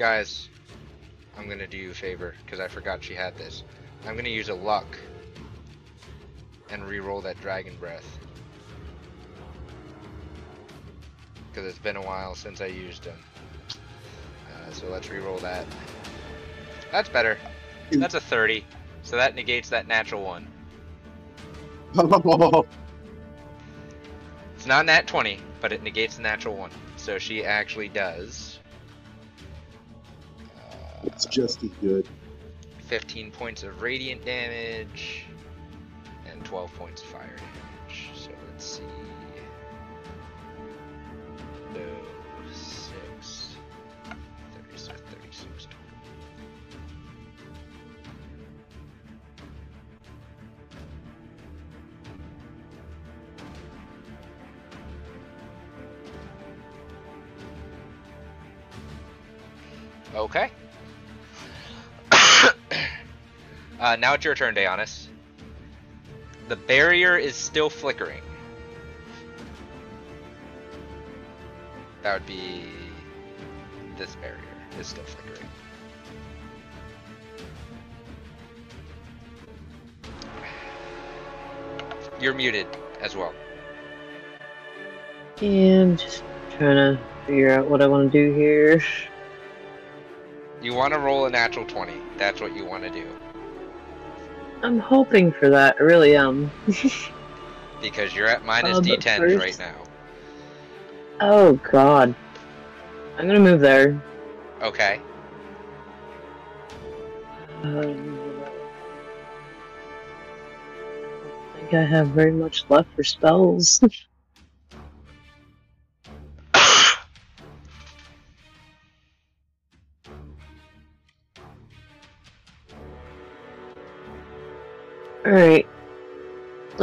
Guys, I'm gonna do you a favor because I forgot she had this. I'm gonna use a luck and re-roll that dragon breath. Because it's been a while since I used them. Uh, so let's re-roll that. That's better. That's a 30. So that negates that natural one. It's not nat 20, but it negates the natural one. So she actually does.
Just as good.
15 points of radiant damage and 12 points of fire damage. Uh, now it's your turn, Daeonis. The barrier is still flickering. That would be this barrier is still flickering. You're muted as well.
And just trying to figure out what I want to do here.
You want to roll a natural 20. That's what you want to do.
I'm hoping for that. I really am.
Because you're at minus
Uh,
d10s
first-
right now.
oh God. I'm gonna move there.
Okay.
Um, I don't think I have very much left for spells.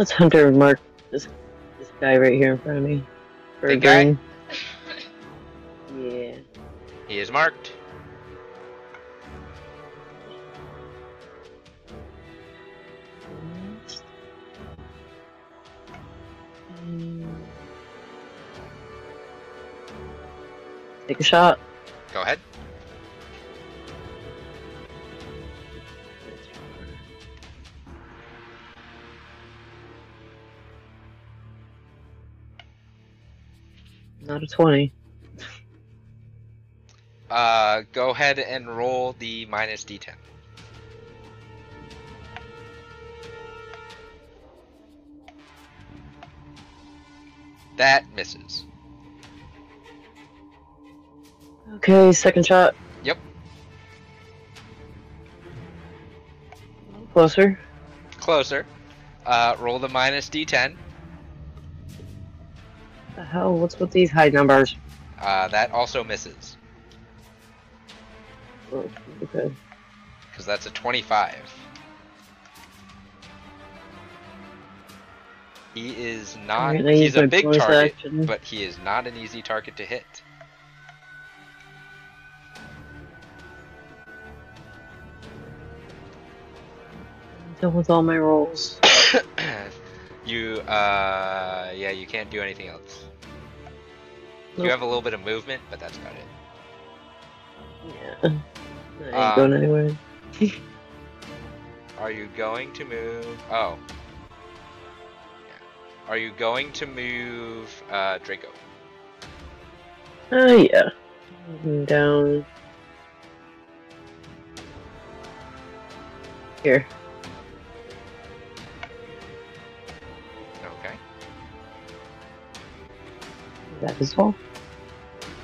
Let's hunter mark this this guy right here in front of me. For a
Big guy?
Yeah.
He is marked.
Mm. Take a shot. Not a 20.
Uh, go ahead and roll the minus d10. That misses.
Okay, second shot.
Yep.
Closer.
Closer. Uh, roll the minus d10.
Hell? What's with these high numbers?
Uh, that also misses.
Oh, okay.
Because that's a 25. He is not.
I
he's a big target,
action.
but he is not an easy target to hit.
Done with all my rolls.
you, uh, yeah, you can't do anything else. You have a little bit of movement, but that's about it.
Yeah. I ain't
Uh,
going anywhere.
Are you going to move? Oh. Yeah. Are you going to move uh, Draco?
Oh, yeah. Moving Down. Here. That all.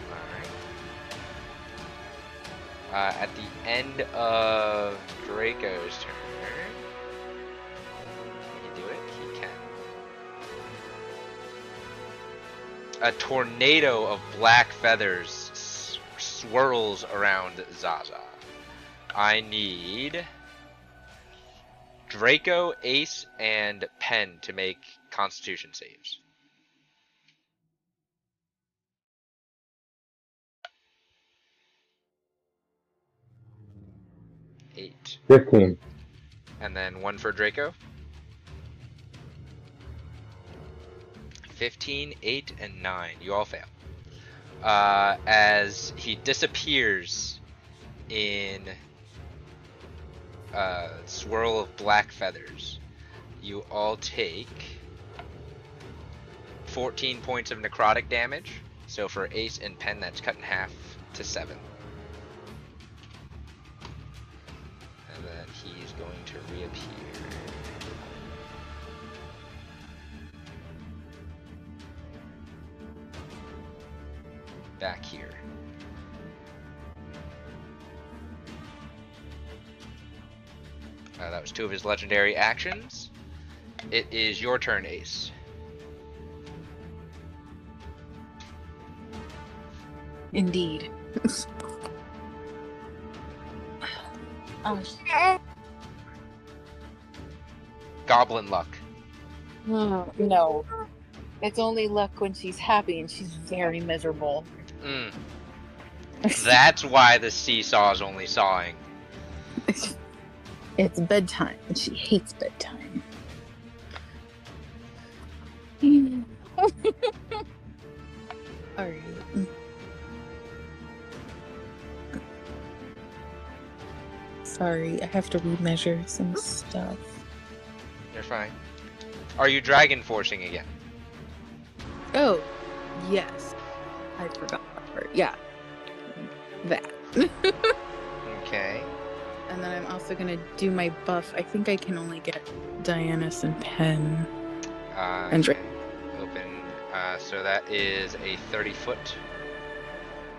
Alright. Uh, at the end of Draco's turn. Can he do it? He can. a tornado of black feathers swirls around Zaza. I need Draco, Ace, and Pen to make Constitution saves. Eight.
15.
And then one for Draco. 15, 8, and 9. You all fail. Uh, as he disappears in a swirl of black feathers, you all take 14 points of necrotic damage. So for Ace and Pen, that's cut in half to 7. To reappear. Back here. Uh, that was two of his legendary actions. It is your turn, Ace.
Indeed. oh,
Goblin luck.
oh, no. It's only luck when she's happy and she's very miserable.
Mm. That's why the seesaw is only sawing.
it's bedtime and she hates bedtime. Alright. Sorry, I have to remeasure some stuff.
Fine. Are you dragon forcing again?
Oh, yes. I forgot that part. Yeah. That.
Okay.
and then I'm also gonna do my buff. I think I can only get Dianus and Pen.
Uh,
And
okay. Open. Uh, so that is a 30 foot.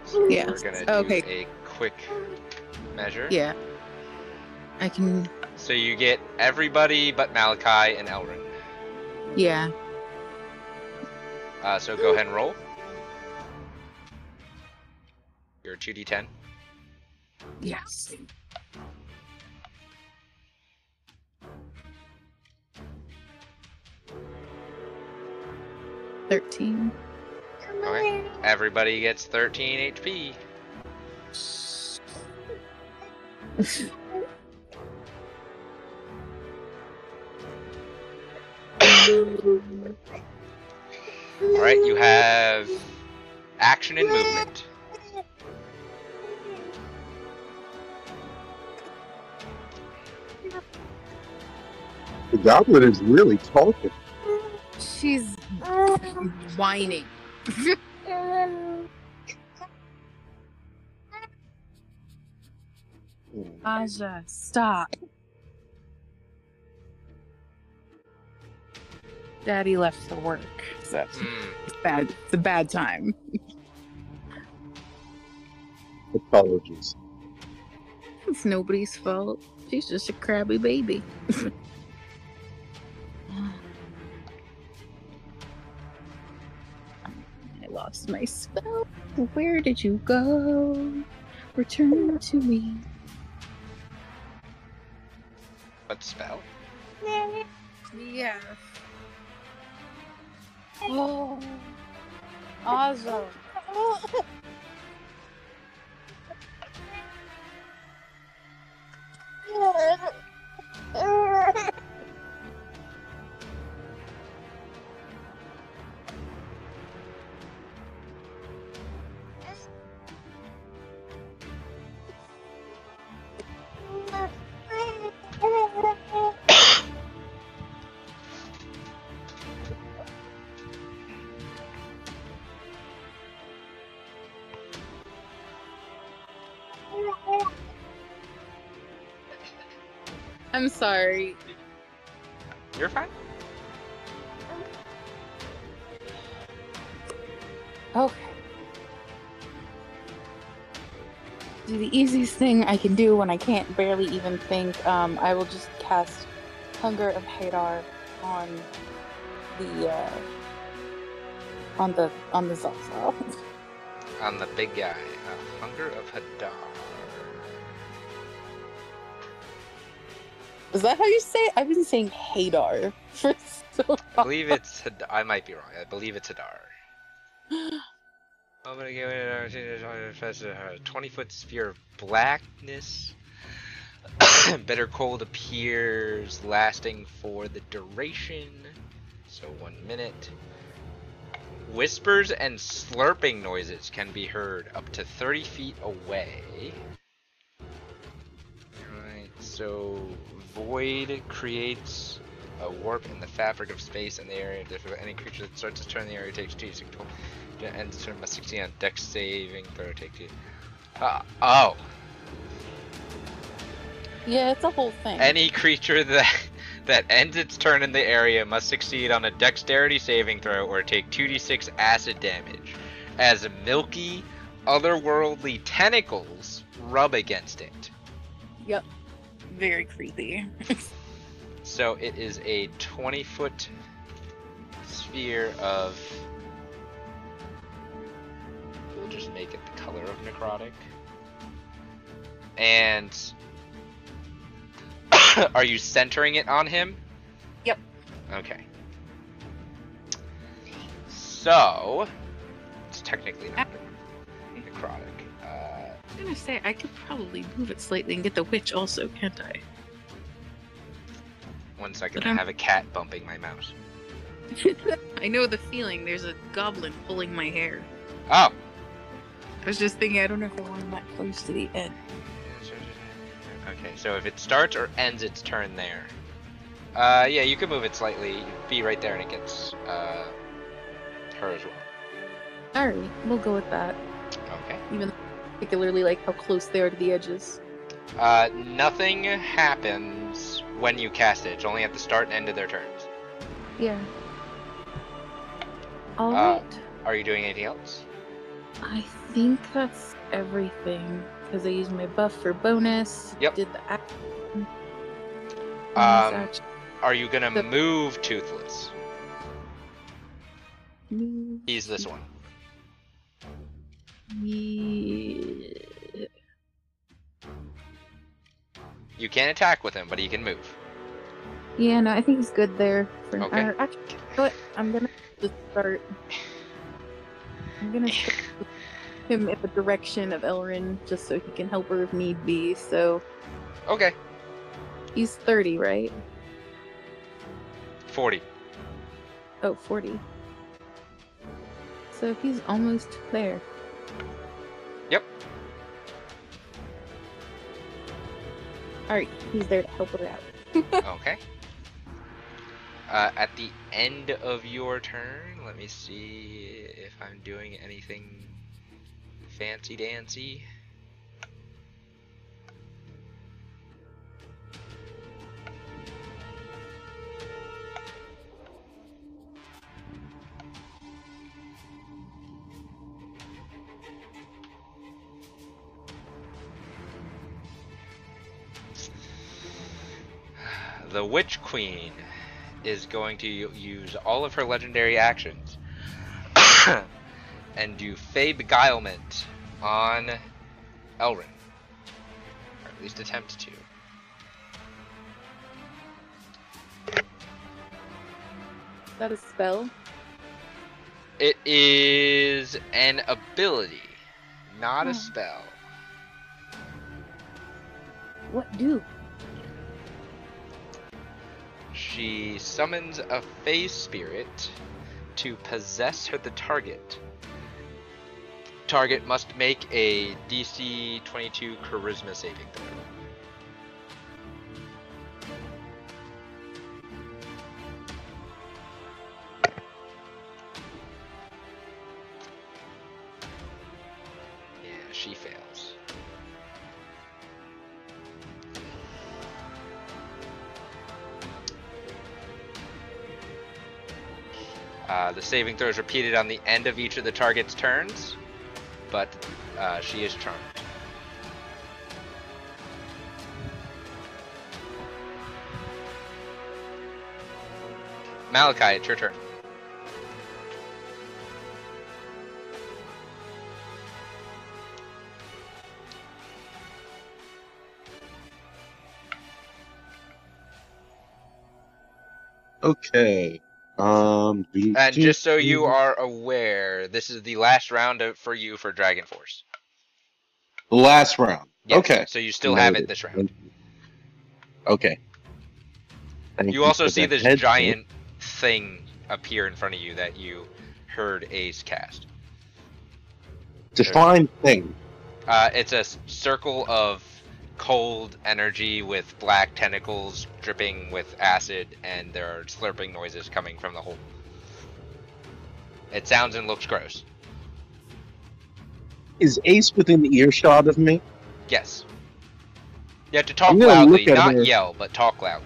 So
Yeah.
we're gonna do
Okay.
a quick measure.
Yeah. I can.
So you get everybody but Malachi and Elrin.
Yeah.
Uh, so go ahead and roll. You're 2d10.
Yes. Thirteen.
Okay. Everybody gets 13 HP. Alright, you have action and movement.
The goblin is really talking.
She's whining. Aja, stop. Daddy left for work. So that's
Mm,
bad. It's a bad time.
Apologies.
It's nobody's fault. She's just a crabby baby. I lost my spell. Where did you go? Return to me.
what spell?
Yes. Oh. Awesome. I'm sorry.
You're fine.
Okay. Do the easiest thing I can do when I can't barely even think. Um, I will just cast Hunger of Hadar on the uh, on the on the Zaza.
On the big guy, uh, Hunger of Hadar.
Is that how you say it? I've been saying Hadar for so long.
I believe it's. Had- I might be wrong. I believe it's Hadar. I'm gonna give it a 20 foot sphere of blackness. Bitter cold appears, lasting for the duration. So one minute. Whispers and slurping noises can be heard up to 30 feet away. So void creates a warp in the fabric of space in the area. Therefore, any creature that starts to turn the area takes 2 6 ends its turn must 16 on dex saving throw take 2. Uh, oh,
Yeah, it's a whole thing.
any creature that that ends its turn in the area must succeed on a dexterity saving throw or take 2d6 acid damage as milky, otherworldly tentacles rub against it.
Yep.
Very creepy.
So it is a 20 foot sphere of. We'll just make it the color of necrotic. And. Are you centering it on him?
Yep.
Okay. So. It's technically not
gonna say I could probably move it slightly and get the witch also, can't I?
one second, I have a cat bumping my mouse.
I know the feeling. There's a goblin pulling my hair.
Oh!
I was just thinking, I don't know if I want that close to the end.
Okay, so if it starts or ends its turn there. Uh, yeah, you can move it slightly. Be right there and it gets, uh, her as well.
Alright, we'll go with that.
Okay.
Even particularly like how close they are to the edges.
Uh, nothing happens when you cast it. It's only at the start and end of their turns.
Yeah.
Uh,
Alright.
Are you doing anything else?
I think that's everything. Because I used my buff for bonus.
Yep.
Did the act- bonus
Um. Are you gonna
The-
move Toothless?
Move.
He's this one. You can't attack with him, but he can move.
Yeah, no, I think he's good there. For
Okay.
actually, you know what? I'm gonna just start. I'm gonna start him in the direction of Elrin, just so he can help her if need be. So
Okay.
he's 30, right?
40.
Oh, 40. So he's almost there. Alright, he's there to help her out.
okay. Uh, at the end of your turn, let me see if I'm doing anything fancy dancy. The Witch Queen is going to use all of her legendary actions and do Fey Beguilement on Elrin. Or at least attempt to.
Is that a spell?
It is an ability, not a
Oh.
spell.
What do?
She summons a Fey spirit to possess her the target. Target must make a DC 22 Charisma saving throw. saving throws repeated on the end of each of the target's turns, but uh, she is charmed. Malachi, it's your turn.
Okay. Um.
And just so you are aware, this is the last round of, for you for Dragon Force.
the last round.
Yes,
Okay.
So you still have it this round.
Okay. Thank
You also see this giant thing appear in front of you that you heard Ace cast.
define thing.
Uh, it's a circle of cold energy with black tentacles dripping with acid, and there are slurping noises coming from the hole. It sounds and looks gross.
Is Ace within earshot of me?
Yes. You have to talk loudly, not
her.
yell, but talk loudly.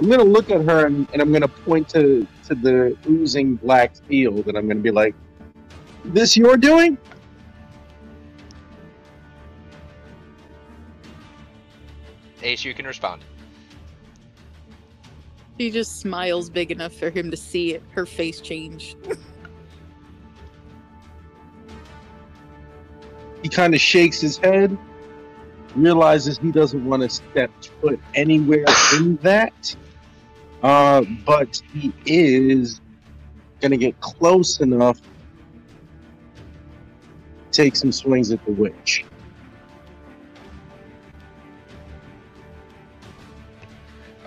I'm gonna look at her and, and I'm gonna point to to the oozing black field, and I'm gonna be like, "This you're doing?"
Ace, you can respond.
She just smiles big enough for him to see it. Her face change.
He kind of shakes his head, realizes he doesn't want to step foot anywhere in that, uh, but he is gonna get close enough. Take some swings at the witch.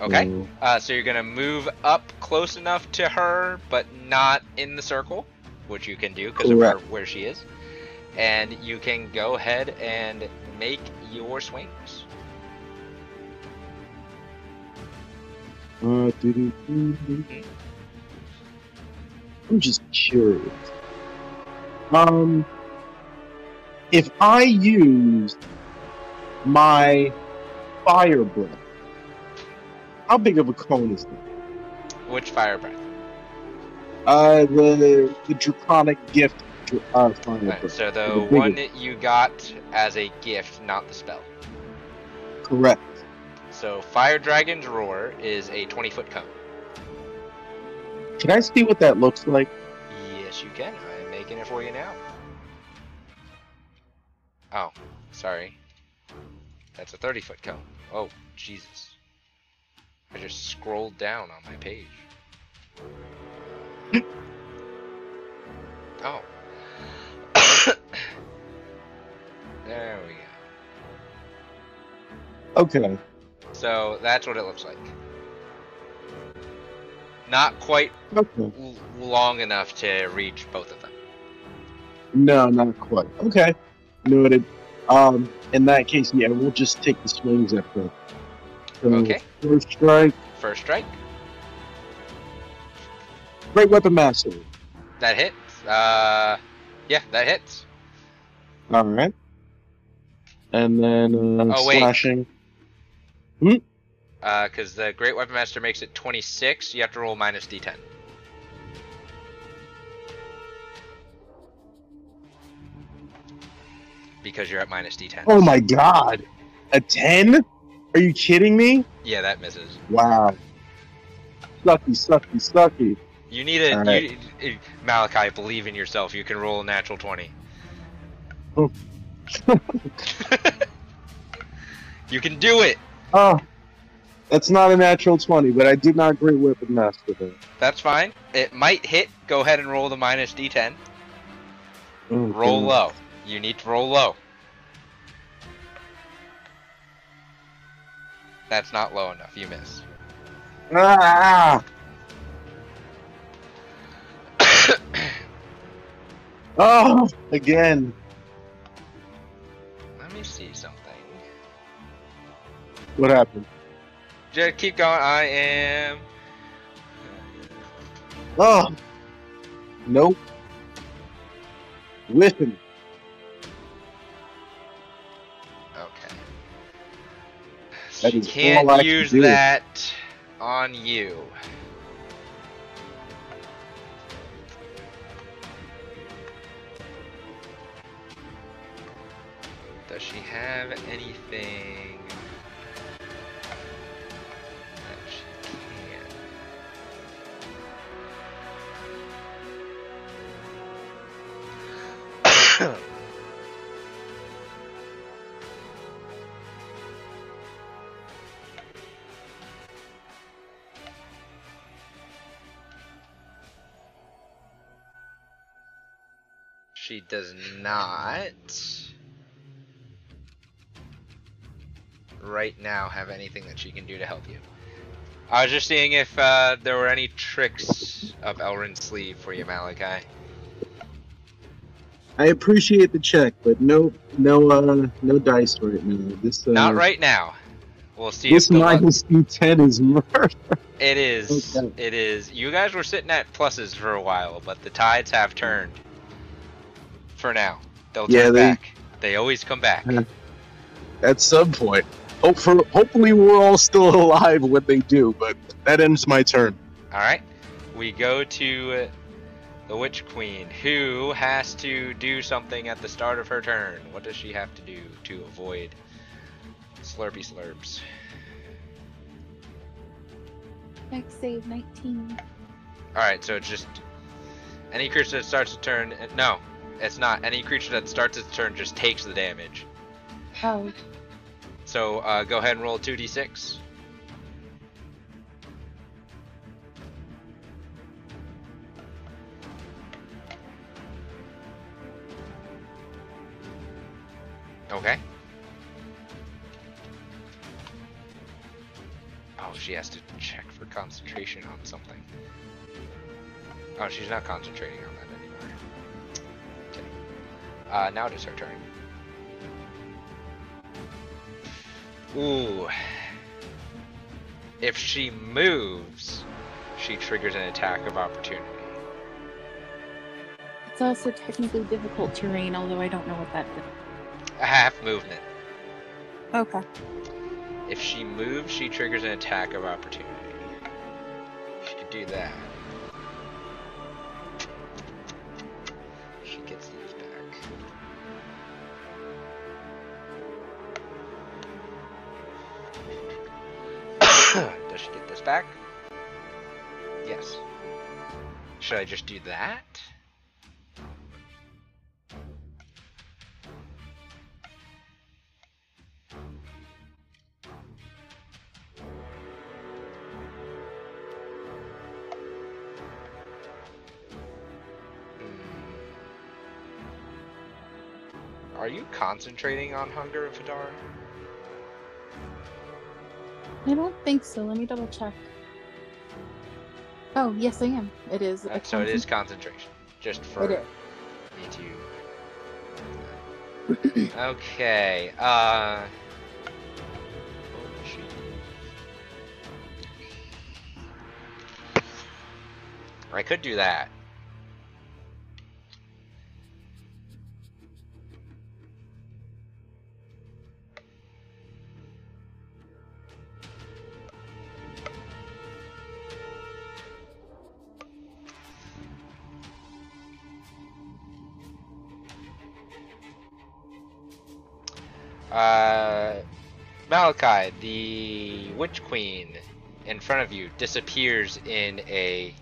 Okay. Uh, so you're gonna move up close enough to her, but not in the circle, which you can do because of where, where she is. And you can go ahead and make your swings.
Uh, doo-doo-doo-doo. I'm just curious. Um, if I use my fire breath, how big of a cone is that?
Which fire breath?
Uh, the the draconic gift uh, fire
Alright, so the
The
one that you got as a gift, not the spell.
Correct.
So Fire Dragon's Roar is a 20 foot cone.
Can I see what that looks like?
Yes, you can. I'm making it for you now. Oh, sorry. That's a 30 foot cone. Oh, Jesus. I just scrolled down on my page. oh. there we go.
Okay.
So that's what it looks like. Not quite
Okay.
l- long enough to reach both of them.
No, not quite. Okay. Noted. Um, in that case, yeah, we'll just take the swings at the. So,
Okay.
First strike.
First strike.
Great weapon master.
That hits. Uh, yeah, that hits.
All right. And then uh,
Oh, wait.
slashing.
Uh, because the Great Weapon Master makes it 26, you have to roll minus d10. Because you're at minus d10.
Oh my god. A 10? Are you kidding me?
Yeah, that misses.
Wow. Sucky, sucky, sucky.
You need a.
Alright.
You, Malachi, believe in yourself. You can roll a natural 20.
Oh.
you can do it!
Oh. That's not a natural 20, but I did not great weapon master there.
That's fine. It might hit. Go ahead and roll the minus d10.
Oh,
Roll
God.
low. You need to roll low. That's not low enough. You miss.
Ah! Oh, again.
Let me see something.
What happened?
Just keep going. I am.
Oh. Nope. Whipping. That
She
is all I
can't use that on you. Does she have anything that she can? She does not right now have anything that she can do to help you. I was just seeing if uh, there were any tricks up Elrin's sleeve for you, Malachi.
I appreciate the check, but no, no, uh, no dice right now. This uh,
Not right now. We'll see
This
if the luck-
minus D10 is murder.
It is.
Okay.
It is. You guys were sitting at pluses for a while, but the tides have turned. For now, they'll
Yeah,
turn
they-
back. They always come back.
At some point, hope for, hopefully we're all still alive when they do. But that ends my turn.
All right, we go to uh, the Witch Queen, who has to do something at the start of her turn. What does she have to do to avoid Slurpy Slurps?
Next save 19.
All right, so it's just any creature that starts a turn. uh, No, it's not. Any creature that starts its turn just takes the damage.
Oh,
So uh, go ahead and roll 2d6. Okay. Oh, she has to check for concentration on something. Oh, she's not concentrating on that. Uh, now it is her turn. Ooh. If she moves, she triggers an attack of opportunity.
it's also technically difficult terrain, although I don't know what that is.
A half movement.
Okay.
If she moves, she triggers an attack of opportunity. She could do that. Back? Yes. Should I just do that? Hmm. Are you concentrating on hunger of Hadar?
I don't think so. Let me double check. Oh, yes, I am. It is.
Uh, so it is concentration. Just for me to. okay. Uh. I could do that. Uh, Malachi, the Witch Queen in front of you, disappears in a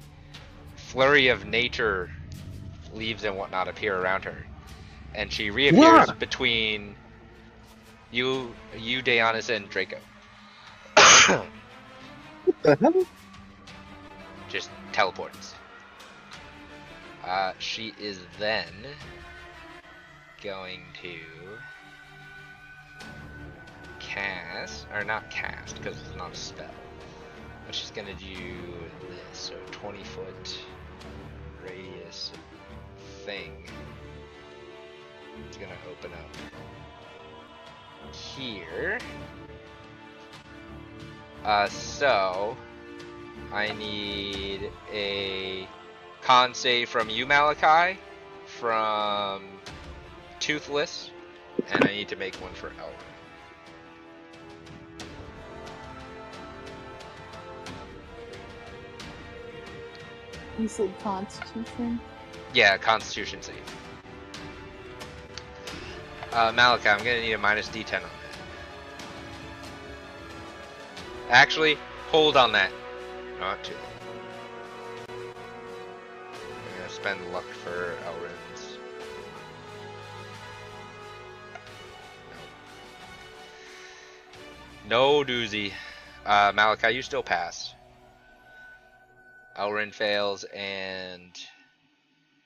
flurry of nature. Leaves and whatnot appear around her, and she reappears
What?
between you, you, Daeonis, and Draco.
What the hell?
Just teleports. Uh, she is then going to cast, or not cast, because it's not a spell. But she's gonna do this, so 20 foot radius thing. It's gonna open up here. Uh, so I need a con save from you, Malachi, from Toothless, and I need to make one for Elrin.
You said Constitution.
Yeah, Constitution save. Uh, Malachi, I'm gonna need a minus D10 on that. Actually, hold on that. Not too. I'm gonna spend luck for Elrin's. No. No doozy. Uh, Malachi, you still pass. Elrin fails and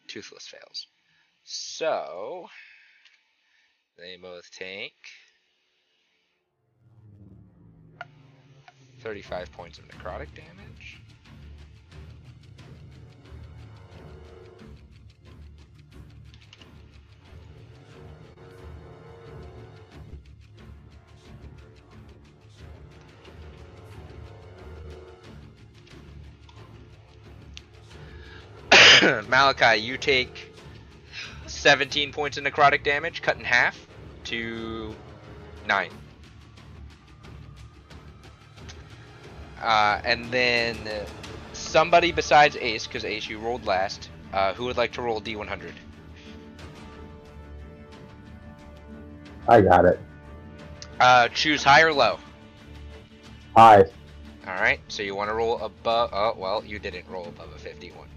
Toothless fails. So they both take 35 points of necrotic damage. Malachi, you take 17 points of necrotic damage, cut in half to 9. Uh, and then somebody besides Ace, because Ace, you rolled last, uh, who would like to roll D100?
I got it.
Uh, choose high or low.
Hi.
Alright, so you want to roll above. Oh, well, you didn't roll above a 51.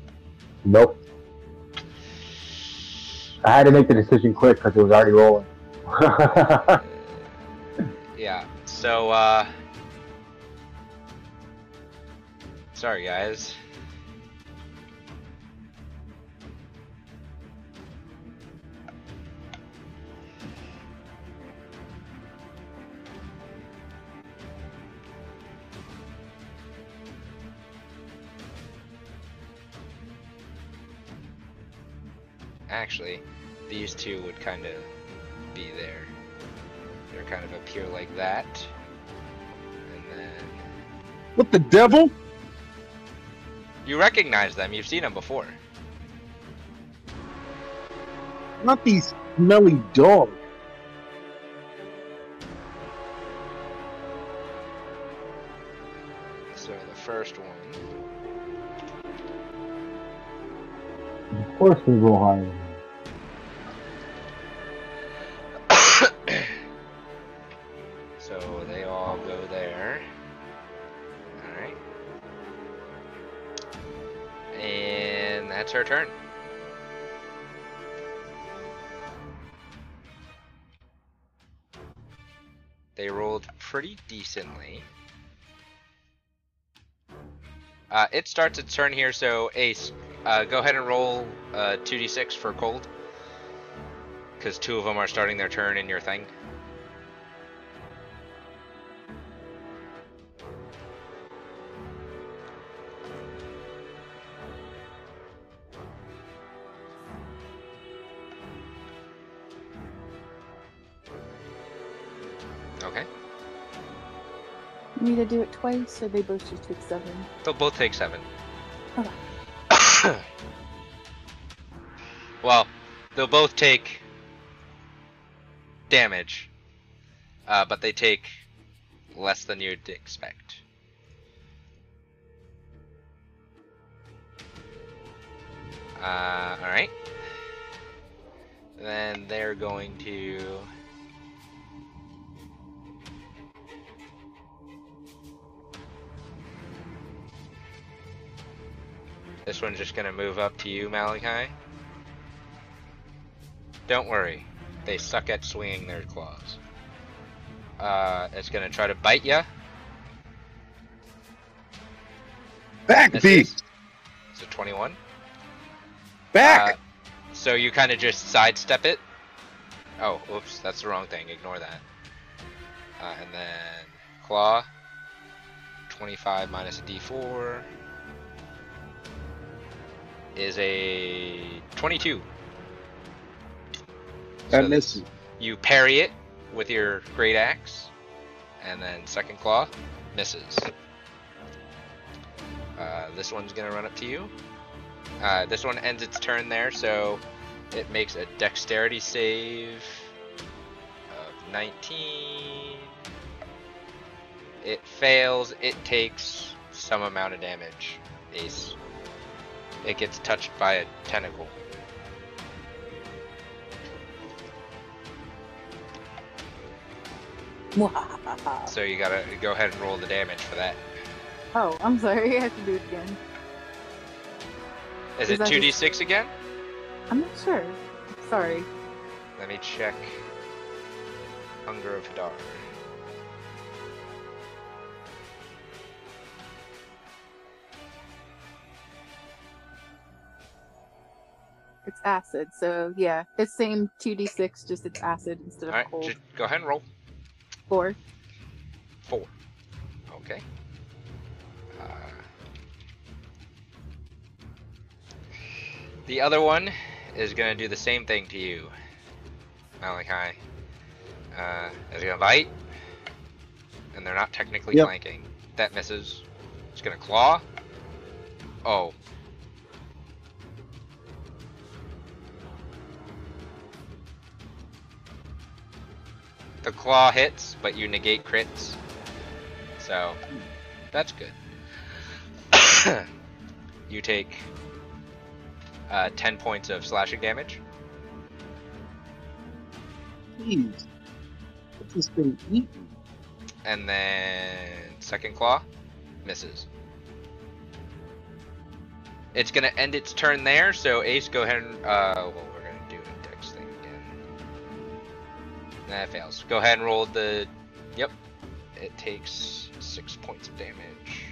Nope. I had to make the decision quick because it was already rolling.
Yeah, so, uh. Sorry, guys. Actually, these two would kind of be there. They're kind of appear like that. And then.
What the devil?
You recognize them, you've seen them before.
Not these smelly dogs.
So the first one.
of course we roll higher.
Turn. They rolled pretty decently. Uh, it starts its turn here, so Ace, uh, go ahead and roll uh, 2d6 for cold. Because two of them are starting their turn in your thing.
Need to do it twice, or they both just take seven.
They'll both take seven.
Okay.
well, they'll both take damage, uh, but they take less than you'd expect. Uh, alright. Then they're going to. This one's just gonna move up to you, Malachi. Don't worry, they suck at swinging their claws. Uh, it's gonna try to bite you.
Back, beast!
It's a 21.
Back!
Uh, so you kind of just sidestep it. Oh, oops, that's the wrong thing. Ignore that. Uh, and then claw. 25 minus a d4 is a 22.
that
So
misses.
You parry it with your great axe, and then second claw misses. Uh, this one's gonna run up to you. Uh, this one ends its turn there, so it makes a dexterity save of 19. It fails. It takes some amount of damage. Ace. It gets touched by a tentacle. So you gotta go ahead and roll the damage for that.
oh, I'm sorry. I have to do it again.
Is
Is
it 2d6 again?
I'm not sure. Sorry.
Let me check. Hunger of Hadar.
It's acid, so yeah, it's same two d six, just it's acid instead of
All right,
cold.
just go ahead and roll.
Four.
Four. Okay. Uh, the other one is gonna do the same thing to you, Malachi. Uh, is gonna bite, and they're not technically
Yep.
flanking. That misses. It's gonna claw. Oh. Claw hits, but you negate crits. So, that's good. you take uh, 10 points of slashing damage.
Jeez. What's this thing eating?
And then second claw misses. It's gonna end its turn there, so Ace, go ahead and uh That fails. Go ahead and roll the Yep. It takes six points of damage.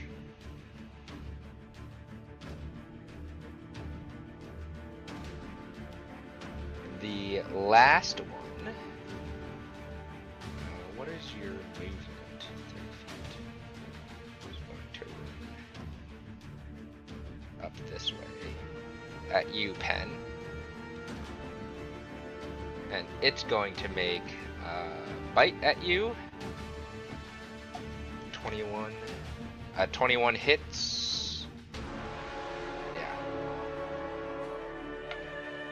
The last one. Uh, what is your movement? 30 feet. Going to up this way at you, Pen. And it's going to make bite at you. 21. Uh, 21 hits. Yeah.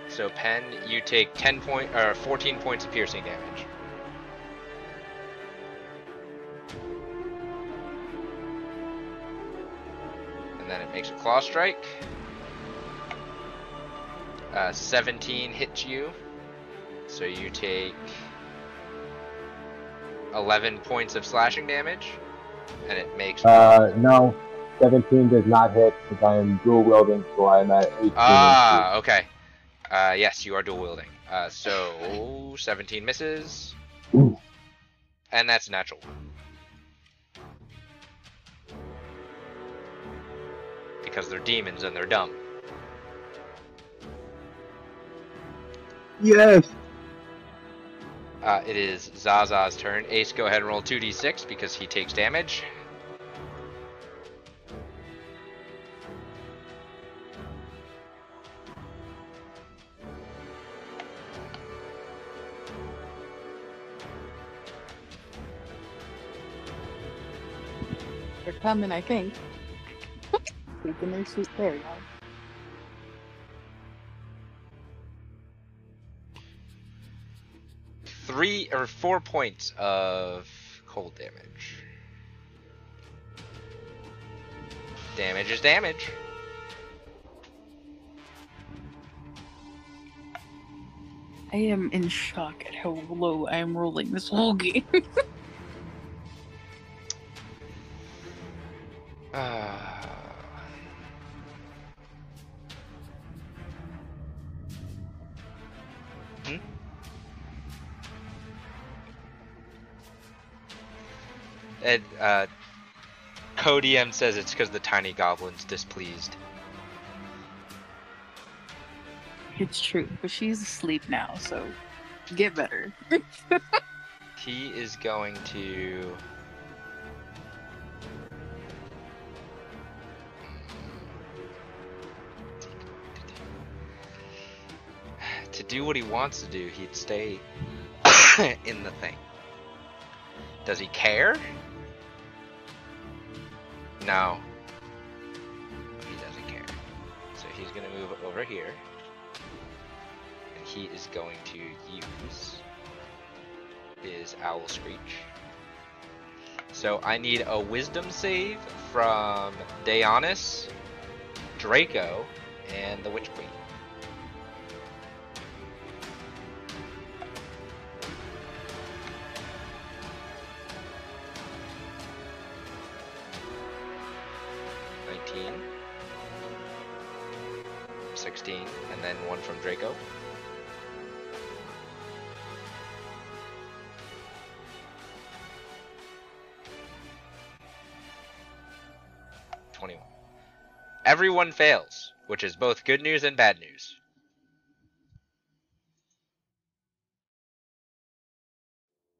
So Pen, you take 10 point or 14 points of piercing damage. And then it makes a claw strike. Uh, 17 hits you. So you take 11 points of slashing damage. And it makes.
Uh, no. 17 does not hit because I am dual wielding, so I'm at 18.
Ah, okay. Uh, yes, you are dual wielding. Uh, so 17 misses,
Ooh.
and that's natural. Because they're demons and they're dumb.
Yes.
Uh, it is Zaza's turn. Ace, go ahead and roll 2d6 because he takes damage.
They're coming, I think. Taking their sweet there, y'all.
Three or four points of cold damage. Damage is damage.
I am in shock at how low I am rolling this whole game.
Ah. And uh, Cody M says it's because the tiny goblin's displeased.
it's true, but she's asleep now, so get better.
He is going to. To do what he wants to do, he'd stay in the thing. Does he care? No. He doesn't care. So he's gonna move over here. And he is going to use his Owl Screech. So I need a Wisdom save from Daeonis, Draco, and the Witch Queen. Everyone fails, which is both good news and bad news.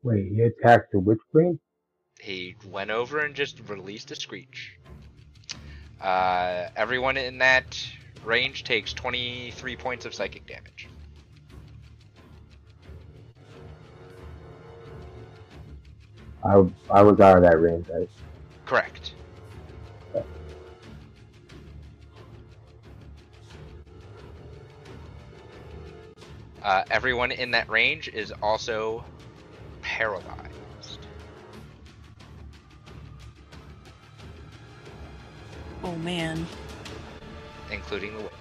Wait, he attacked the Witch Queen?
He went over and just released a screech. Uh, everyone in that range takes 23 points of psychic damage.
I, I was out of that range, right?
Correct. Uh, everyone in that range is also paralyzed.
Oh man.
including the witch.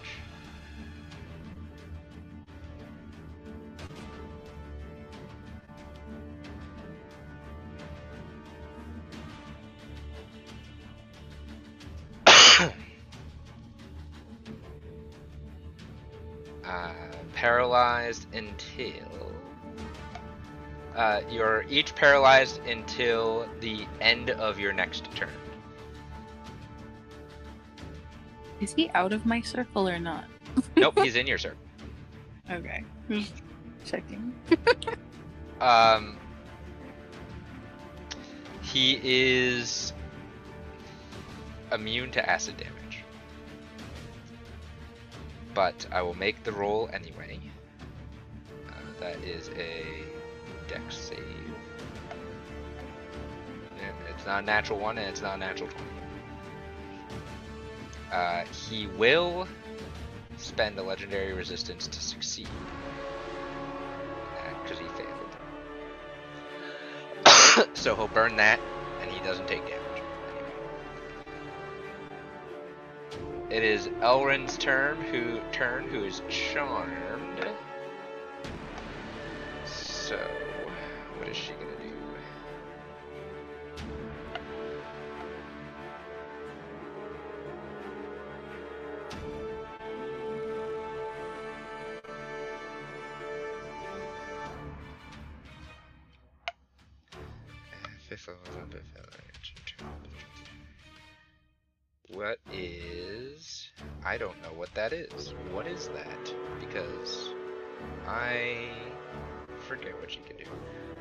Paralyzed until uh, you're each paralyzed until the end of your next turn.
Is he out of my circle or not?
nope, he's in your circle.
Okay. Just checking.
Um, he is immune to acid damage. But I will make the roll anyway. Uh, that is a dex save. It's not a natural one and it's not a natural 20. Uh, he will spend a legendary resistance to succeed. Because he failed. so he'll burn that, and he doesn't take damage. It is Elrin's turn, who turn, who is charmed. Is she gonna do? Fifth level, What is? I don't know what that is. What is that? Because I forget what she can do.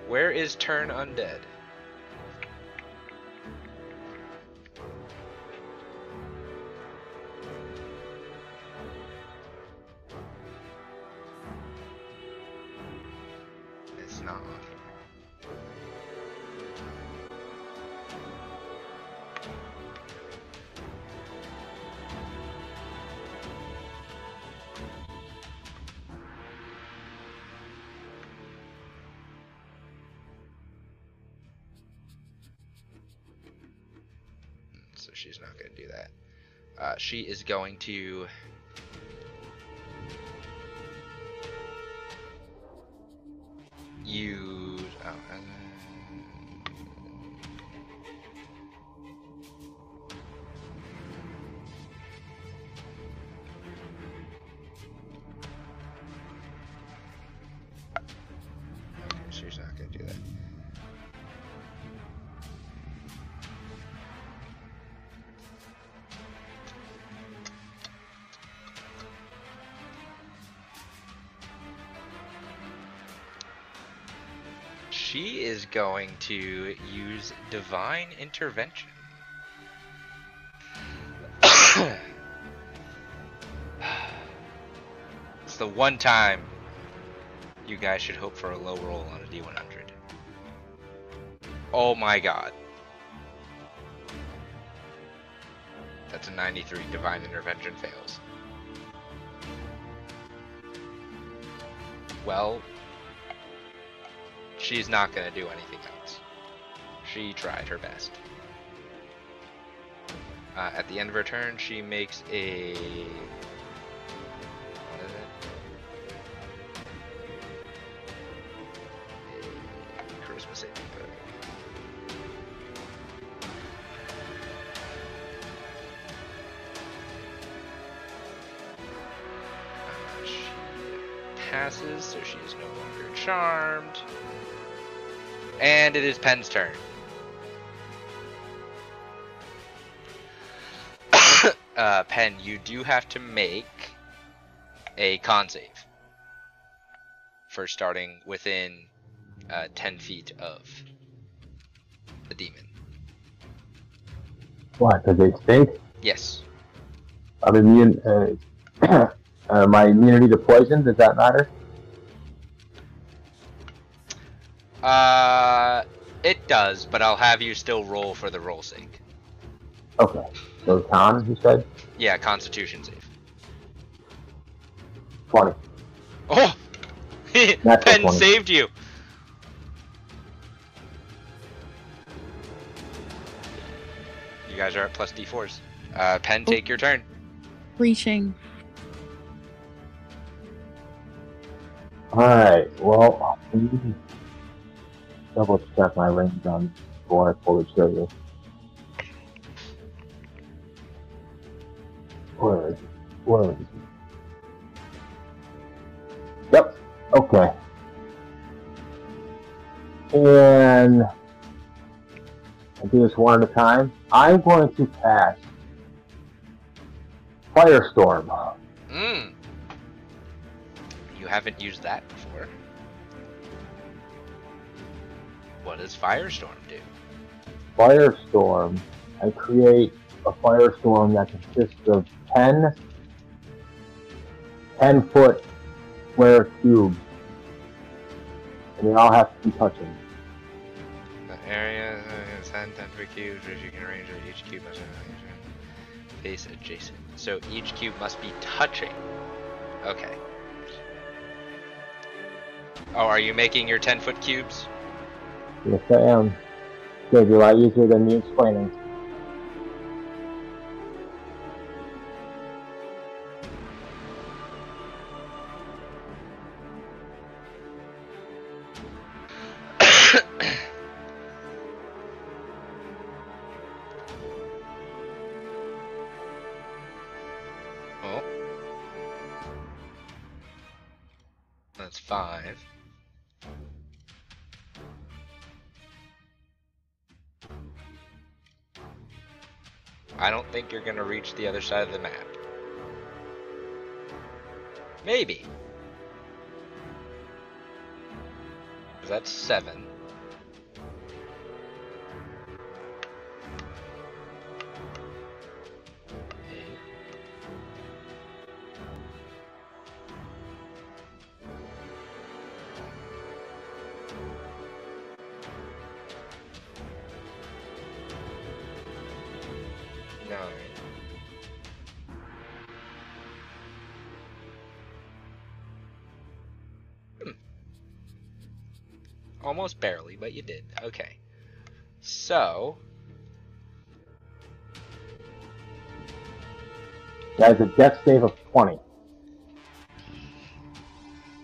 Where is turn undead? Going to. Going to use divine intervention. it's the one time you guys should hope for a low roll on a D100. Oh my god. That's a 93. Divine intervention fails. Well, she's not going to do anything else. She tried her best. Uh, at the end of her turn, she makes a. it is Pen's turn. uh, Pen, you do have to make a con save for starting within uh, 10 feet of the demon.
What? Because they stink?
Yes.
I'm immune. Uh, uh, my immunity to poison, does that matter?
Uh, it does, but I'll have you still roll for the roll sake.
Okay. So con, you said?
Yeah, Constitution save.
20.
Oh,
Natural
Pen
20.
saved you. You guys are at plus d4s. Uh, Pen, take your turn.
Reaching.
Alright, well, I need to double check my range on before I pull the trigger. Where is it? Where is it? Yep, okay. And I'll do this one at a time. I'm going to cast Firestorm.
Mm. You haven't used that before. What does Firestorm do?
firestorm, I create a firestorm that consists of 10 10 foot square cubes. And they all have to be touching.
The area is 10 10 per cube, which you can arrange at each cube must face adjacent. So each cube must be touching. Okay. Oh, are you making your 10 foot cubes?
Yes, I am. Gonna be a lot easier than me explaining.
You're gonna reach the other side of the map. Maybe. that's seven. So,
That is a death save of 20.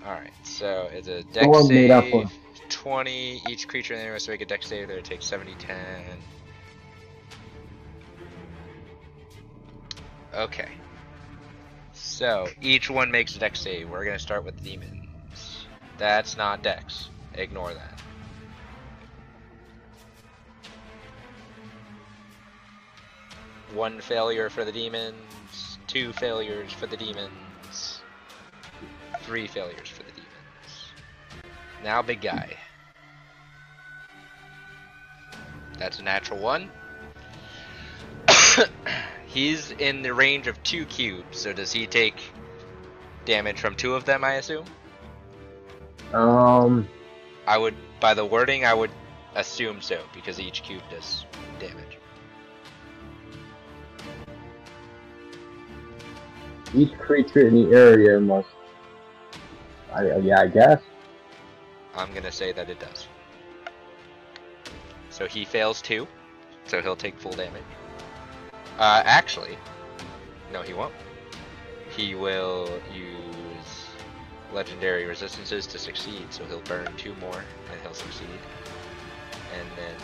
alright. So, it's a dex
up
save.
of-
20. Each creature in the area must make a dex save. They take 70, 10. Okay. So, each one makes a dex save. We're going to start with demons. That's not dex. Ignore that. One failure for the demons, two failures for the demons, three failures for the demons. Now, big guy. That's a natural one. He's in the range of two cubes, so does he take damage from two of them, I assume?
Um,
I would, by the wording, I would assume so, because each cube does damage.
Each creature in the area must. I, yeah, I guess.
I'm gonna say that it does. So he fails two, so he'll take full damage. Uh, actually, no, he won't. He will use legendary resistances to succeed, so he'll burn two more and he'll succeed. And then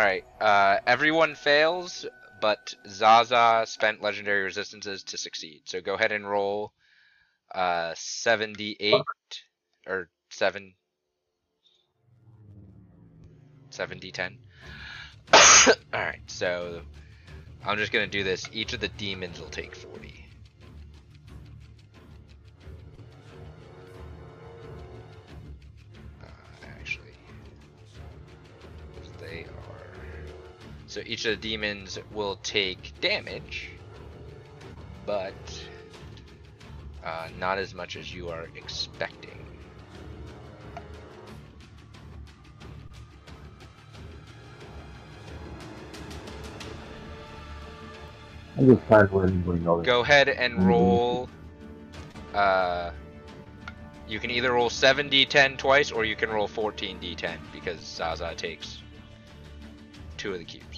she. Alright, uh, everyone fails, but Zaza spent legendary resistances to succeed. So go ahead and roll Uh, 78 or 7 7d10. Alright, so I'm just gonna do this. Each of the demons will take 40. So each of the demons will take damage, but uh, not as much as you are expecting.
I'm just trying to anybody know.
Go ahead and
Mhm.
roll. Uh, you can either roll 7d10 twice, or you can roll 14d10 because Zaza takes two of the cubes.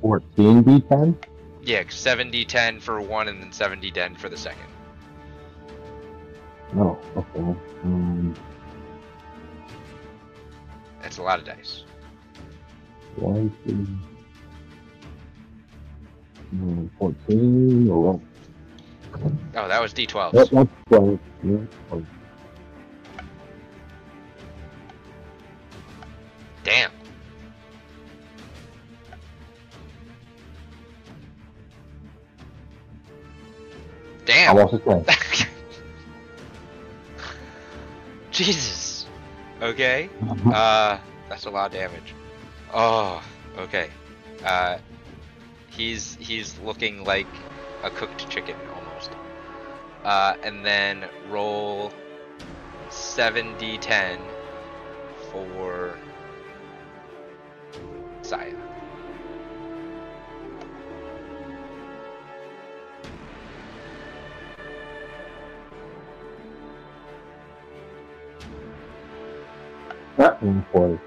14 D10?
Yeah, 7d10 for one, and then 7d10 for the second.
Oh, okay. Um,
That's a lot of dice.
one, two, hmm, 14 or what?
Oh, that was d12s.
Yep, that's 12. Yeah, 12.
Damn. Damn.
Same.
Jesus. Okay. Uh, that's a lot of damage. Oh, okay. Uh, he's he's looking like a cooked chicken almost. Uh, and then roll seven d10 for Saya.
Ah, and 40.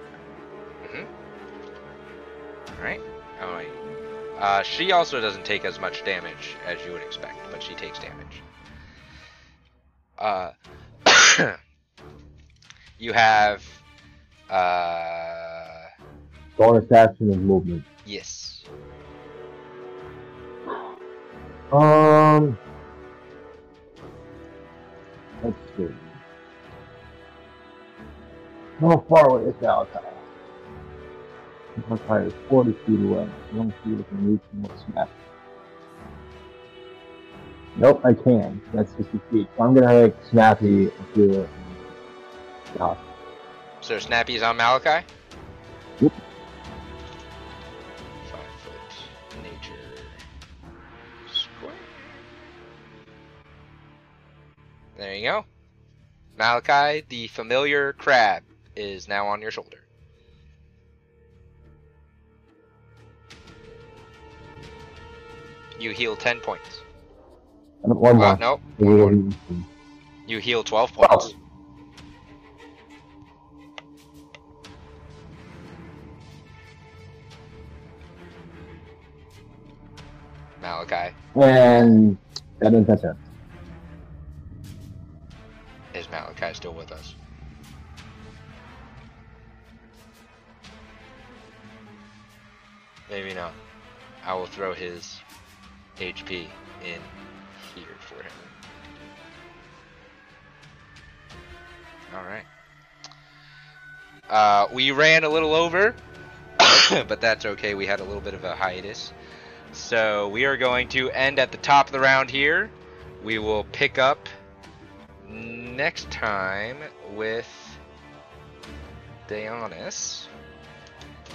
Alright. Oh. Uh, she also doesn't take as much damage as you would expect, but she takes damage. Uh, you have, uh,
Bonus action and movement.
yes.
Um. Let's see. How far away is Malachi? Malachi is 40 feet away. Don't see if I can reach him with snap. Nope, I can. That's 50 feet. So I'm gonna make Snappy appear. Yeah.
So Snappy's on Malachi?
Yep.
Five foot nature square. There you go. Malachi, the familiar crab, is now on your shoulder. You heal 10 points.
And One more.
Uh, no, one more. You heal 12 points. Malachi,
And that ends that turn.
is Malachi still with us? Maybe not. I will throw his HP in here for him. Alright. Uh, we ran a little over, but that's okay. We had a little bit of a hiatus. So we are going to end at the top of the round here. We will pick up next time with Daeonis.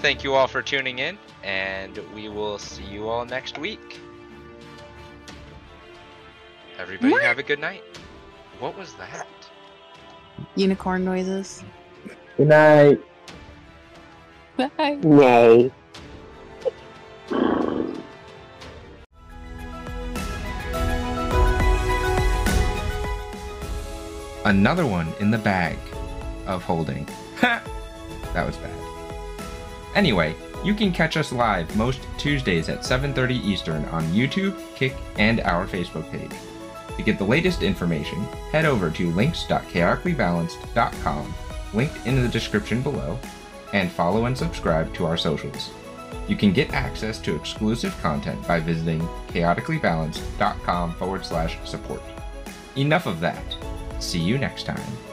Thank you all for tuning in, and we will see you all next week. Everybody have a good night. What was that?
Unicorn noises.
Good night.
Bye.
Nay.
Another one in the bag of holding. Ha! that was bad. Anyway, you can catch us live most Tuesdays at 7:30 Eastern on YouTube, Kick, and our Facebook page. To get the latest information, head over to links.chaoticallybalanced.com, linked in the description below, and follow and subscribe to our socials.
You can get access to exclusive content by visiting chaoticallybalanced.com forward slash support. Enough of that. See you next time.